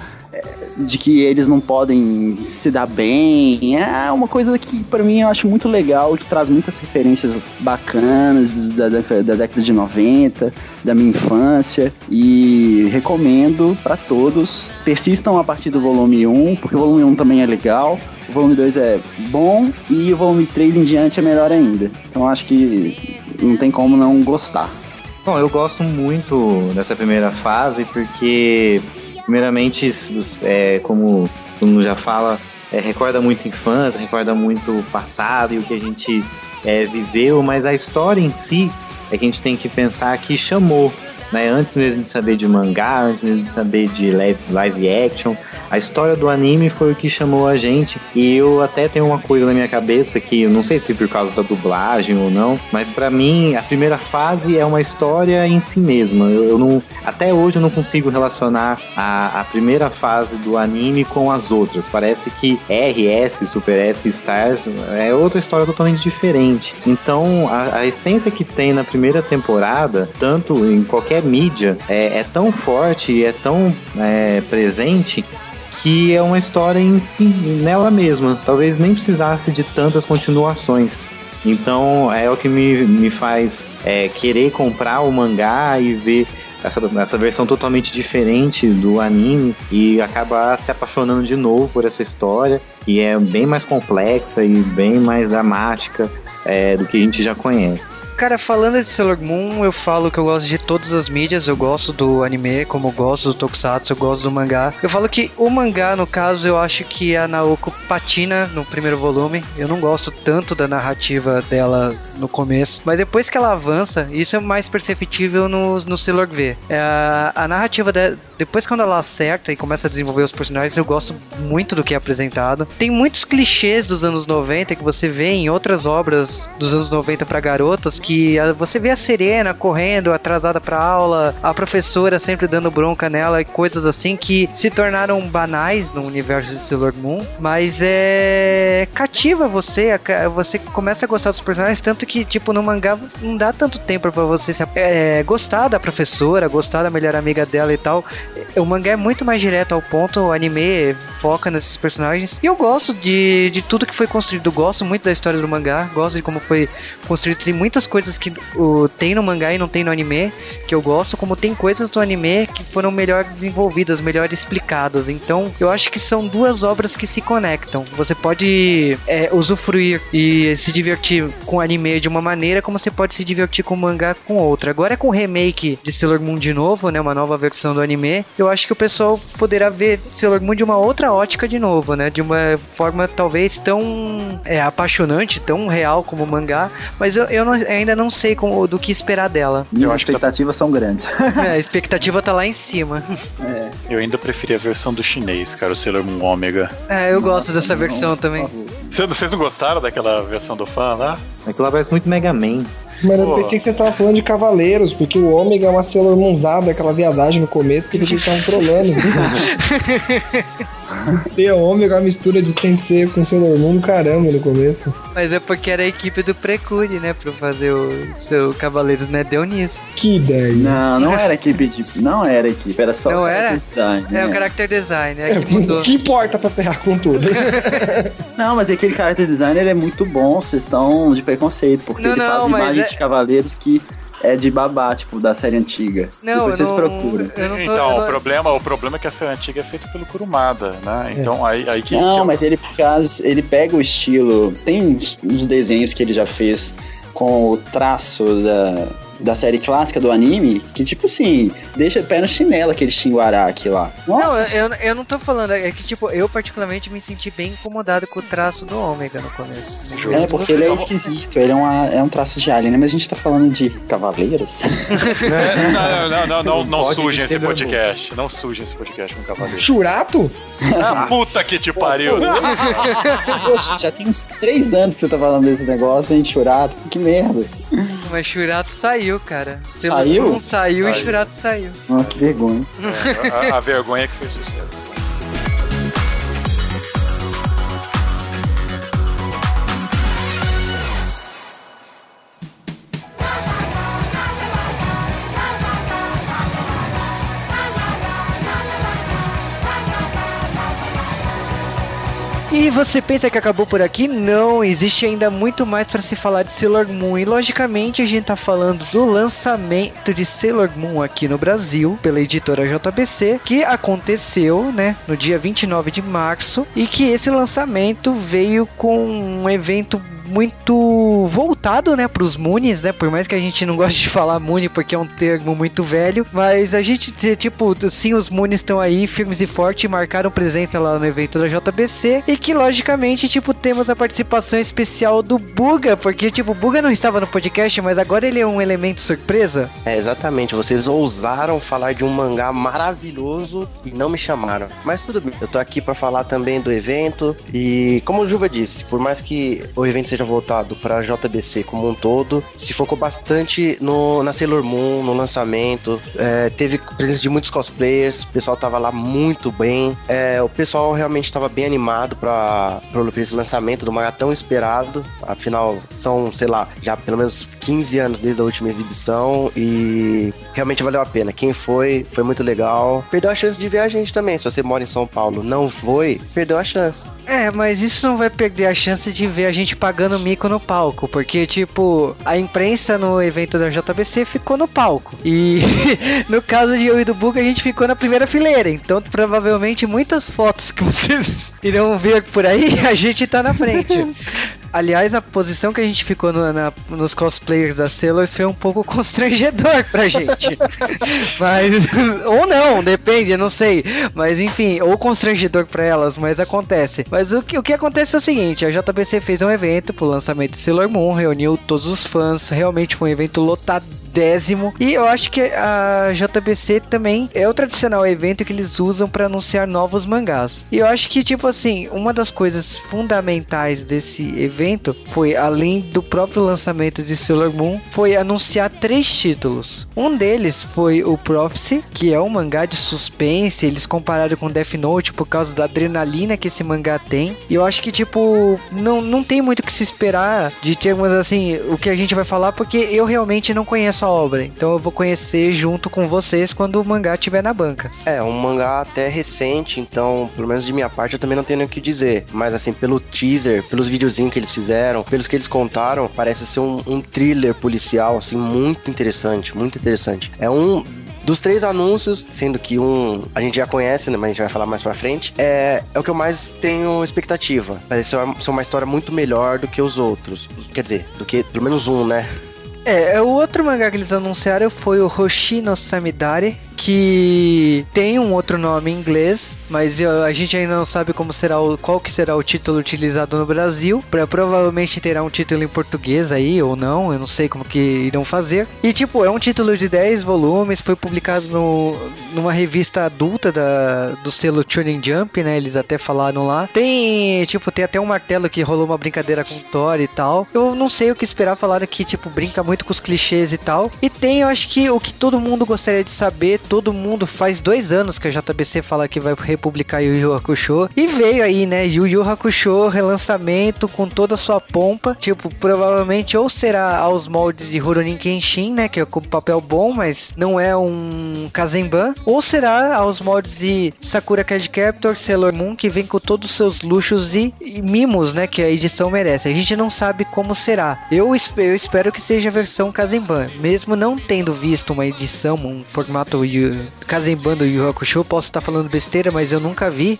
de que eles não podem se dar bem. É uma coisa que pra mim eu acho muito legal, que traz muitas referências bacanas da, da, da década de 90, da minha infância. E recomendo pra todos. Persistam a partir do volume 1, porque o volume 1 também é legal. O volume 2 é bom e o volume 3 em diante é melhor ainda. Então acho que não tem como não gostar. Bom, eu gosto muito dessa primeira fase porque, primeiramente, é, como todo mundo já fala, é, recorda muito infância, recorda muito o passado e o que a gente é, viveu, mas a história em si é que a gente tem que pensar que chamou, né? Antes mesmo de saber de mangá, antes mesmo de saber de live, live action, a história do anime foi o que chamou a gente. E eu até tenho uma coisa na minha cabeça que eu não sei se por causa da dublagem ou não, mas pra mim a primeira fase é uma história em si mesma. Eu, eu não, até hoje eu não consigo relacionar a, a primeira fase do anime com as outras. Parece que RS, Super S, Stars é outra história totalmente diferente. Então a, a essência que tem na primeira temporada, tanto em qualquer mídia, é, é tão forte e é tão é, presente que é uma história em si, nela mesma. Talvez nem precisasse de tantas continuações. Então é o que me, me faz é, querer comprar o mangá e ver essa, essa versão totalmente diferente do anime e acabar se apaixonando de novo por essa história. E é bem mais complexa e bem mais dramática é, do que a gente já conhece. Cara, falando de Sailor Moon, eu falo que eu gosto de todas as mídias. Eu gosto do anime, como eu gosto do Tokusatsu, eu gosto do mangá. Eu falo que o mangá, no caso, eu acho que a Naoko patina no primeiro volume. Eu não gosto tanto da narrativa dela no começo. Mas depois que ela avança, isso é mais perceptível no, no Sailor V. É, a, narrativa. Depois quando ela acerta e começa a desenvolver os personagens, eu gosto muito do que é apresentado. Tem muitos clichês dos anos 90 que você vê em outras obras dos anos 90 para garotas, que você vê a Serena correndo atrasada para aula, a professora sempre dando bronca nela e coisas assim que se tornaram banais no universo de Sailor Moon, mas é cativa você, você começa a gostar dos personagens tanto que tipo no mangá não dá tanto tempo para você se, é, gostar da professora, gostar da melhor amiga dela e tal. O mangá é muito mais direto ao ponto, o anime foca nesses personagens. E eu gosto de, de tudo que foi construído. Gosto muito da história do mangá, gosto de como foi construído. Tem muitas coisas que o, tem no mangá e não tem no anime, que eu gosto, como tem coisas do anime que foram melhor desenvolvidas, melhor explicadas. Então, eu acho que são duas obras que se conectam. Você pode é, usufruir e se divertir com o anime de uma maneira, como você pode se divertir com o mangá com outra. Agora com o remake de Sailor Moon de novo, né, uma nova versão do anime, eu acho que o pessoal poderá ver Sailor Moon de uma outra ótica de novo, né? De uma forma talvez tão é, apaixonante, tão real como o mangá, mas eu, eu não, ainda não sei como, do que esperar dela. Minhas expectativas são grandes. É, a expectativa tá lá em cima. É. Eu ainda preferi a versão do chinês, cara, o Sailor Moon Ômega. É, eu gosto dessa versão também. Vocês vocês não gostaram daquela versão do fã lá? Aquilo lá parece muito Mega Man. Mas eu pensei que você tava falando de Cavaleiros, porque o Ômega é uma Sailor Moonzada, aquela viadagem no começo que eles estavam trolando. Ser Ômega é uma mistura de Sensei com Sailor Moon, caramba, no começo. Mas é porque era a equipe do Precure, né? Pra fazer o seu Cavaleiros, né? Deu nisso. Que ideia. Não, não era equipe de. Não era equipe, era só Não o era? design. É, o né? character design, é É, que mudou. que importa pra ferrar com tudo? Não, mas aquele character design ele é muito bom, vocês estão de preconceito, porque Não, ele não, faz imagens é- de cavaleiros que é de babá, tipo, da série antiga. Não, Depois vocês não, procuram. eu não tô... então, eu o problema, o problema é que essa antiga é feita pelo Kurumada, né? Então aí, aí que. Não, que mas ele ele pega o estilo, tem uns, uns desenhos que ele já fez com o traço da, da série clássica do anime, que tipo assim, deixa pé no chinelo aquele Shinguaraki lá. Não, Nossa, eu, eu não tô falando, é que tipo, eu particularmente me senti bem incomodado com o traço do Ômega no começo. é porque ele é esquisito, ele é, uma, é um traço de alien, né? Mas a gente tá falando de cavaleiros. É, não, não, não, não, não sujem esse podcast. Não sujem esse podcast com cavaleiro. Churato? Ah, puta que te pariu! Poxa, já tem uns três anos que você tá falando desse negócio, hein, churado. Que merda. Mas Churato saiu, cara. Pelo Saiu? menos saiu e Saiu. Churato saiu. Nossa, que vergonha. É, a, a vergonha que fez sucesso. E você pensa que acabou por aqui? Não, existe ainda muito mais para se falar de Sailor Moon. E logicamente a gente tá falando do lançamento de Sailor Moon aqui no Brasil, pela editora JBC, que aconteceu, né, no dia 29 de março, e que esse lançamento veio com um evento muito voltado, né, pros Moonies, né? Por mais que a gente não goste de falar Mooney porque é um termo muito velho, mas a gente, tipo, sim, os Moonies estão aí firmes e fortes, marcaram presença lá no evento da JBC e que logicamente, tipo, temos a participação especial do Buga, porque tipo, o Buga não estava no podcast, mas agora ele é um elemento surpresa. É, exatamente. Vocês ousaram falar de um mangá maravilhoso e não me chamaram. Mas tudo bem. Eu tô aqui pra falar também do evento. E como o Juba disse, por mais que o evento seja voltado pra JBC como um todo, se focou bastante no, na Sailor Moon, no lançamento. É, teve presença de muitos cosplayers. O pessoal tava lá muito bem. É, o pessoal realmente tava bem animado pra esse lançamento do mangá tão esperado. Afinal, são, sei lá, já pelo menos 15 anos desde a última exibição. E realmente valeu a pena. Quem foi, foi muito legal. Perdeu a chance de ver a gente também. Se você mora em São Paulo, não foi, perdeu a chance. É, mas isso não vai perder a chance de ver a gente pagando dando mico no palco, porque, tipo, a imprensa no evento da JBC ficou no palco. E no caso de eu e do Buga, a gente ficou na primeira fileira. Então, provavelmente, muitas fotos que vocês irão ver por aí, a gente tá na frente. Aliás, a posição que a gente ficou no- na- nos cosplayers da Sailors foi um pouco constrangedor pra gente. mas. Ou não, depende, eu não sei. Mas enfim, ou constrangedor pra elas, mas acontece. Mas o que, o que acontece é o seguinte: a JBC fez um evento pro lançamento de Sailor Moon, reuniu todos os fãs. Realmente foi um evento lotado décimo. E eu acho que a JBC também é o tradicional evento que eles usam para anunciar novos mangás. E eu acho que, tipo assim, uma das coisas fundamentais desse evento foi, além do próprio lançamento de Sailor Moon, foi anunciar três títulos. Um deles foi o Prophecy, que é um mangá de suspense. Eles compararam com Death Note por causa da adrenalina que esse mangá tem. E eu acho que, tipo, não, não tem muito o que se esperar de termos assim, o que a gente vai falar, porque eu realmente não conheço a obra. Então eu vou conhecer junto com vocês quando o mangá estiver na banca. É, um mangá até recente, então, pelo menos de minha parte, eu também não tenho nem o que dizer. Mas, assim, pelo teaser, pelos videozinhos que eles fizeram, pelos que eles contaram, parece ser um, um thriller policial, assim, muito interessante, muito interessante. É um dos três anúncios, sendo que um a gente já conhece, né, mas a gente vai falar mais pra frente, é, é o que eu mais tenho expectativa. Parece ser uma, ser uma história muito melhor do que os outros. Quer dizer, do que pelo menos um, né? É, o outro mangá que eles anunciaram foi o Hoshino Samidare, que tem um outro nome em inglês, mas eu- a gente ainda não sabe como será o, qual que será o título utilizado no Brasil. Pra, provavelmente terá um título em português aí ou não, eu não sei como que irão fazer. E tipo, é um título de 10 volumes, foi publicado no, numa revista adulta da, do selo Tuning Jump, né? Eles até falaram lá. Tem, tipo, tem até um martelo que rolou uma brincadeira com Thor e tal. Eu não sei o que esperar, falaram que, tipo, brinca muito com os clichês e tal. E tem, eu acho que o que todo mundo gostaria de saber, todo mundo faz dois anos que a JBC fala que vai republicar Yu Yu Hakusho. E veio aí, né? Yu Yu Hakusho, relançamento com toda a sua pompa. Tipo, provavelmente ou será aos moldes de Rurouni Kenshin, né? Que é com papel bom, mas não é um Kazenban. Ou será aos moldes de Sakura Card Captor, Sailor Moon, que vem com todos os seus luxos e, e mimos, né? Que a edição merece. A gente não sabe como será. Eu, eu espero que seja a versão Kazenban. Mesmo não tendo visto uma edição, um formato Kazenban do Yu Hakusho, posso estar falando besteira, mas eu nunca vi.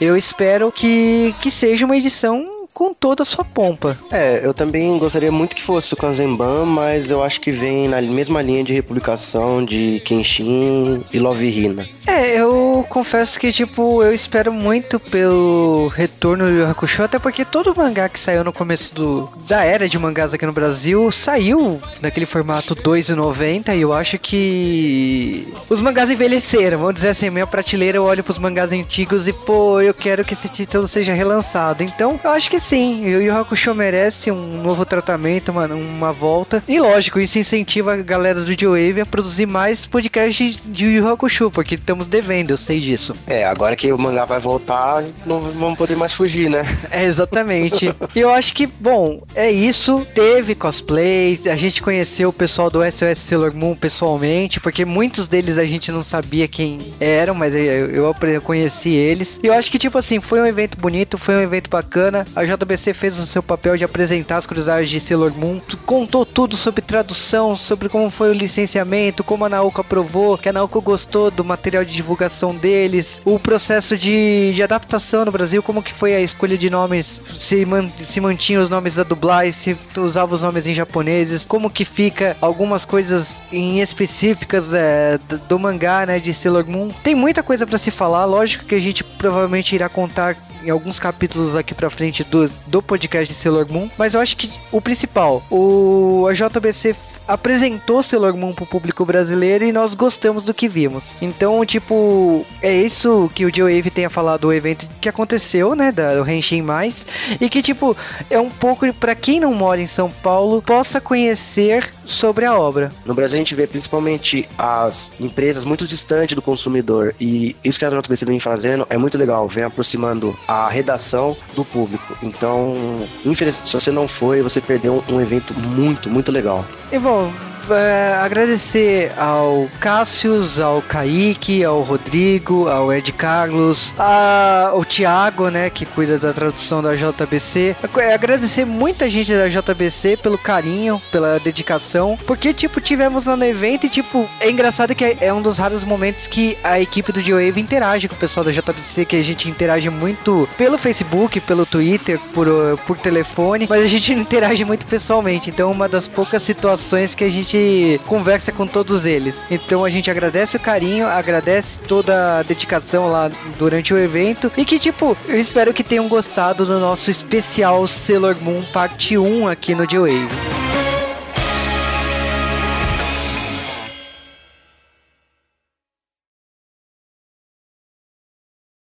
Eu espero que, que seja uma edição com toda a sua pompa. É, eu também gostaria muito que fosse o Kanzenban, mas eu acho que vem na mesma linha de republicação de Kenshin e Love Hina. É, eu confesso que, tipo, eu espero muito pelo retorno do Yu Hakusho, até porque todo mangá que saiu no começo do, da era de mangás aqui no Brasil saiu naquele formato 2,90 e eu acho que os mangás envelheceram, vamos dizer assim, minha prateleira eu olho pros mangás antigos e, pô, eu quero que esse título seja relançado. Então, eu acho que sim, o Yu Hakusho merece um novo tratamento, uma, uma volta. E lógico, isso incentiva a galera do J-Wave a produzir mais podcasts de Yu Hakusho, porque estamos devendo, eu sei disso. É, agora que o mangá vai voltar, não vamos poder mais fugir, né? É, exatamente. E eu acho que, bom, é isso. Teve cosplay, a gente conheceu o pessoal do SOS Sailor Moon pessoalmente, porque muitos deles a gente não sabia quem eram, mas eu, eu, conheci eles. E eu acho que, tipo assim, foi um evento bonito, foi um evento bacana. A JBC fez o seu papel de apresentar as curiosidades de Sailor Moon, contou tudo sobre tradução, sobre como foi o licenciamento, como a Naoko aprovou, que a Naoko gostou do material de divulgação deles, o processo de, de adaptação no Brasil, como que foi a escolha de nomes, se, man, se mantinha os nomes da dublagem, se usava os nomes em japoneses, como que fica algumas coisas em específicas é, do, mangá, né, de Sailor Moon. Tem muita coisa pra se falar, lógico que a gente provavelmente irá contar em alguns capítulos aqui pra frente do, do podcast de Sailor Moon, mas eu acho que o principal, o a JBC apresentou Sailor Moon pro público brasileiro e nós gostamos do que vimos. Então, tipo, é isso que o Joe tenha falado do evento que aconteceu, né, da do Henshin Mais, e que tipo, é um pouco pra quem não mora em São Paulo possa conhecer sobre a obra. No Brasil a gente vê principalmente as empresas muito distantes do consumidor e isso que a JBC vem fazendo é muito legal, vem aproximando a redação do público. Então, infelizmente, se você não foi, você perdeu um evento muito, muito legal. E bom, é, agradecer ao Cássius, ao Kaique, ao Rodrigo, ao Ed Carlos, ao Thiago, né, que cuida da tradução da JBC. É, Agradecer muita gente da JBC pelo carinho, pela dedicação, porque, tipo, tivemos lá no evento e, tipo, é engraçado que é- um dos raros momentos que a equipe do G-Wave interage com o pessoal da JBC, que a gente interage muito pelo Facebook, pelo Twitter, por, por telefone, mas a gente não interage muito pessoalmente. Então, uma das poucas situações que a gente conversa com todos eles. Então, a gente agradece o carinho, agradece toda a dedicação lá durante o evento e que, tipo, eu espero que tenham gostado do nosso especial Sailor Moon parte 1 aqui no G-Wave.